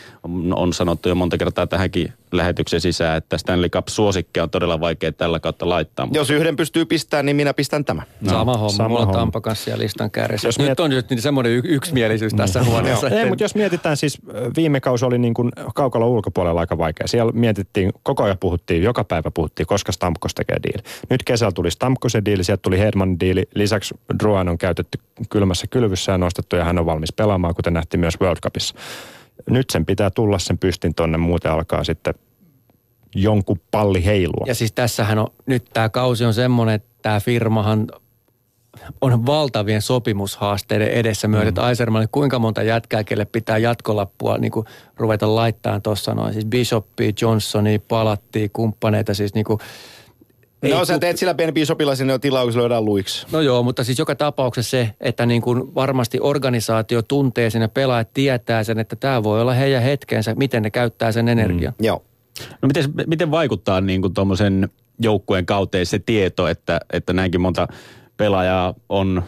On, sanottu jo monta kertaa tähänkin lähetyksen sisään, että Stanley Cup-suosikkeja on todella vaikea tällä kautta laittaa. Mutta Jos yhden pystyy pistämään, niin minä pistän tämän. No, sama homma, sama mulla on homma. Tampa kanssa siellä listan kärjessä. Jos Nyt miet- on nyt niin semmoinen y- yksimielisyys tässä huoneessa. Ei, mutta jos mietitään siis, viime kausi oli niin kuin kaukalla ulkopuolella aika vaikea. Siellä mietittiin, koko ajan puhuttiin, joka päivä puhuttiin, koska Stamkos tekee diili. Nyt kesällä tuli Stamkosen diili, sieltä tuli Hedman diili. Lisäksi Druan on käytetty kylmässä kylvyssä ja nostettu ja hän on valmis pelaamaan, kuten nähtiin myös World Cupissa. Nyt sen pitää tulla sen pystin tonne, muuten alkaa sitten jonkun palli heilua. Ja siis tässähän on, nyt tämä kausi on semmoinen, että tämä firmahan on valtavien sopimushaasteiden edessä myötä, mm. että Aisermanille kuinka monta jätkää, kelle pitää jatkolappua niin kuin ruveta laittamaan tuossa noin. Siis Bishopia, Johnsonia, Palattia, kumppaneita, siis niin kuin, ei no sä teet sillä Ben Bishopilla sinne jo tilauksessa löydään luiksi. No joo, mutta siis joka tapauksessa se, että niin kuin varmasti organisaatio tuntee sen ja pelaajat tietää sen, että tämä voi olla heidän hetkensä, miten ne käyttää sen energian. Mm. Joo. No miten, miten vaikuttaa niin kuin tuommoisen joukkueen kauteen se tieto, että, että näinkin monta pelaajaa on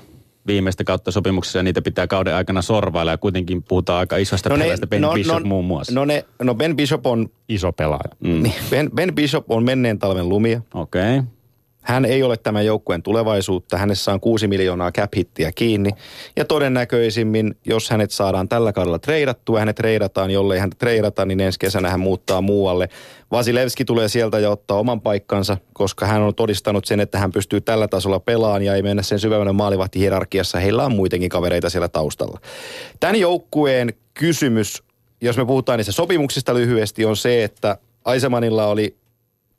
viimeistä kautta sopimuksessa ja niitä pitää kauden aikana sorvailla ja kuitenkin puhutaan aika isosta no pelaajasta, Ben no, Bishop muun muassa. No, ne, no Ben Bishop on, Iso pelaaja. mm. niin, ben, ben Bishop on menneen talven lumia. Okei. Okay. Hän ei ole tämän joukkueen tulevaisuutta. Hänessä on 6 miljoonaa cap-hittiä kiinni. Ja todennäköisimmin, jos hänet saadaan tällä kaudella treidattua, hänet treidataan, jollei hän treidata, niin ensi kesänä hän muuttaa muualle. Vasilevski tulee sieltä ja ottaa oman paikkansa, koska hän on todistanut sen, että hän pystyy tällä tasolla pelaamaan ja ei mennä sen syvemmän maalivahtihierarkiassa. Heillä on muitakin kavereita siellä taustalla. Tämän joukkueen kysymys, jos me puhutaan niistä sopimuksista lyhyesti, on se, että Aisemanilla oli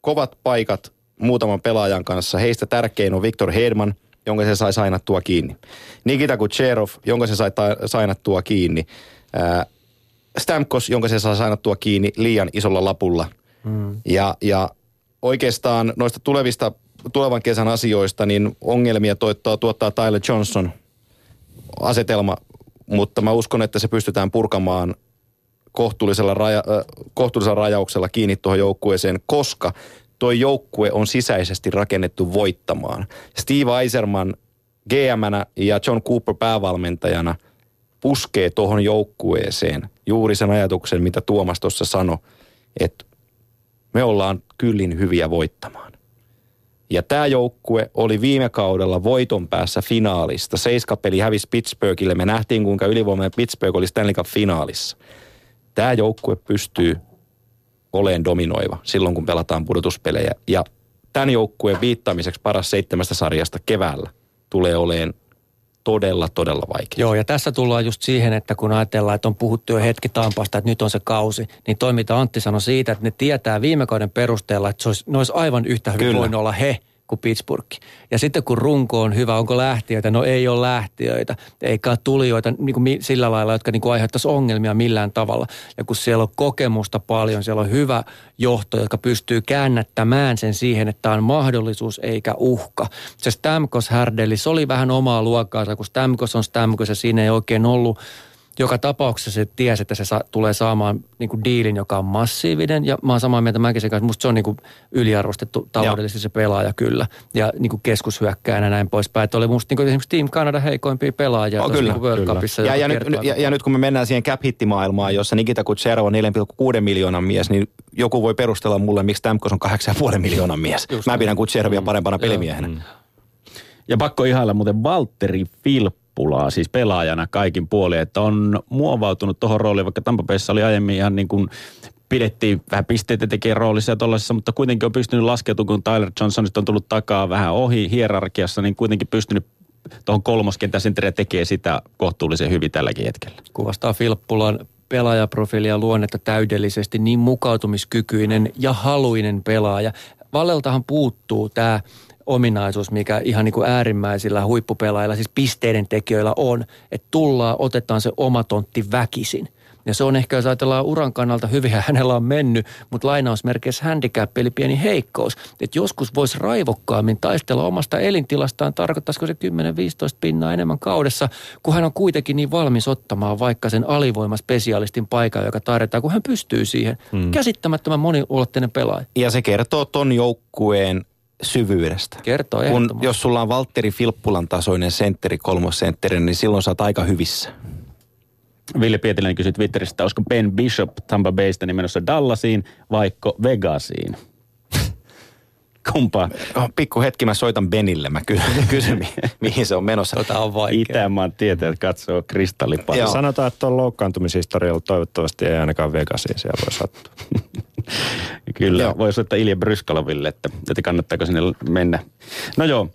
kovat paikat muutaman pelaajan kanssa. Heistä tärkein on Viktor Hedman, jonka se sai sainattua kiinni. Nikita Kucherov, jonka se sai ta- sainattua kiinni. Ää, Stamkos, jonka se sai sainattua kiinni liian isolla lapulla. Mm. Ja, ja oikeastaan noista tulevista, tulevan kesän asioista, niin ongelmia tuottaa, tuottaa Tyler Johnson asetelma, mutta mä uskon, että se pystytään purkamaan kohtuullisella, raja, äh, kohtuullisella rajauksella kiinni tuohon joukkueeseen, koska toi joukkue on sisäisesti rakennettu voittamaan. Steve Eiserman gm ja John Cooper päävalmentajana puskee tuohon joukkueeseen juuri sen ajatuksen, mitä Tuomas tuossa sanoi, että me ollaan kyllin hyviä voittamaan. Ja tämä joukkue oli viime kaudella voiton päässä finaalista. Seiskapeli hävisi Pittsburghille. Me nähtiin, kuinka ylivoimainen Pittsburgh oli Stanley Cup-finaalissa. Tämä joukkue pystyy oleen dominoiva silloin, kun pelataan pudotuspelejä. Ja tämän joukkueen viittaamiseksi paras seitsemästä sarjasta keväällä tulee oleen todella, todella vaikea. Joo, ja tässä tullaan just siihen, että kun ajatellaan, että on puhuttu jo hetki Tampasta, että nyt on se kausi, niin toi mitä Antti sanoi siitä, että ne tietää viime kauden perusteella, että se olisi, ne olisi aivan yhtä hyvin Kyllä. voinut olla he kuin Pittsburgh. Ja sitten kun runko on hyvä, onko lähtiöitä? No ei ole lähtiöitä, eikä tulijoita niin kuin sillä lailla, jotka niin kuin aiheuttaisi ongelmia millään tavalla. Ja kun siellä on kokemusta paljon, siellä on hyvä johto, joka pystyy käännättämään sen siihen, että tämä on mahdollisuus eikä uhka. Se Stamkos härdelli, se oli vähän omaa luokkaansa, kun Stamkos on Stamkos ja siinä ei oikein ollut joka tapauksessa se tiesi, että se sa- tulee saamaan niin kuin diilin, joka on massiivinen. Ja mä oon samaa mieltä Mäkisen kanssa. Musta se on niin kuin yliarvostettu taloudellisesti se pelaaja kyllä. Ja niin kuin keskushyökkäänä ja näin poispäin. Että oli musta niin kuin esimerkiksi Team Canada heikoimpia pelaajia Oh, kyllä, niin kuin World kyllä. Cupissa. Ja, ja, nyt, ja, ja nyt kun me mennään siihen cap maailmaan jossa Nikita Kutsero on 4,6 miljoonan mies, niin joku voi perustella mulle, miksi Stamkos on 8,5 miljoonan mies. Just Mä pidän Kutserovia parempana pelimiehenä. Mm. Ja pakko ihailla muuten Valtteri Filppulaa, siis pelaajana kaikin puolin, että on muovautunut tuohon rooliin, vaikka Tampa Bayssa oli aiemmin ihan niin kuin pidettiin vähän pisteitä tekee roolissa ja tollaisessa, mutta kuitenkin on pystynyt laskeutumaan, kun Tyler Johnsonista on tullut takaa vähän ohi hierarkiassa, niin kuitenkin pystynyt tuohon kolmoskentäsentteriä tekee sitä kohtuullisen hyvin tälläkin hetkellä. kuvastaa Filppulan pelaajaprofiilia luonnetta täydellisesti, niin mukautumiskykyinen ja haluinen pelaaja. Valleltahan puuttuu tämä ominaisuus, mikä ihan niin kuin äärimmäisillä huippupelaajilla, siis pisteiden tekijöillä on, että tullaan, otetaan se oma tontti väkisin. Ja se on ehkä, jos ajatellaan uran kannalta hyvin, hänellä on mennyt, mutta lainausmerkeissä handicap, eli pieni heikkous. Että joskus voisi raivokkaammin taistella omasta elintilastaan, tarkoittaisiko se 10-15 pinnaa enemmän kaudessa, kun hän on kuitenkin niin valmis ottamaan vaikka sen alivoimaspesialistin paikan, joka tarjotaan, kun hän pystyy siihen. Hmm. Käsittämättömän moniulotteinen pelaaja. Ja se kertoo ton joukkueen syvyydestä. Kertoo Kun, jos sulla on Valtteri Filppulan tasoinen sentteri, kolmosentteri, niin silloin sä oot aika hyvissä. Ville Pietiläinen kysyi Twitteristä, olisiko Ben Bishop Tampa Baysta niin menossa Dallasiin vaikka Vegasiin? Kumpaa? Oh, pikku hetki mä soitan Benille, mä kysyn, kysyn mi- mihin se on menossa. Tota on vaikea. Itämaan tietäjät katsoo kristallipalloa. Sanotaan, että tuon loukkaantumishistorialla toivottavasti ei ainakaan Vegasiin siellä voi sattua. Kyllä, Joo. voi soittaa Ilja Bryskaloville, että, että kannattaako sinne mennä. No joo,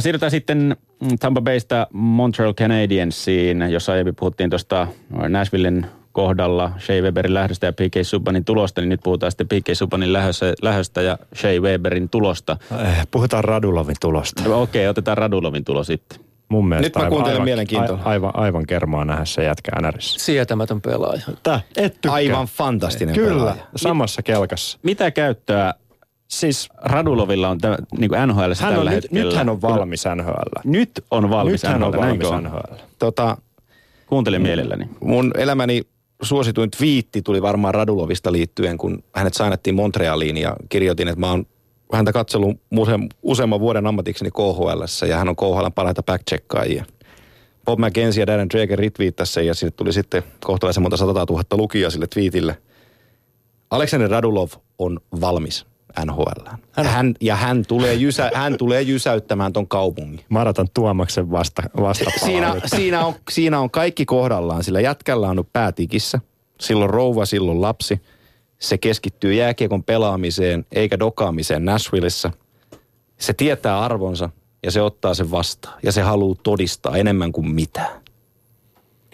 siirrytään sitten Tampa Baysta Montreal Canadiensiin, jossa aiemmin puhuttiin tuosta Nashvillen kohdalla Shea Weberin lähdöstä ja P.K. Subbanin tulosta, niin nyt puhutaan sitten P.K. Subbanin lähöstä, lähöstä ja Shea Weberin tulosta. Eh, Puhutaan Radulovin tulosta. Okei, otetaan Radulovin tulo sitten. Mun mielestä Nyt mä kuuntelen aivan, mielenkiintoa. aivan, aivan kermaa nähdä se jätkä NRissä. Sietämätön pelaaja. Tää, et tykkää. Aivan fantastinen Kyllä, pelaaja. samassa kelkassa. Mitä käyttöä Siis Radulovilla on tämä, niin kuin NHL hän tällä on, nyt, hetkellä? nyt hän on valmis NHL. Nyt on valmis Nyt hän on NHL, valmis näinkö on? NHL. Tota, Kuuntelen mielelläni. mun elämäni suosituin twiitti tuli varmaan Radulovista liittyen, kun hänet sainattiin Montrealiin ja kirjoitin, että mä oon häntä katsellut use- useamman vuoden ammatikseni KHL ja hän on KHL parhaita backcheckkaajia. Bob McKenzie ja Darren Drager retweettasi sen ja sinne tuli sitten kohtalaisen monta 100 000 lukijaa sille twiitille. Aleksander Radulov on valmis NHL. Hän, ja hän tulee, jysä, hän tulee jysäyttämään ton kaupungin. Odotan Tuomaksen vasta, vastapalaa Siinä, siinä, on, siinä on kaikki kohdallaan, sillä jätkällä on päätikissä. Silloin rouva, silloin lapsi. Se keskittyy jääkiekon pelaamiseen eikä dokaamiseen Nashvillessä. Se tietää arvonsa ja se ottaa sen vastaan. Ja se haluaa todistaa enemmän kuin mitään.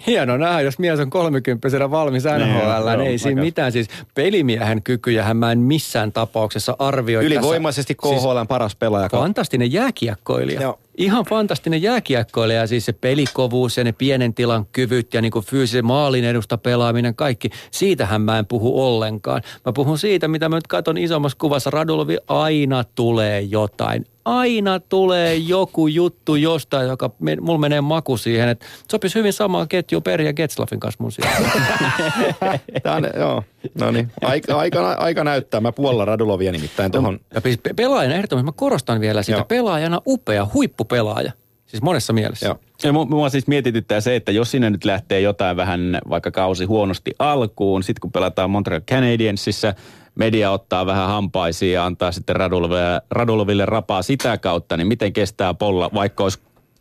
Hieno nähdä, jos mies on 30 valmis NHL, joo, niin ei siinä mitään. Siis pelimiehen kykyjähän mä en missään tapauksessa arvioi. Ylivoimaisesti tässä. KHL paras pelaaja. Siis fantastinen jääkiekkoilija. Joo. Ihan fantastinen jääkiekkoilija, siis se pelikovuus ja ne pienen tilan kyvyt ja niin kuin fyysisen maalin edusta pelaaminen, kaikki. Siitähän mä en puhu ollenkaan. Mä puhun siitä, mitä mä nyt katson isommassa kuvassa. Radulovi aina tulee jotain. Aina tulee joku juttu jostain, joka me, mulla menee maku siihen, että sopisi hyvin samaan ketjuun Peri ja Getslafin kanssa mun sijaan. Tämä on, joo. No niin. Aika, aika, aika näyttää. Mä puolella Radulovia nimittäin tuohon. Ja siis pe- pelaajana ehdottomasti, mä korostan vielä sitä, Joo. pelaajana upea, huippupelaaja. Siis monessa mielessä. Joo. Ja mu- mua siis mietityttää se, että jos sinne nyt lähtee jotain vähän vaikka kausi huonosti alkuun, sitten kun pelataan Montreal Canadiensissa, media ottaa vähän hampaisiin ja antaa sitten Raduloville, Raduloville rapaa sitä kautta, niin miten kestää polla, vaikka olisi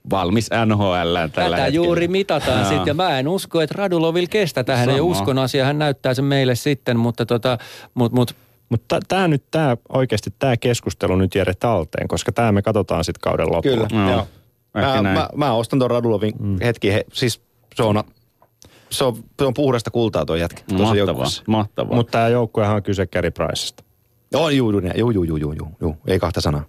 valmis NHL tällä Tätä hetkellä. juuri mitataan sitten ja mä en usko, että Radulovil kestä tähän. Ei Sama. uskon asia, hän näyttää sen meille sitten, mutta tota, mut, mut, Mutta tämä nyt, tämä oikeasti tämä keskustelu nyt jäädä talteen, koska tämä me katsotaan sitten kauden lopulla. Kyllä, Joo. joo. Mä, mä, mä, ostan tuon Radulovin mm. hetki. He, siis se on, se on, se on puhdasta kultaa tuo jätkä. Mahtavaa, mahtavaa. Mutta tämä joukkuehan on kyse Carey Pricesta. Joo, juu, juu, juu, juu, juu, juu, ei kahta sanaa.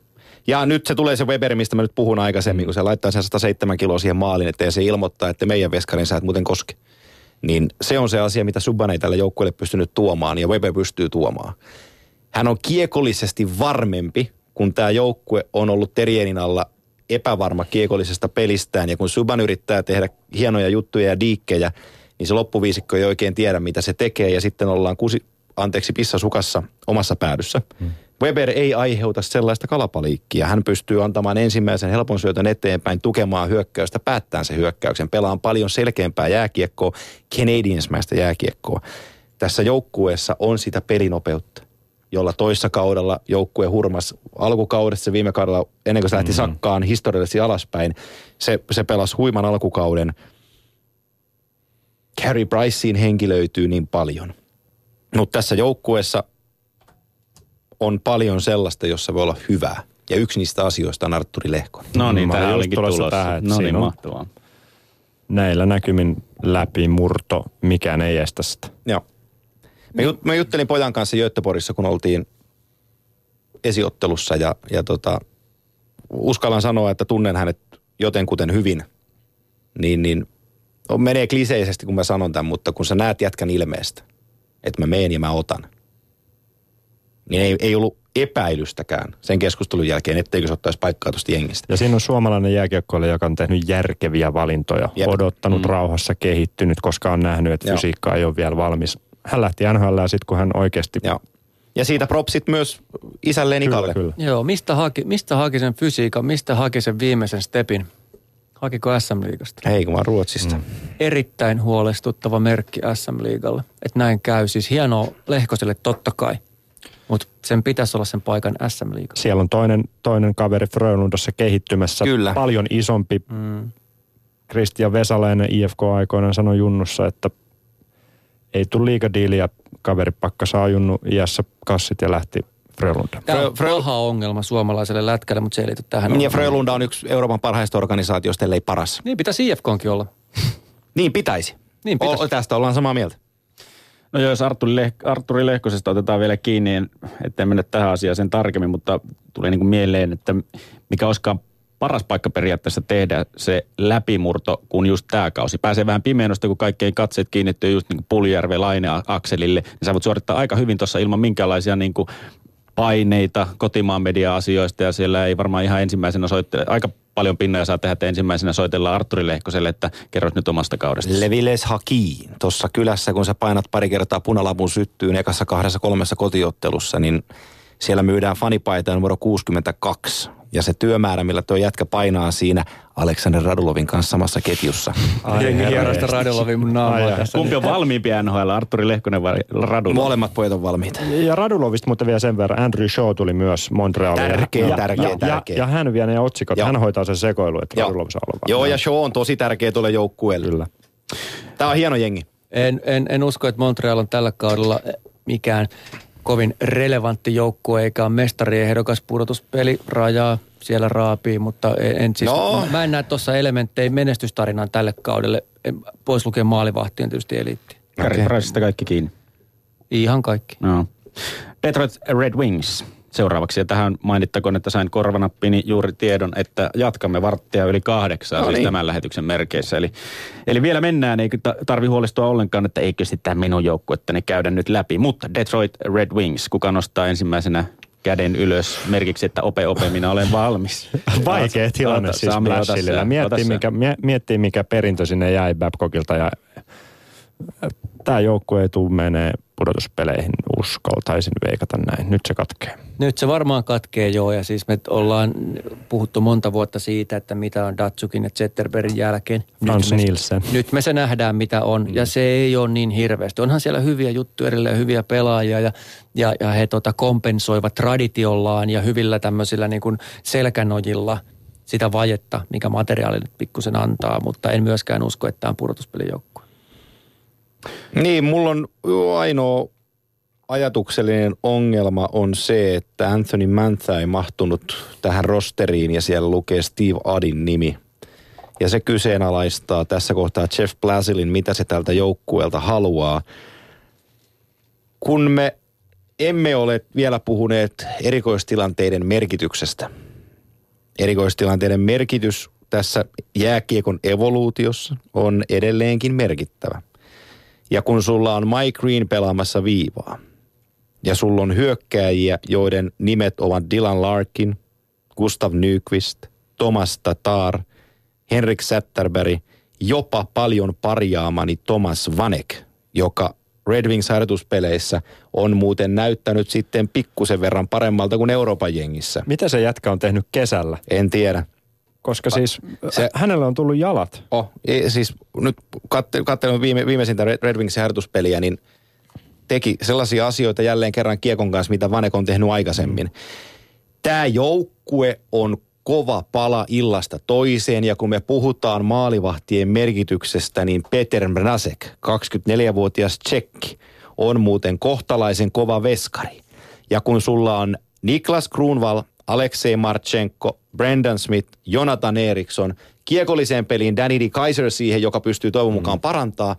Ja nyt se tulee se Weber, mistä mä nyt puhun aikaisemmin, kun se laittaa sen 107 kiloa siihen maaliin, että se ilmoittaa, että meidän veskarin sä et muuten koske. Niin se on se asia, mitä Subban ei tälle joukkueelle pystynyt tuomaan ja Weber pystyy tuomaan. Hän on kiekollisesti varmempi, kun tämä joukkue on ollut terienin alla epävarma kiekollisesta pelistään ja kun Subban yrittää tehdä hienoja juttuja ja diikkejä – niin se loppuviisikko ei oikein tiedä, mitä se tekee. Ja sitten ollaan kusi, anteeksi, pissasukassa omassa päädyssä. Hmm. Weber ei aiheuta sellaista kalapaliikkia. Hän pystyy antamaan ensimmäisen helpon syötön eteenpäin, tukemaan hyökkäystä, päättämään se hyökkäyksen, pelaan paljon selkeämpää jääkiekkoa, Canadiensmäistä jääkiekkoa. Tässä joukkueessa on sitä pelinopeutta jolla toissa kaudella joukkue hurmas alkukaudessa viime kaudella, ennen kuin se lähti mm-hmm. sakkaan historiallisesti alaspäin. Se, se pelasi huiman alkukauden. Carey Priceen henki löytyy niin paljon. Mutta tässä joukkueessa on paljon sellaista, jossa voi olla hyvää. Ja yksi niistä asioista on Arturi Lehkonen. no niin, tämä olikin tulossa tulossa. tähän, no niin, mahtavaa. Näillä näkymin läpi murto, mikään ei estä sitä. Joo. Mä, jut, mä juttelin pojan kanssa Göteborgissa, kun oltiin esiottelussa ja, ja tota, uskallan sanoa, että tunnen hänet jotenkuten hyvin. Niin, niin on, menee kliseisesti, kun mä sanon tämän, mutta kun sä näet jätkän ilmeestä, että mä meen ja mä otan, niin ei, ei ollut epäilystäkään sen keskustelun jälkeen, etteikö se ottaisi paikkaa tuosta jengistä. Ja siinä on suomalainen jääkiekkoilija, joka on tehnyt järkeviä valintoja, Jep. odottanut mm. rauhassa, kehittynyt, koska on nähnyt, että Joo. fysiikka ei ole vielä valmis. Hän lähti NHL sitten, kun hän oikeasti... Ja, ja siitä propsit myös isälleen Ikalle. kyllä, kyllä. joo, mistä haki, mistä haki sen fysiikan, mistä haki sen viimeisen stepin? Hakiko SM-liigasta? Hei, kun mä oon Ruotsista. Mm. Erittäin huolestuttava merkki SM-liigalle, että näin käy. Siis hienoa Lehkoselle totta kai, mutta sen pitäisi olla sen paikan SM-liigalla. Siellä on toinen, toinen kaveri Frölundassa kehittymässä. Kyllä. Paljon isompi. Mm. Kristian Vesalainen IFK aikoinaan sanoi Junnussa, että ei tule liikadiiliä. Kaveri pakka saa Junnu iässä kassit ja lähti Frölundaan. Tämä on Frö- Frö- paha ongelma suomalaiselle lätkälle, mutta se ei liity tähän. Ja ongelmaan. Frölunda on yksi Euroopan parhaista organisaatioista, ellei paras. Niin pitäisi IFKonkin olla. Niin pitäisi. Niin pitäisi. O, tästä ollaan samaa mieltä. No jos Arturi, Leh- Arturi Lehkosesta otetaan vielä kiinni, en- ettei mennä tähän asiaan sen tarkemmin, mutta tuli niin kuin mieleen, että mikä olisikaan paras paikka periaatteessa tehdä se läpimurto, kun just tämä kausi. Pääsee vähän pimeästä, kun kaikkein katseet kiinnittyy just niin kuin Puljärven Laine akselille, niin sä voit suorittaa aika hyvin tuossa ilman minkäänlaisia niin kuin paineita kotimaan media-asioista ja siellä ei varmaan ihan ensimmäisenä soittele. Aika paljon pinnoja saa tehdä, että ensimmäisenä soitellaan Arturi Lehkoselle, että kerros nyt omasta kaudesta. Leviles Haki, tuossa kylässä, kun sä painat pari kertaa punalapun syttyyn ekassa kahdessa kolmessa kotiottelussa, niin siellä myydään fanipaita numero 62. Ja se työmäärä, millä tuo jätkä painaa siinä Aleksander Radulovin kanssa samassa ketjussa. Jengi hierasta. Radulovin mun naamaa tässä. Kumpi on valmiimpi NHL, Arturi Lehkonen vai Radulov? Molemmat pojat on valmiita. Ja Radulovista muuten vielä sen verran, Andrew Shaw tuli myös Montrealiin. Tärkeä, ja, tärkeä, ja, tärkeä. Ja, ja hän vie ne otsikot, Joo. hän hoitaa sen sekoilu, että Joo. Radulov saa olla Joo, ja show on tosi tärkeä tuolle joukkueelle. Kyllä. Tämä on hieno jengi. En, en, en usko, että Montreal on tällä kaudella mikään kovin relevantti joukkue, eikä ole mestariehdokas pudotuspeli rajaa siellä raapii, mutta en, siis, No. mä, en näe tuossa elementtejä menestystarinaan tälle kaudelle, pois lukien maalivahtien tietysti eliitti. Priceista kaikki kiinni. Ihan kaikki. No. Detroit Red Wings. Seuraavaksi. Ja tähän mainittakoon, että sain korvanappini juuri tiedon, että jatkamme varttia yli kahdeksaa, No siis niin. tämän lähetyksen merkeissä. Eli, eli vielä mennään, ta- tarvi huolestua ollenkaan, että eikö sitten minun joukkuettani käydä nyt läpi. Mutta Detroit Red Wings, kuka nostaa ensimmäisenä käden ylös merkiksi, että ope, ope, minä olen valmis. Vaikea tilanne Ota, siis Blashillillä. Miettii mikä, mie- miettii, mikä perintö sinne jäi Babcockilta ja tämä joukkue ei tule menee pudotuspeleihin, uskaltaisin veikata näin. Nyt se katkee. Nyt se varmaan katkee joo ja siis me ollaan puhuttu monta vuotta siitä, että mitä on Datsukin ja Zetterbergin jälkeen. Nyt me, Nielsen. Nyt me se nähdään mitä on ja se ei ole niin hirveästi. Onhan siellä hyviä juttuja edelleen, hyviä pelaajia ja, ja, ja he tota kompensoivat traditiollaan ja hyvillä tämmöisillä niin kuin selkänojilla sitä vajetta, mikä materiaali nyt pikkusen antaa, mutta en myöskään usko, että tämä on pudotuspelijoukkue. Niin, mulla on ainoa ajatuksellinen ongelma on se, että Anthony Mantha ei mahtunut tähän rosteriin ja siellä lukee Steve Adin nimi. Ja se kyseenalaistaa tässä kohtaa Jeff Blasilin, mitä se tältä joukkueelta haluaa. Kun me emme ole vielä puhuneet erikoistilanteiden merkityksestä. Erikoistilanteiden merkitys tässä jääkiekon evoluutiossa on edelleenkin merkittävä. Ja kun sulla on Mike Green pelaamassa viivaa, ja sulla on hyökkääjiä, joiden nimet ovat Dylan Larkin, Gustav Nyqvist, Thomas Tatar, Henrik Sätterberg, jopa paljon parjaamani Thomas Vanek, joka Red Wings harjoituspeleissä on muuten näyttänyt sitten pikkusen verran paremmalta kuin Euroopan jengissä. Mitä se jätkä on tehnyt kesällä? En tiedä. Koska siis Se- se, hänellä on tullut jalat. Oh, e, siis nyt katselin viime, viimeisintä Red Red Wingsin harjoituspeliä, niin teki sellaisia asioita jälleen kerran Kiekon kanssa, mitä Vanek on tehnyt aikaisemmin. Tämä joukkue on kova pala illasta toiseen, ja kun me puhutaan maalivahtien merkityksestä, niin Peter Mrazek, 24-vuotias tsekki, on muuten kohtalaisen kova veskari. Ja kun sulla on Niklas Kruunval, Aleksei Marchenko, Brendan Smith, Jonathan Eriksson, kiekolliseen peliin Danny D. Kaiser siihen, joka pystyy toivon mukaan parantaa.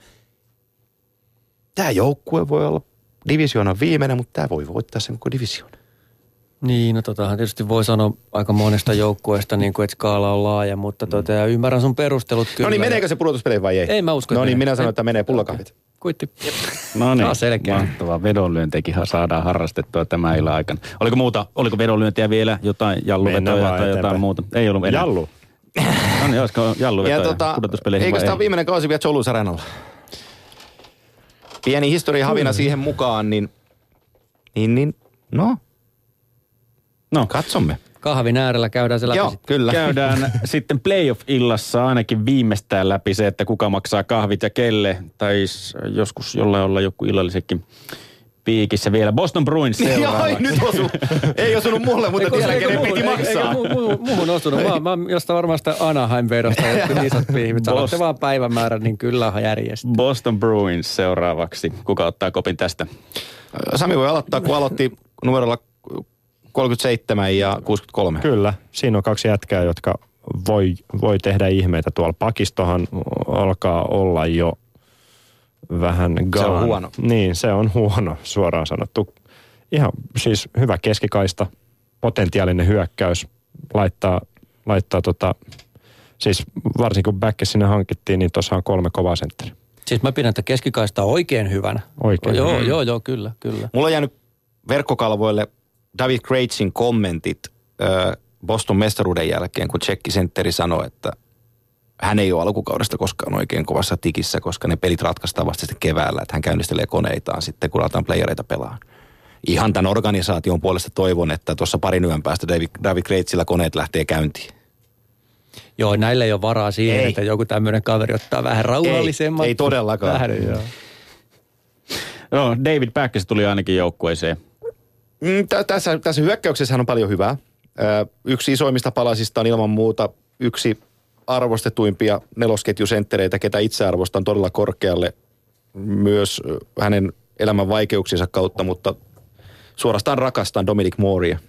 Tämä joukkue voi olla divisioonan viimeinen, mutta tämä voi voittaa sen koko divisioon. Niin, no totahan tietysti voi sanoa aika monesta joukkueesta, niin kuin, että skaala on laaja, mutta tota, ja ymmärrän sun perustelut kyllä. no niin, meneekö se pudotuspeleihin vai ei? Ei mä usko, No niin, minä sanon, että menee pullakahvit. Kuitti. No niin, Taas selkeä. mahtavaa. Vedonlyöntiäkin saadaan harrastettua tämä illan aikana. Oliko muuta, oliko vedonlyöntiä vielä jotain jalluvetoja tai jotain muuta? Ei ollut enää. Jallu. No niin, olisiko jalluvetoja Ja tota, pudotuspeleihin eikö tämä ei? ole viimeinen kausi vielä Arenalla? Pieni historia havina siihen mukaan, niin, niin, niin no, No, katsomme. Kahvin äärellä käydään se läpi Joo, sitten. kyllä. Käydään sitten playoff-illassa ainakin viimeistään läpi se, että kuka maksaa kahvit ja kelle. Tai joskus jollain olla joku illallisekin piikissä vielä. Boston Bruins Joo, seuraavaksi. ai, nyt osu. Ei osunut mulle, mutta tiedän, eikö kenen muu- piti maksaa. Eikö mu- mu- muuhun osunut? Mä, mä jostain varmaan sitä Anaheim-vedosta jotkut isot pihvit. Sanotte Bos- vaan päivämäärän, niin kyllä on järjestä. Boston Bruins seuraavaksi. Kuka ottaa kopin tästä? Sami voi aloittaa, kun aloitti numerolla 37 ja 63. Kyllä, siinä on kaksi jätkää, jotka voi, voi tehdä ihmeitä tuolla. Pakistohan alkaa olla jo vähän gone. on huono. Niin, se on huono, suoraan sanottu. Ihan siis hyvä keskikaista, potentiaalinen hyökkäys, laittaa, laittaa tota, siis varsinkin kun Backe sinne hankittiin, niin tuossa on kolme kovaa sentteri. Siis mä pidän tätä keskikaista oikein hyvänä. Oikein Joo, joo, joo, kyllä, kyllä. Mulla on jäänyt verkkokalvoille David Krejcin kommentit Boston mestaruuden jälkeen, kun tsekki sentteri sanoi, että hän ei ole alkukaudesta koskaan oikein kovassa tikissä, koska ne pelit ratkaistaan vasta sitten keväällä, että hän käynnistelee koneitaan sitten, kun aletaan playereita pelaa. Ihan tämän organisaation puolesta toivon, että tuossa parin yön päästä David, David Krejcillä koneet lähtee käyntiin. Joo, näillä ei ole varaa siihen, Ei. että joku tämmöinen kaveri ottaa vähän rauhallisemman. Ei, ei todellakaan. Lähden, joo. No, David Backes tuli ainakin joukkueeseen. Mm, tä- tässä, tässä hyökkäyksessä on paljon hyvää. Ö, yksi isoimmista palasista on ilman muuta yksi arvostetuimpia nelosketjusenttereitä, ketä itse arvostan todella korkealle myös hänen elämän vaikeuksiensa kautta, mutta suorastaan rakastan Dominic Mooria.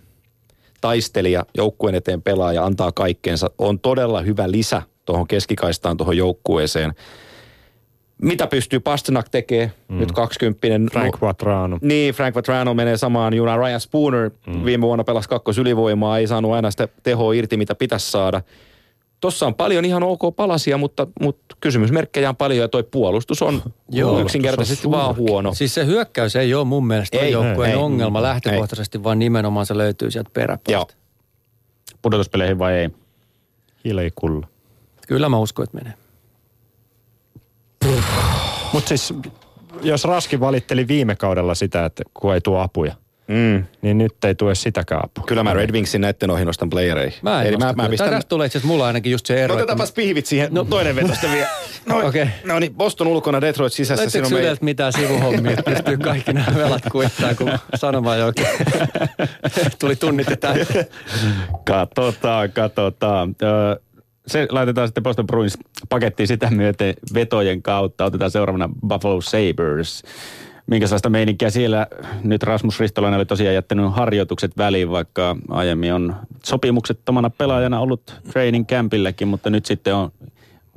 Taistelija, joukkueen eteen pelaaja, antaa kaikkeensa. On todella hyvä lisä tuohon keskikaistaan tuohon joukkueeseen. Mitä pystyy Pasternak tekee, mm. nyt 20 Frank Vatrano. Niin, Frank Vatrano menee samaan junaan. Ryan Spooner mm. viime vuonna pelasi kakkos ylivoimaa, ei saanut aina sitä tehoa irti, mitä pitäisi saada. Tossa on paljon ihan ok palasia, mutta, mutta kysymysmerkkejä on paljon ja toi puolustus on Joo, yksinkertaisesti vaan huono. Siis se hyökkäys ei ole mun mielestä Ei, joukkueen ei, ongelma ei. lähtökohtaisesti, vaan nimenomaan se löytyy sieltä. Joo. Pudotuspeleihin vai ei? Hilikulla. Kyllä mä uskon, että menee. Mutta siis, jos Raski valitteli viime kaudella sitä, että kun ei tuo apuja, Mm. niin nyt ei tue sitäkään apua. Kyllä mä Red Wingsin näitten ohi nostan playereihin. Mä en Eli mä, mä, mä pistän... Tästä tulee itse asiassa mulla ainakin just se ero. No että otetaanpas pihvit siihen. No, toinen vetosta vielä. No, okay. no niin, Boston ulkona, Detroit sisässä. Siinä on Yleltä mitään sivuhommia, että pystyy kaikki nämä velat kuittaa, kun sanomaan jokin. Tuli tunnit ja täyteen. Katsotaan, katsotaan. Öö, se laitetaan sitten Boston Bruins pakettiin sitä myöten vetojen kautta. Otetaan seuraavana Buffalo Sabres. Minkälaista meininkiä siellä? Nyt Rasmus Ristolainen oli tosiaan jättänyt harjoitukset väliin, vaikka aiemmin on sopimuksettomana pelaajana ollut training campilläkin, mutta nyt sitten on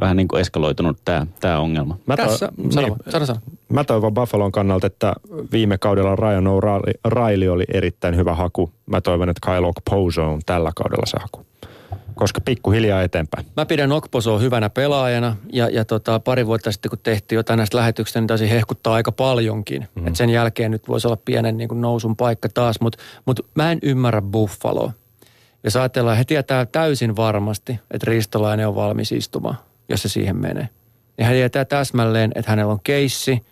vähän niin kuin eskaloitunut tämä, tämä ongelma. Mä, to- Tässä, sano, niin, sano, sano. mä toivon Buffalon kannalta, että viime kaudella Ryan O'Reilly oli erittäin hyvä haku. Mä toivon, että Kyle Okposo on tällä kaudella se haku. Koska pikkuhiljaa eteenpäin. Mä pidän Okposoa hyvänä pelaajana ja, ja tota, pari vuotta sitten kun tehtiin jotain näistä lähetyksistä, niin taisi hehkuttaa aika paljonkin. Mm. Et sen jälkeen nyt voisi olla pienen niin kuin nousun paikka taas, mutta mut mä en ymmärrä Buffaloa. Jos ajatellaan, he tietää täysin varmasti, että Ristolainen on valmis istumaan, jos se siihen menee. Ja hän tietää täsmälleen, että hänellä on keissi,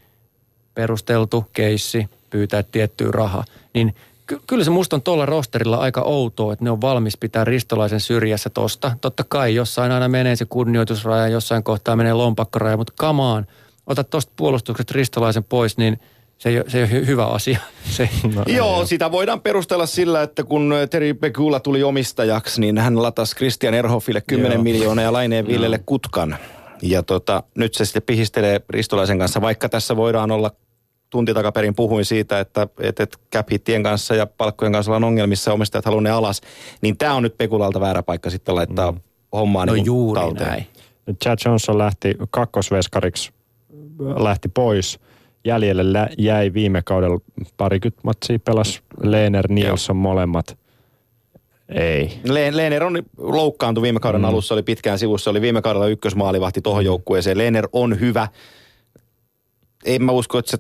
perusteltu keissi, pyytää tiettyä rahaa. Niin ky- kyllä se musta on tuolla rosterilla aika outoa, että ne on valmis pitää ristolaisen syrjässä tosta. Totta kai jossain aina menee se kunnioitusraja, jossain kohtaa menee lompakkoraja, mutta kamaan, ota tosta puolustuksesta ristolaisen pois, niin se ei, ole, se ei ole hy- hyvä asia. Se, No, Joo, sitä voidaan perustella sillä, että kun Terry Pegula tuli omistajaksi, niin hän latasi Christian Erhoffille 10 Joo. miljoonaa ja Laineen Villelle kutkan. Ja tota, nyt se sitten pihistelee Ristolaisen kanssa, vaikka tässä voidaan olla tunti takaperin puhuin siitä, että, että, että cap hittien kanssa ja palkkojen kanssa ollaan ongelmissa ja omistajat haluaa ne alas, niin tämä on nyt Pekulalta väärä paikka sitten laittaa mm. hommaa no niin juuri talteen. näin. Chad Johnson lähti kakkosveskariksi, lähti pois. Jäljelle lä- jäi viime kaudella parikymmentä matsia, pelasi Lehner, Nilsson molemmat. Ei. Le- Lehner on loukkaantui viime kauden mm. alussa, oli pitkään sivussa, oli viime kaudella ykkösmaalivahti tuohon joukkueeseen. Lehner on hyvä. En mä usko, että se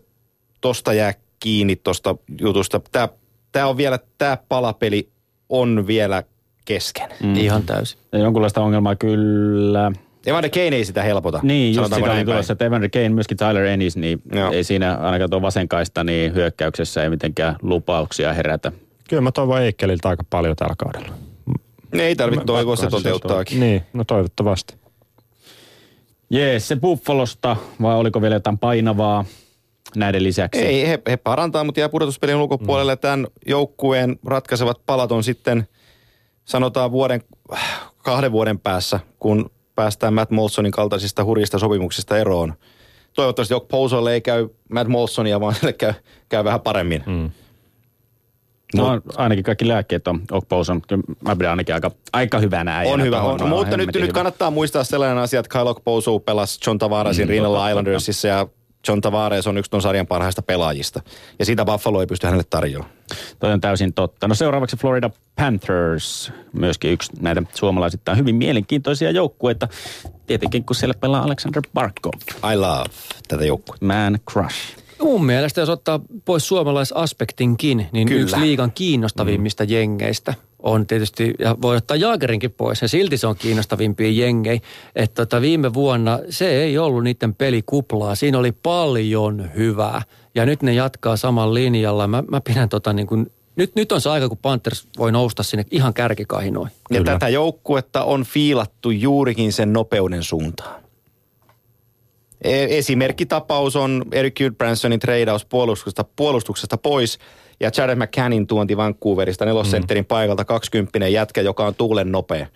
tosta jää kiinni tosta jutusta. Tää, tää on vielä, tää palapeli on vielä kesken. Mm. Ihan täysin. Ja jonkunlaista ongelmaa kyllä. Evander Kane ei sitä helpota. Niin, just sitä oli tulossa, että Evander Kane, myöskin Tyler Ennis, niin Joo. ei siinä ainakaan tuo vasenkaista niin hyökkäyksessä ei mitenkään lupauksia herätä. Kyllä mä toivon Eikkeliltä aika paljon tällä kaudella. Ei tarvitse toivoa, se toteuttaakin. Niin, no toivottavasti. Jees, se Buffalosta, vai oliko vielä jotain painavaa näiden lisäksi? Ei, he, he parantaa, mutta jää pudotuspelin ulkopuolelle. Mm. Tämän joukkueen ratkaisevat palat on sitten, sanotaan vuoden, kahden vuoden päässä, kun päästään Matt Molsonin kaltaisista hurjista sopimuksista eroon. Toivottavasti Jock Pousolle ei käy Matt Molsonia, vaan sille käy, käy vähän paremmin. Mm. No ainakin kaikki lääkkeet on Okposon. Kyllä Mä pidän ainakin aika, aika hyvänä äijänä. On hyvä, on. No, Mutta nyt, nyt hyvä. kannattaa muistaa sellainen asia, että Kyle Okposo pelasi John Tavarasin mm, rinnalla Islandersissa ja John Tavares on yksi ton sarjan parhaista pelaajista. Ja sitä Buffalo ei pysty hänelle tarjoamaan. Toi on täysin totta. No seuraavaksi Florida Panthers, myöskin yksi näitä suomalaisittain hyvin mielenkiintoisia joukkueita. Tietenkin kun siellä pelaa Alexander Barkov, I love tätä joukkuetta. man crush. Mun mielestä, jos ottaa pois suomalaisaspektinkin, niin Kyllä. yksi liigan kiinnostavimmista mm. jengeistä on tietysti, ja voi ottaa Jaagerinkin pois, ja silti se on kiinnostavimpia jengejä. Että tota, viime vuonna se ei ollut niiden pelikuplaa, siinä oli paljon hyvää. Ja nyt ne jatkaa saman linjalla. Mä, mä pidän tota niin kuin, nyt, nyt on se aika, kun Panthers voi nousta sinne ihan kärkikahinoihin. Ja Kyllä. tätä joukkuetta on fiilattu juurikin sen nopeuden suuntaan. E- Esimerkkitapaus on Eric Goodbransonin treidaus puolustuksesta, puolustuksesta pois ja Jared McCannin tuonti Vancouverista nelosentterin mm. paikalta 20 jätkä, joka on tuulen nopea.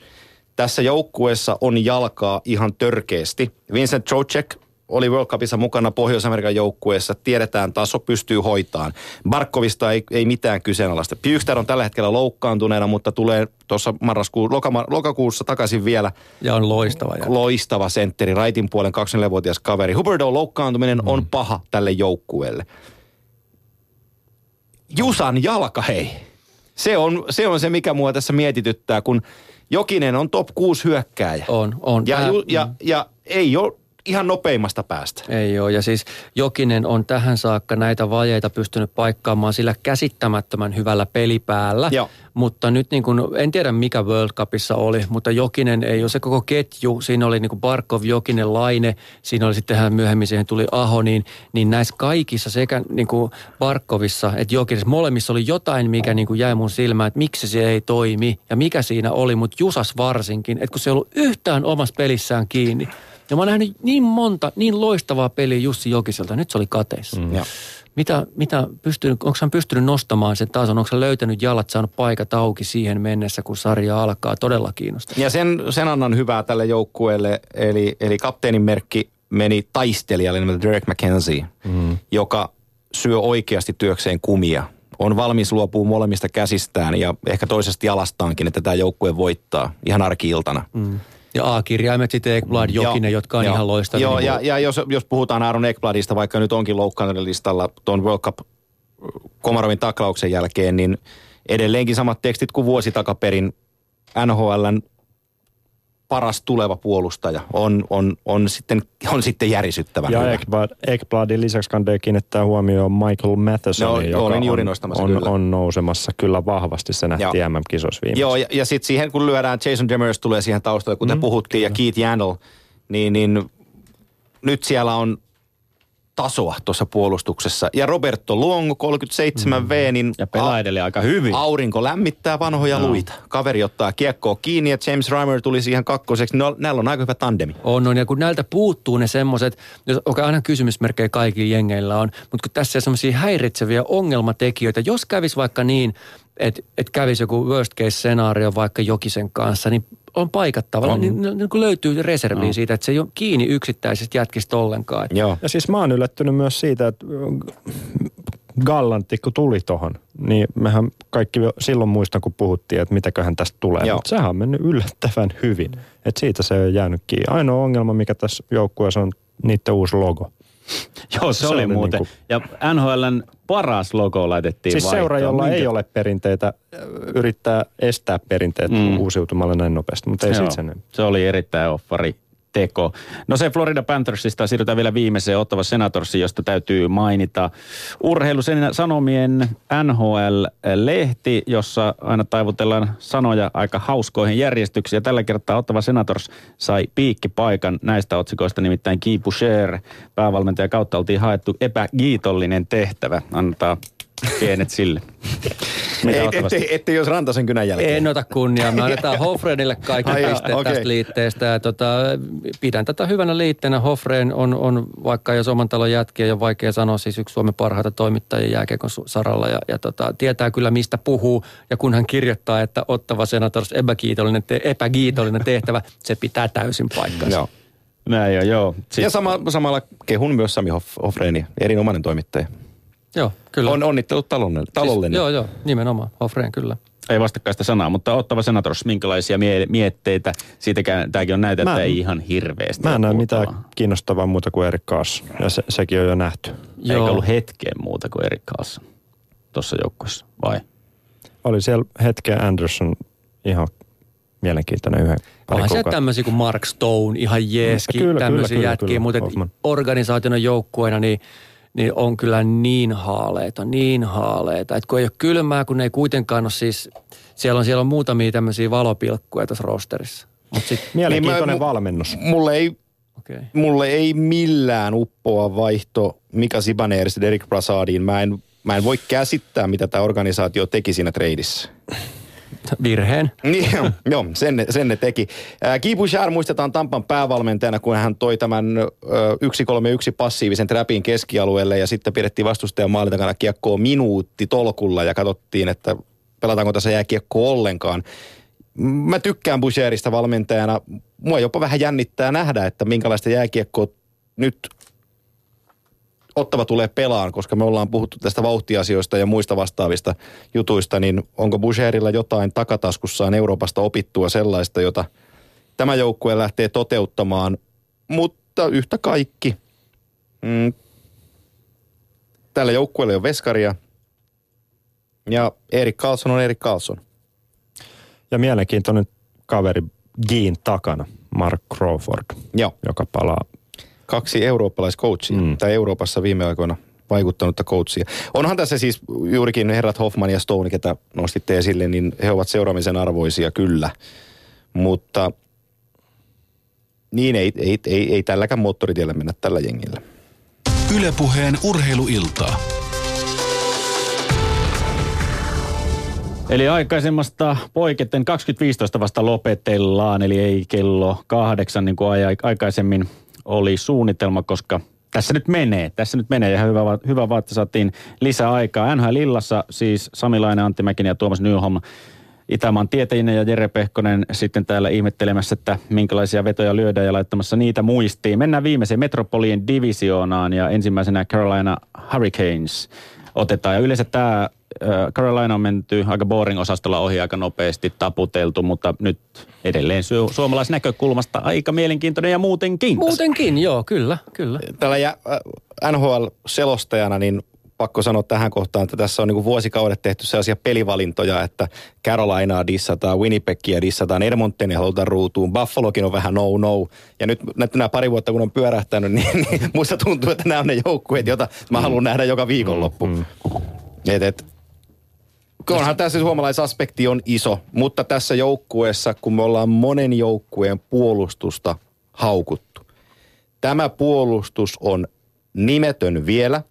Tässä joukkueessa on jalkaa ihan törkeästi. Vincent Trocek oli World Cupissa mukana Pohjois-Amerikan joukkueessa, tiedetään taso, pystyy hoitaan. Barkovista ei, ei mitään kyseenalaista. Pykstär on tällä hetkellä loukkaantuneena, mutta tulee tuossa marraskuun, lokama, lokakuussa takaisin vielä Ja on loistava. Ja loistava sentteri, raitin puolen 24-vuotias kaveri. Huberdeau loukkaantuminen mm. on paha tälle joukkueelle. Jusan jalka, hei. Se on, se on se, mikä mua tässä mietityttää, kun Jokinen on top 6 hyökkääjä. on, on. Ja, Vähän- ju, ja, ja ei ole ihan nopeimmasta päästä. Ei ole, ja siis Jokinen on tähän saakka näitä vajeita pystynyt paikkaamaan sillä käsittämättömän hyvällä pelipäällä. Joo. Mutta nyt niin kuin, en tiedä mikä World Cupissa oli, mutta Jokinen ei ole se koko ketju. Siinä oli niin kuin Barkov, Jokinen, Laine, siinä oli sitten hän myöhemmin siihen tuli Aho, niin, niin näissä kaikissa sekä niin kuin Barkovissa että Jokinessa, molemmissa oli jotain, mikä niin kuin jäi mun silmään, että miksi se ei toimi ja mikä siinä oli, mutta Jusas varsinkin, että kun se ei ollut yhtään omassa pelissään kiinni. Ja mä oon nähnyt niin monta, niin loistavaa peliä Jussi Jokiselta. Nyt se oli kateissa. Mm. Joo. Mitä, mitä pystynyt, onko hän pystynyt nostamaan sen taas? Onko hän löytänyt jalat, saanut paikat auki siihen mennessä, kun sarja alkaa? Todella kiinnostaa. Ja sen, sen annan hyvää tälle joukkueelle, eli, eli kapteenin merkki meni taistelijalle nimeltä Derek McKenzie, mm. joka syö oikeasti työkseen kumia. On valmis luopuu molemmista käsistään ja ehkä toisesta jalastaankin, että tämä joukkue voittaa ihan arkiiltana. Mm. Ja A-kirjaimet sitten Ekblad, Jokinen, jotka on ihan loistavia. Joo, niin ja, ja jos, jos puhutaan Aaron Ekbladista, vaikka nyt onkin loukkaantunut listalla tuon World Cup Komarovin taklauksen jälkeen, niin edelleenkin samat tekstit kuin vuosi takaperin NHLn paras tuleva puolustaja on, on, on, sitten, on sitten järisyttävän Ja. Ekblad, Ekbladin lisäksi kannattaa kiinnittää huomioon Michael Matheson, Joo, olin juuri on, kyllä. on nousemassa kyllä vahvasti. Se nähtiin Joo. MM-kisossa viimeksi. Joo, ja, ja sitten siihen kun lyödään, Jason Demers tulee siihen taustalle, kuten mm, puhuttiin, kyllä. ja Keith Yandel, niin, niin nyt siellä on tasoa tuossa puolustuksessa. Ja Roberto Luongo, 37V, niin Ja pelaa edelleen aika hyvin. aurinko lämmittää vanhoja no. luita. Kaveri ottaa kiekkoa kiinni ja James Reimer tuli siihen kakkoseksi. No, näillä on aika hyvä tandemi. On, on, ja kun näiltä puuttuu ne semmoiset, jos okay, aina kysymysmerkkejä kaikilla jengeillä on, mutta kun tässä on semmoisia häiritseviä ongelmatekijöitä, jos kävisi vaikka niin, että et kävisi joku worst case scenaario vaikka Jokisen kanssa, niin on paikattava, niin, niin, niin kun löytyy reserviä no. siitä, että se ei ole kiinni yksittäisistä jätkistä ollenkaan. Joo. Ja siis mä oon yllättynyt myös siitä, että Gallantti kun tuli tohon, niin mehän kaikki jo silloin muistan, kun puhuttiin, että mitäköhän tästä tulee. Joo. Mutta sehän on mennyt yllättävän hyvin. Että siitä se on jäänyt kiinni. Ainoa ongelma, mikä tässä joukkueessa on niiden uusi logo. Joo, se, Se oli oli muuten. niinku- Ja NHLn paras logo laitettiin Siis seura, vaihtoon. jolla Minkä- ei ole perinteitä, yrittää estää perinteet Mm. mm. uusiutumalla näin nopeasti, mutta ei Joo, siitä sen. se oli erittäin offari teko. No se Florida Panthersista siirrytään vielä viimeiseen Ottava Senatorsiin, josta täytyy mainita urheilusen sanomien NHL-lehti, jossa aina taivutellaan sanoja aika hauskoihin järjestyksiin. Ja tällä kertaa Ottava Senators sai piikkipaikan näistä otsikoista, nimittäin Guy Boucher, päävalmentaja kautta oltiin haettu epägiitollinen tehtävä. Antaa pienet sille. Ettei, ettei jos Rantasen kynän jälkeen. En ota kunniaa. Me annetaan Hofrenille kaikki Ai, pisteet okei. tästä liitteestä. Ja tota, pidän tätä hyvänä liitteenä. Hofren on, on, vaikka jos oman talon jätkiä, on vaikea sanoa, siis yksi Suomen parhaita toimittajia jääkiekon saralla. Ja, ja tota, tietää kyllä, mistä puhuu. Ja kun hän kirjoittaa, että ottava senators epäkiitollinen, te- epäkiitollinen tehtävä, se pitää täysin paikkansa. Joo. Näin jo, joo. Ja sama, samalla kehun myös Sami Hoff, Hoffreeni, erinomainen toimittaja. Joo, kyllä. On onnittelut talolle. talolle Siis, joo, joo, nimenomaan. Hofren kyllä. ei vastakkaista sanaa, mutta ottava senators, minkälaisia mie- mietteitä, siitäkään tämäkin on Mä että ei ihan hirveästi Mä en näe mitään kiinnostavaa muuta kuin Erik Kaas. Ja se, sekin on jo nähty. Eikä Joo. ollut hetken muuta kuin Erik Carlson tuossa joukkueessa, vai? Oli siellä hetken Anderson ihan mielenkiintoinen yhden pari Onhan se kuukautta. tämmöisiä kuin Mark Stone, ihan jeeski, Kyllä, kyllä, tämmöisiä kyllä, jätkiä, kyllä, mutta organisaationa joukkueena niin, niin on kyllä niin haaleita, niin haaleita. Että kun ei ole kylmää, kun ne ei kuitenkaan ole siis, siellä on, siellä on muutamia tämmöisiä valopilkkuja tässä rosterissa. Mutta sitten, Mielenkiintoinen Niin mä- valmennus. Mulle ei, okei. Okay. mulle ei millään uppoa vaihto Mika Zibanerista Derek Brassadiin. Mä en, mä en voi käsittää, mitä tämä organisaatio teki siinä treidissä. Virheen. Niin, joo, sen, sen ne teki. Guy Bouchard muistetaan Tampan päävalmentajana, kun hän toi tämän ö, 1-3-1 passiivisen trapin keskialueelle ja sitten pidettiin vastustajan maalin takana kiekkoa minuutti tolkulla ja katsottiin, että pelataanko tässä jääkiekkoa ollenkaan. Mä tykkään Bouchardista valmentajana. Mua jopa vähän jännittää nähdä, että minkälaista jääkiekkoa nyt Ottava tulee pelaan, koska me ollaan puhuttu tästä vauhtiasioista ja muista vastaavista jutuista, niin onko Boucherilla jotain takataskussaan Euroopasta opittua sellaista, jota tämä joukkue lähtee toteuttamaan, mutta yhtä kaikki. Mm, tällä joukkueella on veskaria ja Erik Karlsson on Erik Karlsson. Ja mielenkiintoinen kaveri Geen takana, Mark Crawford, Joo. joka palaa. Kaksi eurooppalaiscoachia, mm. tai Euroopassa viime aikoina vaikuttanutta coachia. Onhan tässä siis juurikin herrat Hoffman ja Stone, ketä nostitte esille, niin he ovat seuraamisen arvoisia kyllä. Mutta niin ei, ei, ei, ei tälläkään moottoritiellä mennä tällä jengillä. Ylepuheen urheiluiltaa. Eli aikaisemmasta poiketen 2015 vasta lopetellaan, eli ei kello kahdeksan niin kuin ai- aikaisemmin oli suunnitelma, koska tässä nyt menee, tässä nyt menee ja hyvä, hyvä vaan, että saatiin lisää aikaa. NHL Illassa siis Sami Laine, Antti Mäkinen ja Tuomas Nyholm Itämaan tietäjinen ja Jere Pehkonen sitten täällä ihmettelemässä, että minkälaisia vetoja lyödään ja laittamassa niitä muistiin. Mennään viimeiseen Metropolien divisioonaan ja ensimmäisenä Carolina Hurricanes otetaan. Ja yleensä tämä Carolina on menty aika boring-osastolla ohi aika nopeasti taputeltu, mutta nyt edelleen su- suomalaisnäkökulmasta aika mielenkiintoinen ja muutenkin. Muutenkin, joo, kyllä, kyllä. Tällä äh, NHL-selostajana niin pakko sanoa tähän kohtaan, että tässä on niin vuosikaudet tehty sellaisia pelivalintoja, että Carolinaa dissataan, Winnipegia dissataan, Edmontoni halutaan ruutuun, Buffalokin on vähän no-no. Ja nyt nämä pari vuotta kun on pyörähtänyt, niin, niin muista tuntuu, että nämä on ne joukkueet, joita mä haluan nähdä joka viikonloppu. Mm. Et, et, onhan tässä suomalaisaspekti on iso, mutta tässä joukkueessa, kun me ollaan monen joukkueen puolustusta haukuttu. Tämä puolustus on nimetön vielä,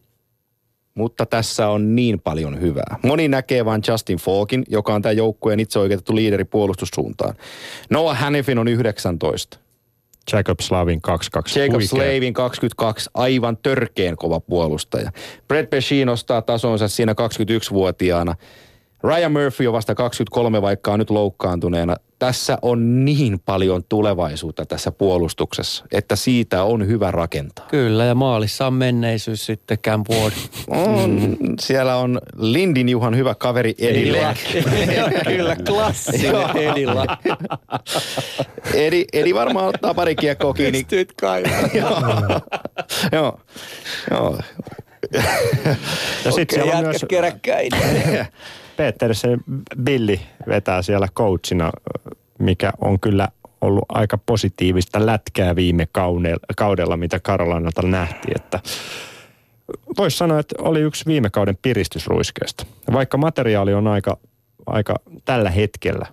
mutta tässä on niin paljon hyvää. Moni näkee vain Justin Falkin, joka on tämän joukkueen itse oikeutettu liideri puolustussuuntaan. Noah Hannifin on 19. Jacob Slavin 22. Jacob Huikea. Slavin 22, aivan törkeen kova puolustaja. Brett Pesci nostaa tasonsa siinä 21-vuotiaana. Ryan Murphy on vasta 23, vaikka on nyt loukkaantuneena. Tässä on niin paljon tulevaisuutta tässä puolustuksessa, että siitä on hyvä rakentaa. Kyllä, ja maalissa on menneisyys sitten Cam Ward. On, mm. Siellä on Lindin Juhan hyvä kaveri Eddie Lack. Kyllä, klassinen Edilla. Edi, Edi varmaan ottaa pari kiekkoa kiinni. Pystyt kaivaa. joo. joo. Ja sitten siellä on myös keräkkäin. Petersen Billi vetää siellä coachina, mikä on kyllä ollut aika positiivista lätkää viime kaudella, mitä Karolanalta nähtiin, että voisi sanoa, että oli yksi viime kauden piristysruiskeesta. Vaikka materiaali on aika, aika tällä hetkellä,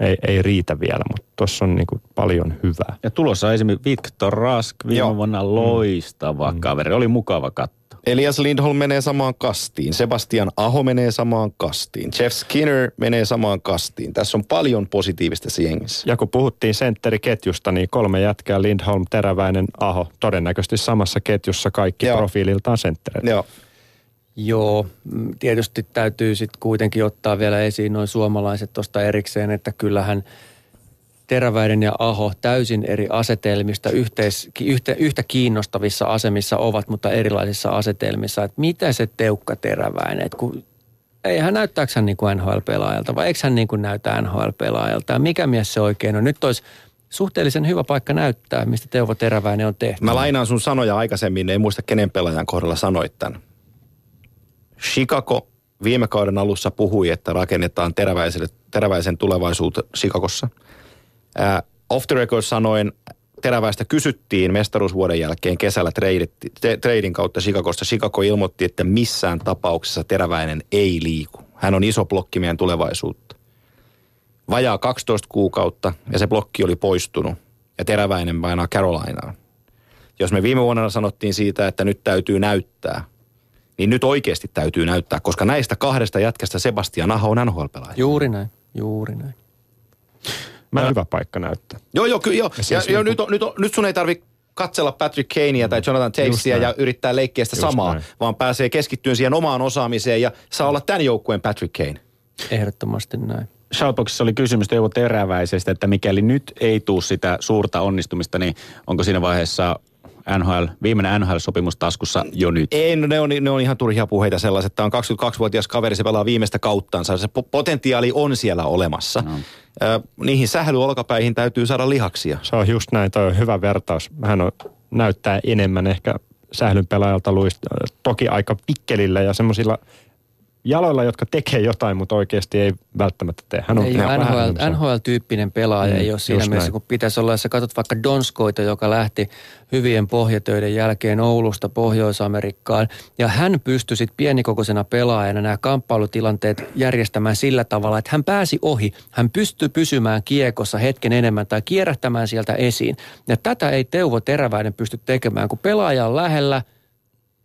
ei, ei riitä vielä, mutta tuossa on niin paljon hyvää. Ja tulossa esimerkiksi Victor Rask, viime Joo. vuonna loistava mm. kaveri. Oli mukava katsoa. Elias Lindholm menee samaan kastiin. Sebastian Aho menee samaan kastiin. Jeff Skinner menee samaan kastiin. Tässä on paljon positiivista jengissä. Ja kun puhuttiin sentteriketjusta, niin kolme jätkää, Lindholm, Teräväinen, Aho, todennäköisesti samassa ketjussa kaikki Joo. profiililtaan senttereitä. Joo. Joo, mm, tietysti täytyy sitten kuitenkin ottaa vielä esiin noin suomalaiset tuosta erikseen, että kyllähän Teräväinen ja Aho täysin eri asetelmista, yhteis, yhtä, yhtä kiinnostavissa asemissa ovat, mutta erilaisissa asetelmissa. Että mitä se Teukka Teräväinen, kun ei hän näyttääkö hän niin kuin NHL-pelaajalta vai eikö hän niin kuin näytä NHL-pelaajalta ja mikä mies se oikein on? Nyt olisi suhteellisen hyvä paikka näyttää, mistä Teuvo Teräväinen on tehty. Mä lainaan sun sanoja aikaisemmin, en muista kenen pelaajan kohdalla sanoit tämän. Chicago viime kauden alussa puhui, että rakennetaan teräväisen tulevaisuutta Chicagossa. Ää, off the record sanoen, teräväistä kysyttiin mestaruusvuoden jälkeen kesällä treidin kautta Chicagosta. Chicago ilmoitti, että missään tapauksessa teräväinen ei liiku. Hän on iso blokki meidän tulevaisuutta. Vajaa 12 kuukautta ja se blokki oli poistunut ja teräväinen painaa Carolinaan. Jos me viime vuonna sanottiin siitä, että nyt täytyy näyttää, niin nyt oikeasti täytyy näyttää, koska näistä kahdesta jätkästä Sebastian Aho on NHL-pelaaja. Juuri näin, juuri näin. Mä hyvä paikka näyttää. Joo, joo, kyllä, joo. Ja, siis ja, niinku- nyt, on, nyt, on, nyt sun ei tarvi katsella Patrick Kanea tai Jonathan Tavesia näin. ja yrittää leikkiä sitä Just samaa, näin. vaan pääsee keskittymään siihen omaan osaamiseen ja saa olla tämän joukkueen Patrick Kane. Ehdottomasti näin. Shoutboxissa oli kysymys Teuvo Teräväisestä, että mikäli nyt ei tuu sitä suurta onnistumista, niin onko siinä vaiheessa NHL, viimeinen NHL-sopimus taskussa jo nyt. Ei, no ne on, ne on ihan turhia puheita sellaiset. Tämä on 22-vuotias kaveri, se pelaa viimeistä kauttansa. Se po- potentiaali on siellä olemassa. No. Niihin sählyolkapäihin täytyy saada lihaksia. Se on just näin, toi on hyvä vertaus. Hän on, näyttää enemmän ehkä sählyn pelaajalta luista, toki aika pikkelillä ja semmoisilla jaloilla, jotka tekee jotain, mutta oikeasti ei välttämättä tee. Hän on ei NHL, NHL-tyyppinen pelaaja Mm, ei ole siinä mielessä, näin. kun pitäisi olla. Jos sä katsot vaikka Donskoita, joka lähti hyvien pohjatöiden jälkeen Oulusta Pohjois-Amerikkaan, ja hän pystyi sitten pienikokoisena pelaajana nämä kamppailutilanteet järjestämään sillä tavalla, että hän pääsi ohi. Hän pystyi pysymään kiekossa hetken enemmän tai kierrättämään sieltä esiin. Ja tätä ei Teuvo Teräväinen pysty tekemään, kun pelaaja on lähellä,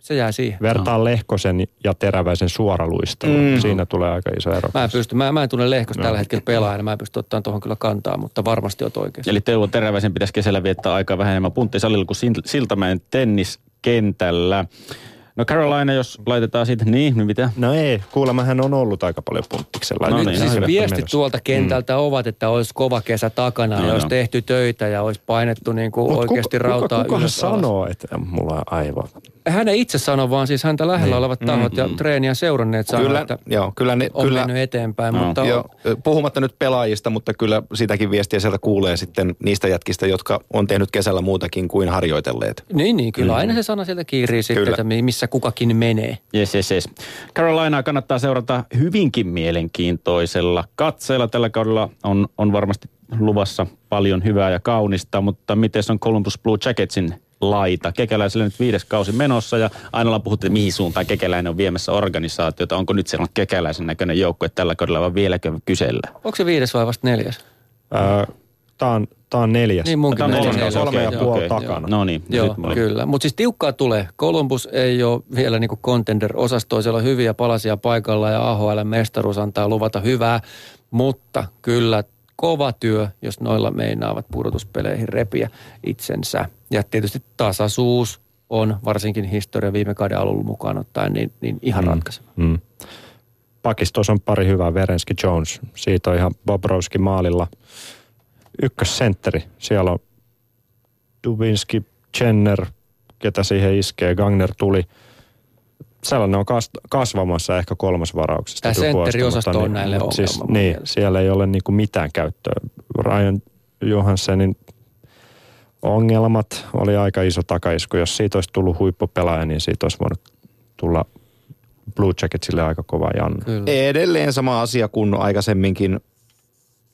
se jää siihen. Vertaa Lehkosen ja Teräväisen suoraluistelun. Mm. Siinä tulee aika iso ero. Mä en, pysty, mä, mä en tunne Lehkosta No. tällä hetkellä pelaajana, mä en pysty ottamaan tuohon kyllä kantaa, mutta varmasti oot oikeassa. Eli Teuvo Teräväisen pitäisi kesällä viettää aikaa vähän enemmän punttisalilla kuin Sil- Siltamäen tenniskentällä. No Carolina, jos laitetaan siitä, niin, niin mitä? No ei, kuulemma hän on ollut aika paljon punttiksella. No Nyt niin, siis viestit tuolta kentältä mm. ovat, että olisi kova kesä takana No ja olisi joo. tehty töitä ja olisi painettu niin kuin Mut oikeasti kuka, rautaa kuka, kuka ylös alas. sanoo, että mulla on aivan... Hän ei itse sano, vaan siis häntä lähellä olevat tahot ja treeniä seuranneet sanoo, Kyllä, että joo, kyllä, ne, on kyllä mennyt eteenpäin. No. Mutta Joo, puhumatta nyt pelaajista, mutta kyllä sitäkin viestiä sieltä kuulee sitten niistä jätkistä, jotka on tehnyt kesällä muutakin kuin harjoitelleet. Niin, niin, kyllä aina se sana sieltä kiirii sitten, Kyllä. että mi- missä kukakin menee. Yes, yes, yes. Carolinaa kannattaa seurata hyvinkin mielenkiintoisella katseella. Tällä kaudella on, on varmasti luvassa paljon hyvää ja kaunista, mutta miten on Columbus Blue Jacketsin laita? Kekäläisellä nyt viides kausi menossa ja aina ollaan puhuttu, että mihin suuntaan kekäläinen on viemässä organisaatiota. Onko nyt siellä kekäläisen näköinen joukkue tällä kaudella vai vieläkö kysellä? Onko se viides vai vasta neljäs? Öö, Tämä on, tää on neljäs. Niin munkin on kolme- neljäs. kolme ja Okei, puoli okei, takana. No niin. Joo, nyt olin- kyllä. Mutta siis tiukkaa tulee. Columbus ei ole vielä niinku contender-osastoa. Siellä on hyviä palasia paikalla ja AHL-mestaruus antaa luvata hyvää. Mutta kyllä kova työ, jos noilla meinaavat pudotuspeleihin repiä itsensä. Ja tietysti tasaisuus on varsinkin historia viime kauden alulla mukaan ottaen niin, niin ihan mm. ratkaiseva. Mm. Pakistossa on pari hyvää, Verenski Jones. Siitä on ihan Bobrovski maalilla. Ykkössentteri. Siellä on Dubinski, Jenner, ketä siihen iskee. Gagner tuli. Sellainen on kas- kasvamassa ehkä kolmas varauksesta. Tämä sentteriosasto on näille mutta siis, ongelma mun Niin, mielestä. siellä ei ole niinku mitään käyttöä. Ryan Johanssenin ongelmat oli aika iso takaisku. Jos siitä olisi tullut huippupelaaja, niin siitä olisi voinut tulla Blue Jacketsille aika kova jannu. Kyllä. Edelleen sama asia kuin aikaisemminkin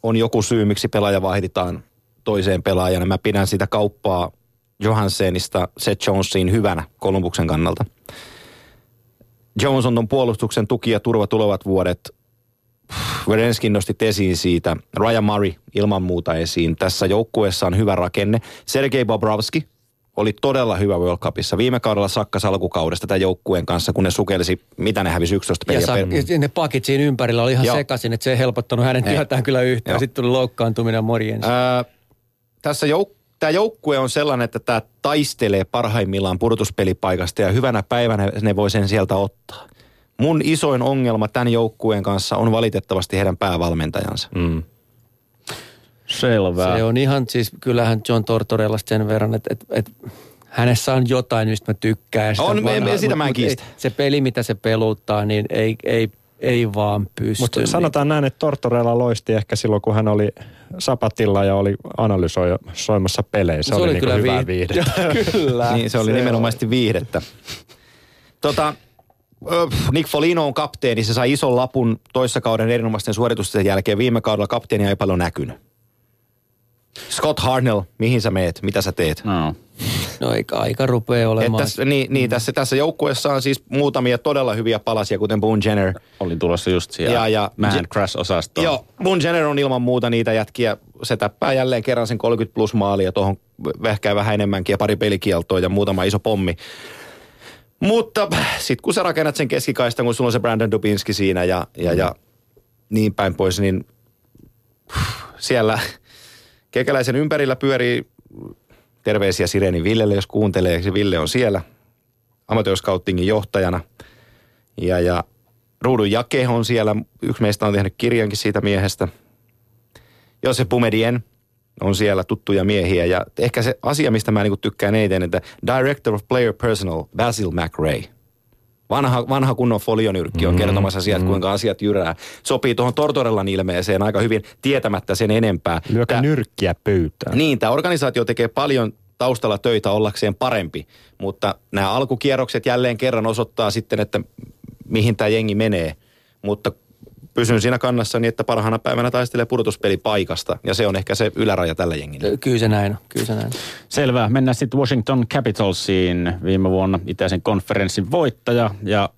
on joku syy, miksi pelaaja vaihdetaan toiseen pelaajana. Mä pidän sitä kauppaa Johanssenista Seth Jonesiin hyvänä Kolumbuksen kannalta. Jones on ton puolustuksen tuki ja turva tulevat vuodet. Verenskin nostit esiin siitä. Ryan Murray ilman muuta esiin. Tässä joukkueessa on hyvä rakenne. Sergei Bobrovski oli todella hyvä World Cupissa. Viime kaudella sakkas alkukaudesta tämän joukkueen kanssa, kun ne sukelsi, mitä ne hävisi 11 peliä Ja, sa- per... ne pakit siinä ympärillä oli ihan Joo. sekaisin, että se ei helpottanut hänen Ei. työtään kyllä yhtään. Joo. Sitten tuli loukkaantuminen morjens. Ää, tässä jouk- tämä joukkue on sellainen, että tämä taistelee parhaimmillaan pudotuspelipaikasta ja hyvänä päivänä ne voi sen sieltä ottaa. Mun isoin ongelma tämän joukkueen kanssa on valitettavasti heidän päävalmentajansa. Mm. Selvä. Se on ihan siis, kyllähän John Tortorellasta sen verran, että, että, että hänessä on jotain, mistä mä tykkään. Sitä On, me- me- sitä mä en kiistä. ei- Se peli, mitä se peluttaa, niin ei, ei, ei vaan pysty. Mutta niin. sanotaan näin, että Tortorella loisti ehkä silloin, kun hän oli sapatilla ja oli analysoimassa pelejä. Se, Se oli, oli niinku kyllä hyvää viihde- viihdettä. Kyllä. Niin se oli nimenomaisesti viihdettä. Tota, Nick Folino on kapteeni. Se sai ison lapun toissa kauden erinomaisten suoritusten jälkeen. Viime kaudella kapteenia ei paljon näkynyt. Scott Harnell, mihin sä meet? Mitä sä teet? No. No eikä aika rupea Et olemaan. tässä, niin, niin tässä, tässä joukkueessa on siis muutamia todella hyviä palasia, kuten Boone Jenner. Olin tulossa just siellä Ja- ja- Man Je- Crash-osastoon. Joo, Boone Jenner on ilman muuta niitä jätkiä. Se täppää jälleen kerran sen 30 plus maalia tuohon vehkää vähän enemmänkin ja pari pelikieltoa ja muutama iso pommi. Mutta sitten kun sä rakennat sen keskikaistan, kun sulla on se Brandon Dubinski siinä ja, ja, ja niin päin pois, niin siellä kekäläisen ympärillä pyörii terveisiä Sireni Villelle, jos kuuntelee. Se Ville on siellä amatöörscoutingin johtajana. Ja, ja Ruudun Jake on siellä. Yksi meistä on tehnyt kirjankin siitä miehestä. Josef Pumedien, on siellä tuttuja miehiä. Ja ehkä se asia, mistä mä niinku tykkään eniten, että Director of Player Personal, Basil McRae. Vanha, vanha kunnon folionyrkki on kertomassa sieltä, kuinka asiat jyrää. Sopii tuohon Tortorellan ilmeeseen aika hyvin tietämättä sen enempää. Lyökö Tää- nyrkkiä pöytään? niin, tämä organisaatio tekee paljon taustalla töitä ollakseen parempi, mutta nämä alkukierrokset jälleen kerran osoittaa sitten, että mihin tämä jengi menee. Mutta pysyn siinä kannassani, että parhaana päivänä taistelee pudotuspelipaikasta, ja se on ehkä se yläraja tällä jengillä. Kyllä se näin on, kyllä se näin. Selvä. Mennään sitten Washington Capitalsiin. Viime vuonna itäisen konferenssin voittaja ja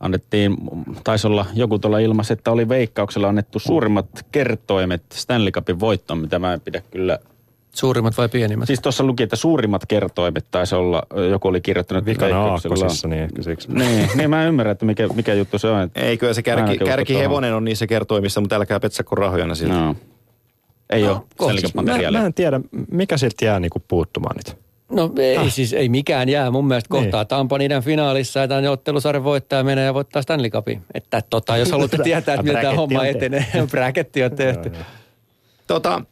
annettiin, taisi olla joku tuolla ilmassa, että oli veikkauksella annettu suurimmat kertoimet Stanley Cupin voittoon, mitä mä en pidä kyllä. Suurimmat vai pienimmät? Siis tuossa luki, että suurimmat kertoimet taisi olla, joku oli kirjoittanut Vikana aakkosissa, niin ehkä siksi. Niin, niin mä en ymmärrä, että mikä, mikä juttu se on. Ei, kyllä se kärki, Ainakin kärki usko hevonen on niissä kertoimissa, mutta älkää petsakko rahojana siltä. no. Ei No, ole Mä, mä en tiedä, mikä siltä jää niinku puuttumaan nyt. No ei ah. siis, ei mikään jää. Mun mielestä Niin. kohtaa Tampa niiden finaalissa ja tämän ottelusarjan voittaja menee ja voittaa Stanley Cupin. Että tota, jos haluatte tietää, että miten tämä Bracketti homma etenee, bräketti on tehty. Tota,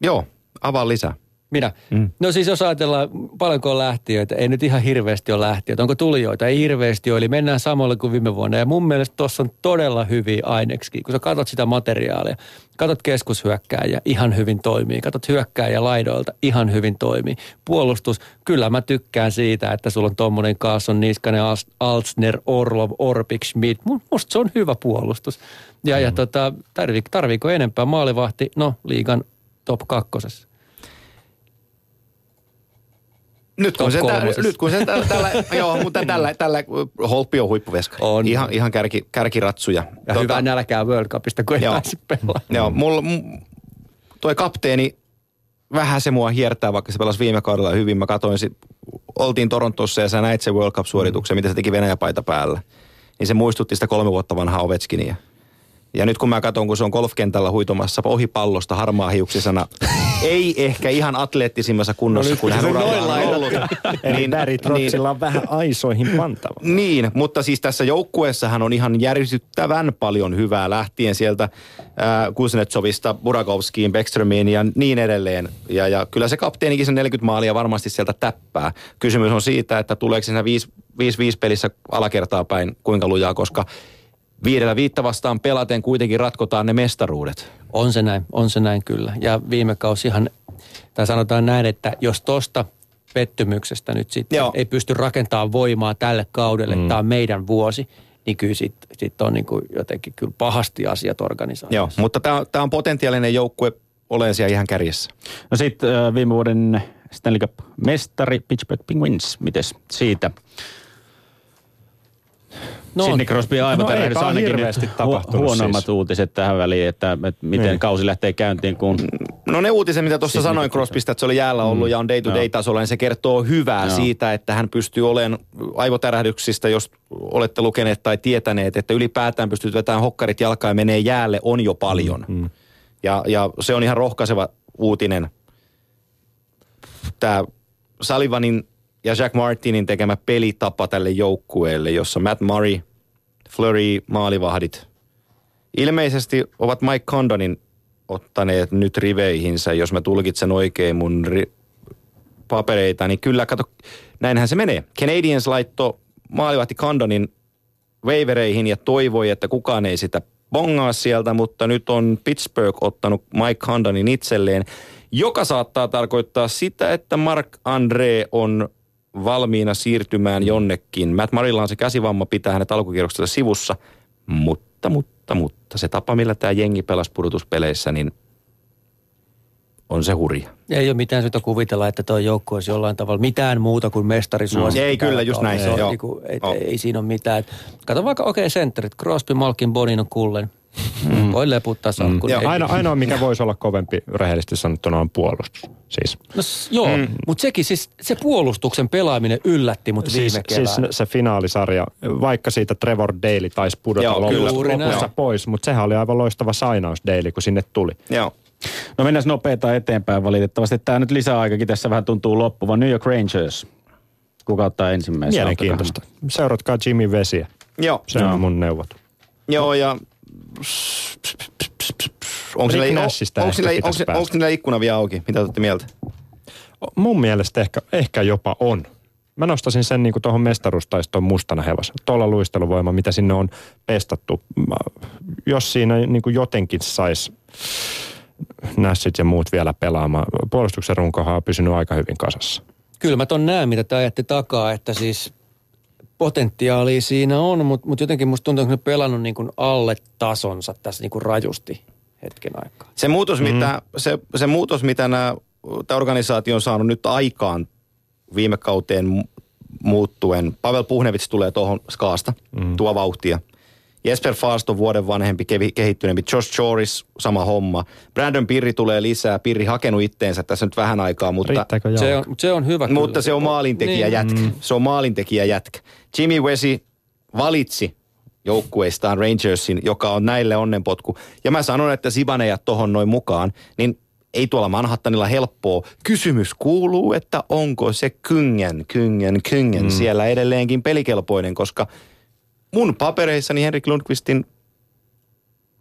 joo, avaa lisää. Minä? Mm. No siis jos ajatellaan, paljonko on lähtiöitä, ei nyt ihan hirveästi ole lähtiöitä. Onko tulijoita? Ei hirveästi ole, eli mennään samalla kuin viime vuonna. Ja mun mielestä tuossa on todella hyviä aineksi, kun sä katsot sitä materiaalia. Katsot keskushyökkääjä, ihan hyvin toimii. Katsot hyökkääjä laidoilta, ihan hyvin toimii. Puolustus, kyllä mä tykkään siitä, että sulla on tommonen Kaasson, Niskanen, Altsner, Orlov, Orpik, Schmidt. Mu- Musta se on hyvä puolustus. Ja, ja tota, tarvii, tarviiko enempää maalivahti? No, liigan top kakkosessa. Nyt kun, Top se, tä, nyt kun se tä, tällä, joo, mutta tällä, tällä Holppi on huippuveska. On. Ihan, ihan kärki, kärkiratsuja. Ja tota, hyvää nälkää World Cupista, kun ei Joo. pääse pelaamaan. Joo, mulla, toi kapteeni, vähän se mua hiertää, vaikka se pelasi viime kaudella hyvin. Mä katsoin, sit, oltiin Torontossa ja sä näit se World Cup-suorituksen, mitä se teki Venäjä-paita päällä. Niin se muistutti sitä kolme vuotta vanhaa Ovechkinia. Ja nyt kun mä katson, kun se on golfkentällä huitomassa ohi pallosta harmaa hiuksisena, ei ehkä ihan atleettisimmassa kunnossa, kun hän uralla on ollut. Eli Barry Trotsilla on vähän aisoihin pantava. Niin, mutta siis tässä joukkueessa hän on ihan järisyttävän paljon hyvää lähtien sieltä äh, Kuznetsovista, Burakovskiin, Beckströmiin ja niin edelleen. Ja, ja kyllä se kapteenikin sen 40 maalia varmasti sieltä täppää. Kysymys on siitä, että tuleeko siinä 5-5 pelissä alakertaa päin kuinka lujaa, koska viidellä viittä vastaan pelaten kuitenkin ratkotaan ne mestaruudet. On se näin, on se näin kyllä. Ja viime kausihan, tai sanotaan näin, että jos tosta pettymyksestä nyt sitten Joo. ei pysty rakentamaan voimaa tälle kaudelle, mm. tämä on meidän vuosi, niin kyllä sitten sit on niin kuin jotenkin kyllä pahasti asiat Joo, organisaatiossa. mutta tämä on potentiaalinen joukkue, olen siellä ihan kärjessä. No sitten äh, viime vuoden Stanley Cup-mestari Pittsburgh Penguins, mites siitä? No, Sidney Crosby No aivotärähdys eipä ole ainakin nyt hu- tapahtunut huonoimmat siis. uutiset tähän väliin, että, että miten Niin. kausi lähtee käyntiin, kun No ne uutiset, mitä tuossa sanoin Crosbysta, että se oli jäällä ollut ja on day-to-day tasolla, niin se kertoo hyvää Joo. siitä, että hän pystyy olemaan aivotärähdyksistä, jos olette lukeneet tai tietäneet, että ylipäätään pystyy vetämään hokkarit jalkaan ja menee jäälle, on jo paljon. Mm. Ja, ja se on ihan rohkaiseva uutinen. Tämä Sullivanin ja Jack Martinin tekemä pelitapa tälle joukkueelle, jossa Matt Murray, Flurry, maalivahdit, ilmeisesti ovat Mike Condonin ottaneet nyt riveihinsä, jos mä tulkitsen oikein mun ri- papereita, niin kyllä, kato, näinhän se menee. Canadiens laitto maalivahti Condonin waivereihin ja toivoi, että kukaan ei sitä bongaa sieltä, mutta nyt on Pittsburgh ottanut Mike Condonin itselleen, joka saattaa tarkoittaa sitä, että Mark Andre on valmiina siirtymään jonnekin. Matt Marilla on se käsivamma, pitää hänet alkukierroksella sivussa, mutta, mutta, mutta se tapa, millä tämä jengi pelasi pudotuspeleissä, niin on se hurja. Ei ole mitään syytä kuvitella, että tuo joukkue olisi jollain tavalla mitään muuta kuin mestarisuosikki. No, ei, kyllä, just näin. Se on, Joo. niinku, et, Joo. ei siinä ole mitään. Kato vaikka, okei, okay, sentterit, Crosby, Malkin, Bonin on kullen. Mm. Voi leputtaa. Joo, Ei- Aino, ainoa, mikä voisi olla kovempi rehellisesti sanottuna on puolustus. Siis, No, joo, mm. mutta sekin siis, se puolustuksen pelaaminen yllätti mut viime siis, keväänä. siis se finaalisarja, vaikka siitä Trevor Daly taisi pudota Joo, kyllä. lopussa, Juuri lopussa pois, mutta sehän oli aivan loistava sainaus Daly, kun sinne tuli. Joo. No mennään nopeeta eteenpäin valitettavasti. Tämä nyt lisäaikakin tässä vähän tuntuu loppuvan. New York Rangers. Kuka ottaa ensimmäisen? Mielenkiintoista. Seuratkaa Jimmy Vesiä. Joo. Se on mun neuvot. Joo, ja Onko Nashista onko, pitäisi onko, onko päästä. niillä ikkuna vielä auki? Mitä olette mieltä? Mun mielestä ehkä, ehkä jopa on. Mä nostasin sen niin tuohon mestaruustaistoon mustana hevosen. Tuolla luisteluvoima, mitä sinne on pestattu. Mä- Jos siinä niin kuin jotenkin sais Nashit ja muut vielä pelaamaan. Puolustuksen runkohan on pysynyt aika hyvin kasassa. Kyllä mä ton näen, mitä tämä jätti takaa, että siis potentiaalia siinä on, mutta mut jotenkin musta tuntuu, että ne pelannut niin kuin alle tasonsa tässä niin kuin rajusti hetken aikaa. Se muutos, mm. mitä, se, se muutos, mitä nämä, tämä organisaatio on saanut nyt aikaan viime kauteen mu- muuttuen. Pavel Puhnevits tulee tuohon skaasta, mm. tuo vauhtia. Jesper Fast on vuoden vanhempi, kevi, kehittyneempi. Josh Joris, sama homma. Brandon Pirri tulee lisää. Pirri hakenut itteensä tässä nyt vähän aikaa, mutta... Riittääkö Se on, se on hyvä Mutta kyllä. se on maalintekijä Niin. jätkä. Mm. Se on maalintekijä jätkä. Jimmy Wesi valitsi joukkueistaan Rangersin, joka on näille onnenpotku. Ja mä sanon, että Sibaneja tohon noin mukaan, niin ei tuolla Manhattanilla helppoa. Kysymys kuuluu, että onko se kyngen, kyngen, kyngen mm. siellä edelleenkin pelikelpoinen, koska mun papereissani Henrik Lundqvistin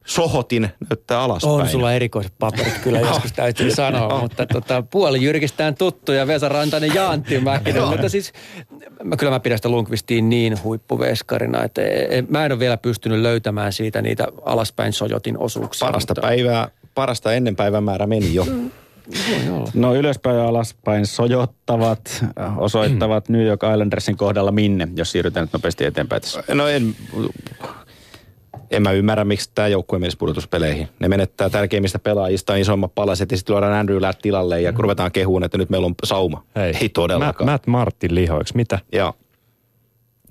sohotin näyttää alaspäin. On sulla erikoiset paperit, kyllä joskus täytyy sanoa, mutta tota, puoli jyrkistään tuttu ja Vesa Rantanen ja Antti Mäkinen. mutta siis mä, kyllä mä pidän sitä Lundqvistiin niin huippuveskarina, että e- e- mä en ole vielä pystynyt löytämään siitä niitä alaspäin sojotin osuuksia. Parasta mutta- päivää, parasta ennen päivämäärä meni jo. No ylöspäin ja alaspäin sojottavat, äh, osoittavat New York Islandersin kohdalla minne, jos siirrytään nyt nopeasti eteenpäin tässä. No en, en mä ymmärrä, miksi tämä joukkue menisi pudotuspeleihin. Ne menettää tärkeimmistä pelaajista isommat palaset ja sitten luodaan Andrew Ladd tilalle ja mm. ruvetaan kehuun, että nyt meillä on sauma. Ei, Ei todellakaan. Matt, Matt Martin lihoiksi, mitä?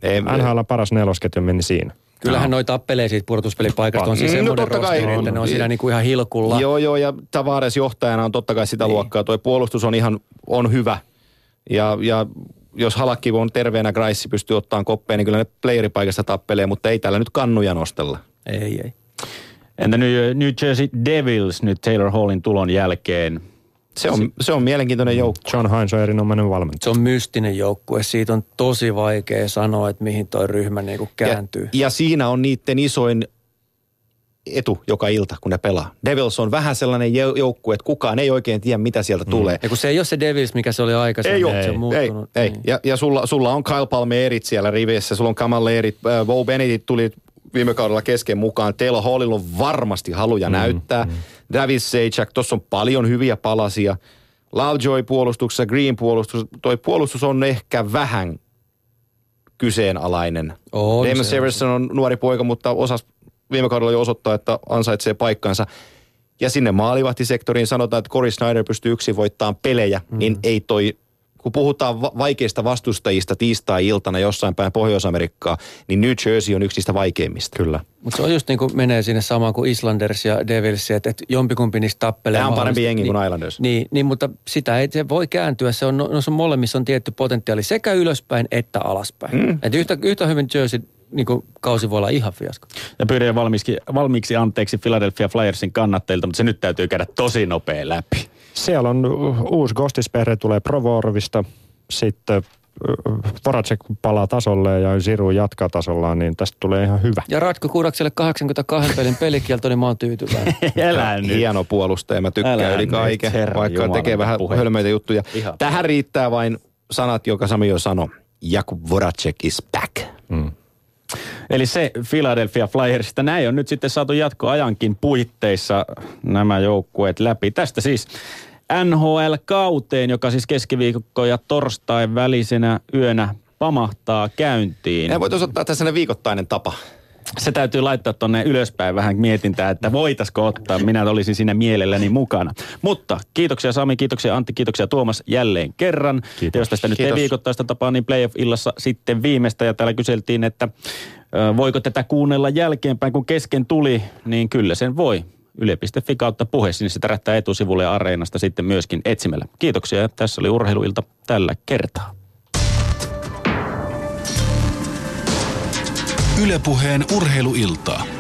Ei, NHL paras nelosketju meni siinä. Kyllähän noi tappelee siitä pudotuspelipaikasta. On siis Mm, no semmoinen totta kai. rosteri, että ne on siinä niinku ihan hilkulla. Joo, joo, ja Tavares johtajana on totta kai sitä niin. luokkaa. Tuo puolustus on ihan on hyvä. Ja, ja jos Halakki on terveenä, Graissi pystyy ottamaan koppeen, niin kyllä ne playeripaikasta tappelee, mutta ei täällä nyt kannuja nostella. Ei, ei. Entä New, New Jersey Devils nyt Taylor Hallin tulon jälkeen? Se on, se on mielenkiintoinen joukko. John Hines on erinomainen valmentaja. Se on mystinen joukkue. Siitä on tosi vaikea sanoa, että mihin toi ryhmä niinku kääntyy. Ja, ja siinä on niiden isoin etu joka ilta, kun ne pelaa. Devils on vähän sellainen jou- joukkue, että kukaan ei oikein tiedä, mitä sieltä mm. tulee. Ja kun se ei ole se Devils, mikä se oli aikaisemmin. Ei se ole, on ei, ei, muuttunut. ei. Niin. Ja, ja sulla, sulla on Kyle Palmeerit siellä rivissä, sulla on Kamal Leerit, äh, Bo Benedict tuli viime kaudella kesken mukaan. Taylor Hallilla on varmasti haluja mm, näyttää. Mm. Davis Sejak, tuossa on paljon hyviä palasia. Lovejoy puolustuksessa, Green puolustus. Toi puolustus on ehkä vähän kyseenalainen. On Damon se, Severson on nuori poika, mutta osas viime kaudella jo osoittaa, että ansaitsee paikkansa. Ja sinne maalivahtisektoriin sanotaan, että Corey Snyder pystyy yksin voittamaan pelejä, mm. niin ei toi, kun puhutaan va- vaikeista vastustajista tiistai-iltana jossain päin Pohjois-Amerikkaa, niin New Jersey on yksi niistä vaikeimmista. Kyllä. Mutta se on just niin kuin menee sinne samaan kuin Islanders ja Devils, että, että jompikumpi niistä tappelee. Tämä on parempi jengi niin, kuin Islanders. Niin, niin, mutta sitä ei, se voi kääntyä. Se on, no, se on molemmissa on tietty potentiaali sekä ylöspäin että alaspäin. Mm. Et yhtä, yhtä hyvin Jersey niin kuin kausi voi olla ihan fiasko. Ja pyydän valmiiksi, valmiiksi anteeksi Philadelphia Flyersin kannattajilta, mutta se nyt täytyy käydä tosi nopea läpi. Siellä on uh, uusi Gostisperhe tulee Provorovista, sitten uh, Voracek palaa tasolle ja Ziru jatkaa tasollaan, niin tästä tulee ihan hyvä. Ja Ratko Kudakselle 82 pelin pelikielto, niin mä oon tyytyväinen. Älä nyt. Hieno puolustaja, mä tykkään Älä yli kaiken, herra vaikka Jumala, tekee vähän puhetta. hölmöitä juttuja. Ihan. Tähän riittää vain sanat, joka Sami jo sanoi. Jakub Voracek is back. Mm. Eli se Philadelphia Flyersista. Näin on nyt sitten saatu jatkoajankin puitteissa nämä joukkueet läpi. Tästä siis NHL-kauteen, joka siis keskiviikko ja torstain välisenä yönä pamahtaa käyntiin. Ja voitaisiin ottaa tässä viikoittainen tapa. Se täytyy laittaa tonne ylöspäin vähän mietintää, että voitaisiko ottaa. Minä olisin siinä mielelläni mukana. Mutta kiitoksia Sami, kiitoksia Antti, kiitoksia Tuomas jälleen kerran. Kiitos. Ja jos tästä nyt ei viikoittaista tapaa, niin playoff-illassa sitten viimeistä. Ja täällä kyseltiin, että voiko tätä kuunnella jälkeenpäin, kun kesken tuli, niin kyllä sen voi. Yle.fi kautta puhe, sinne se tärähtää etusivulle ja areenasta sitten myöskin etsimällä. Kiitoksia ja tässä oli urheiluilta tällä kertaa. Ylepuheen urheiluiltaa.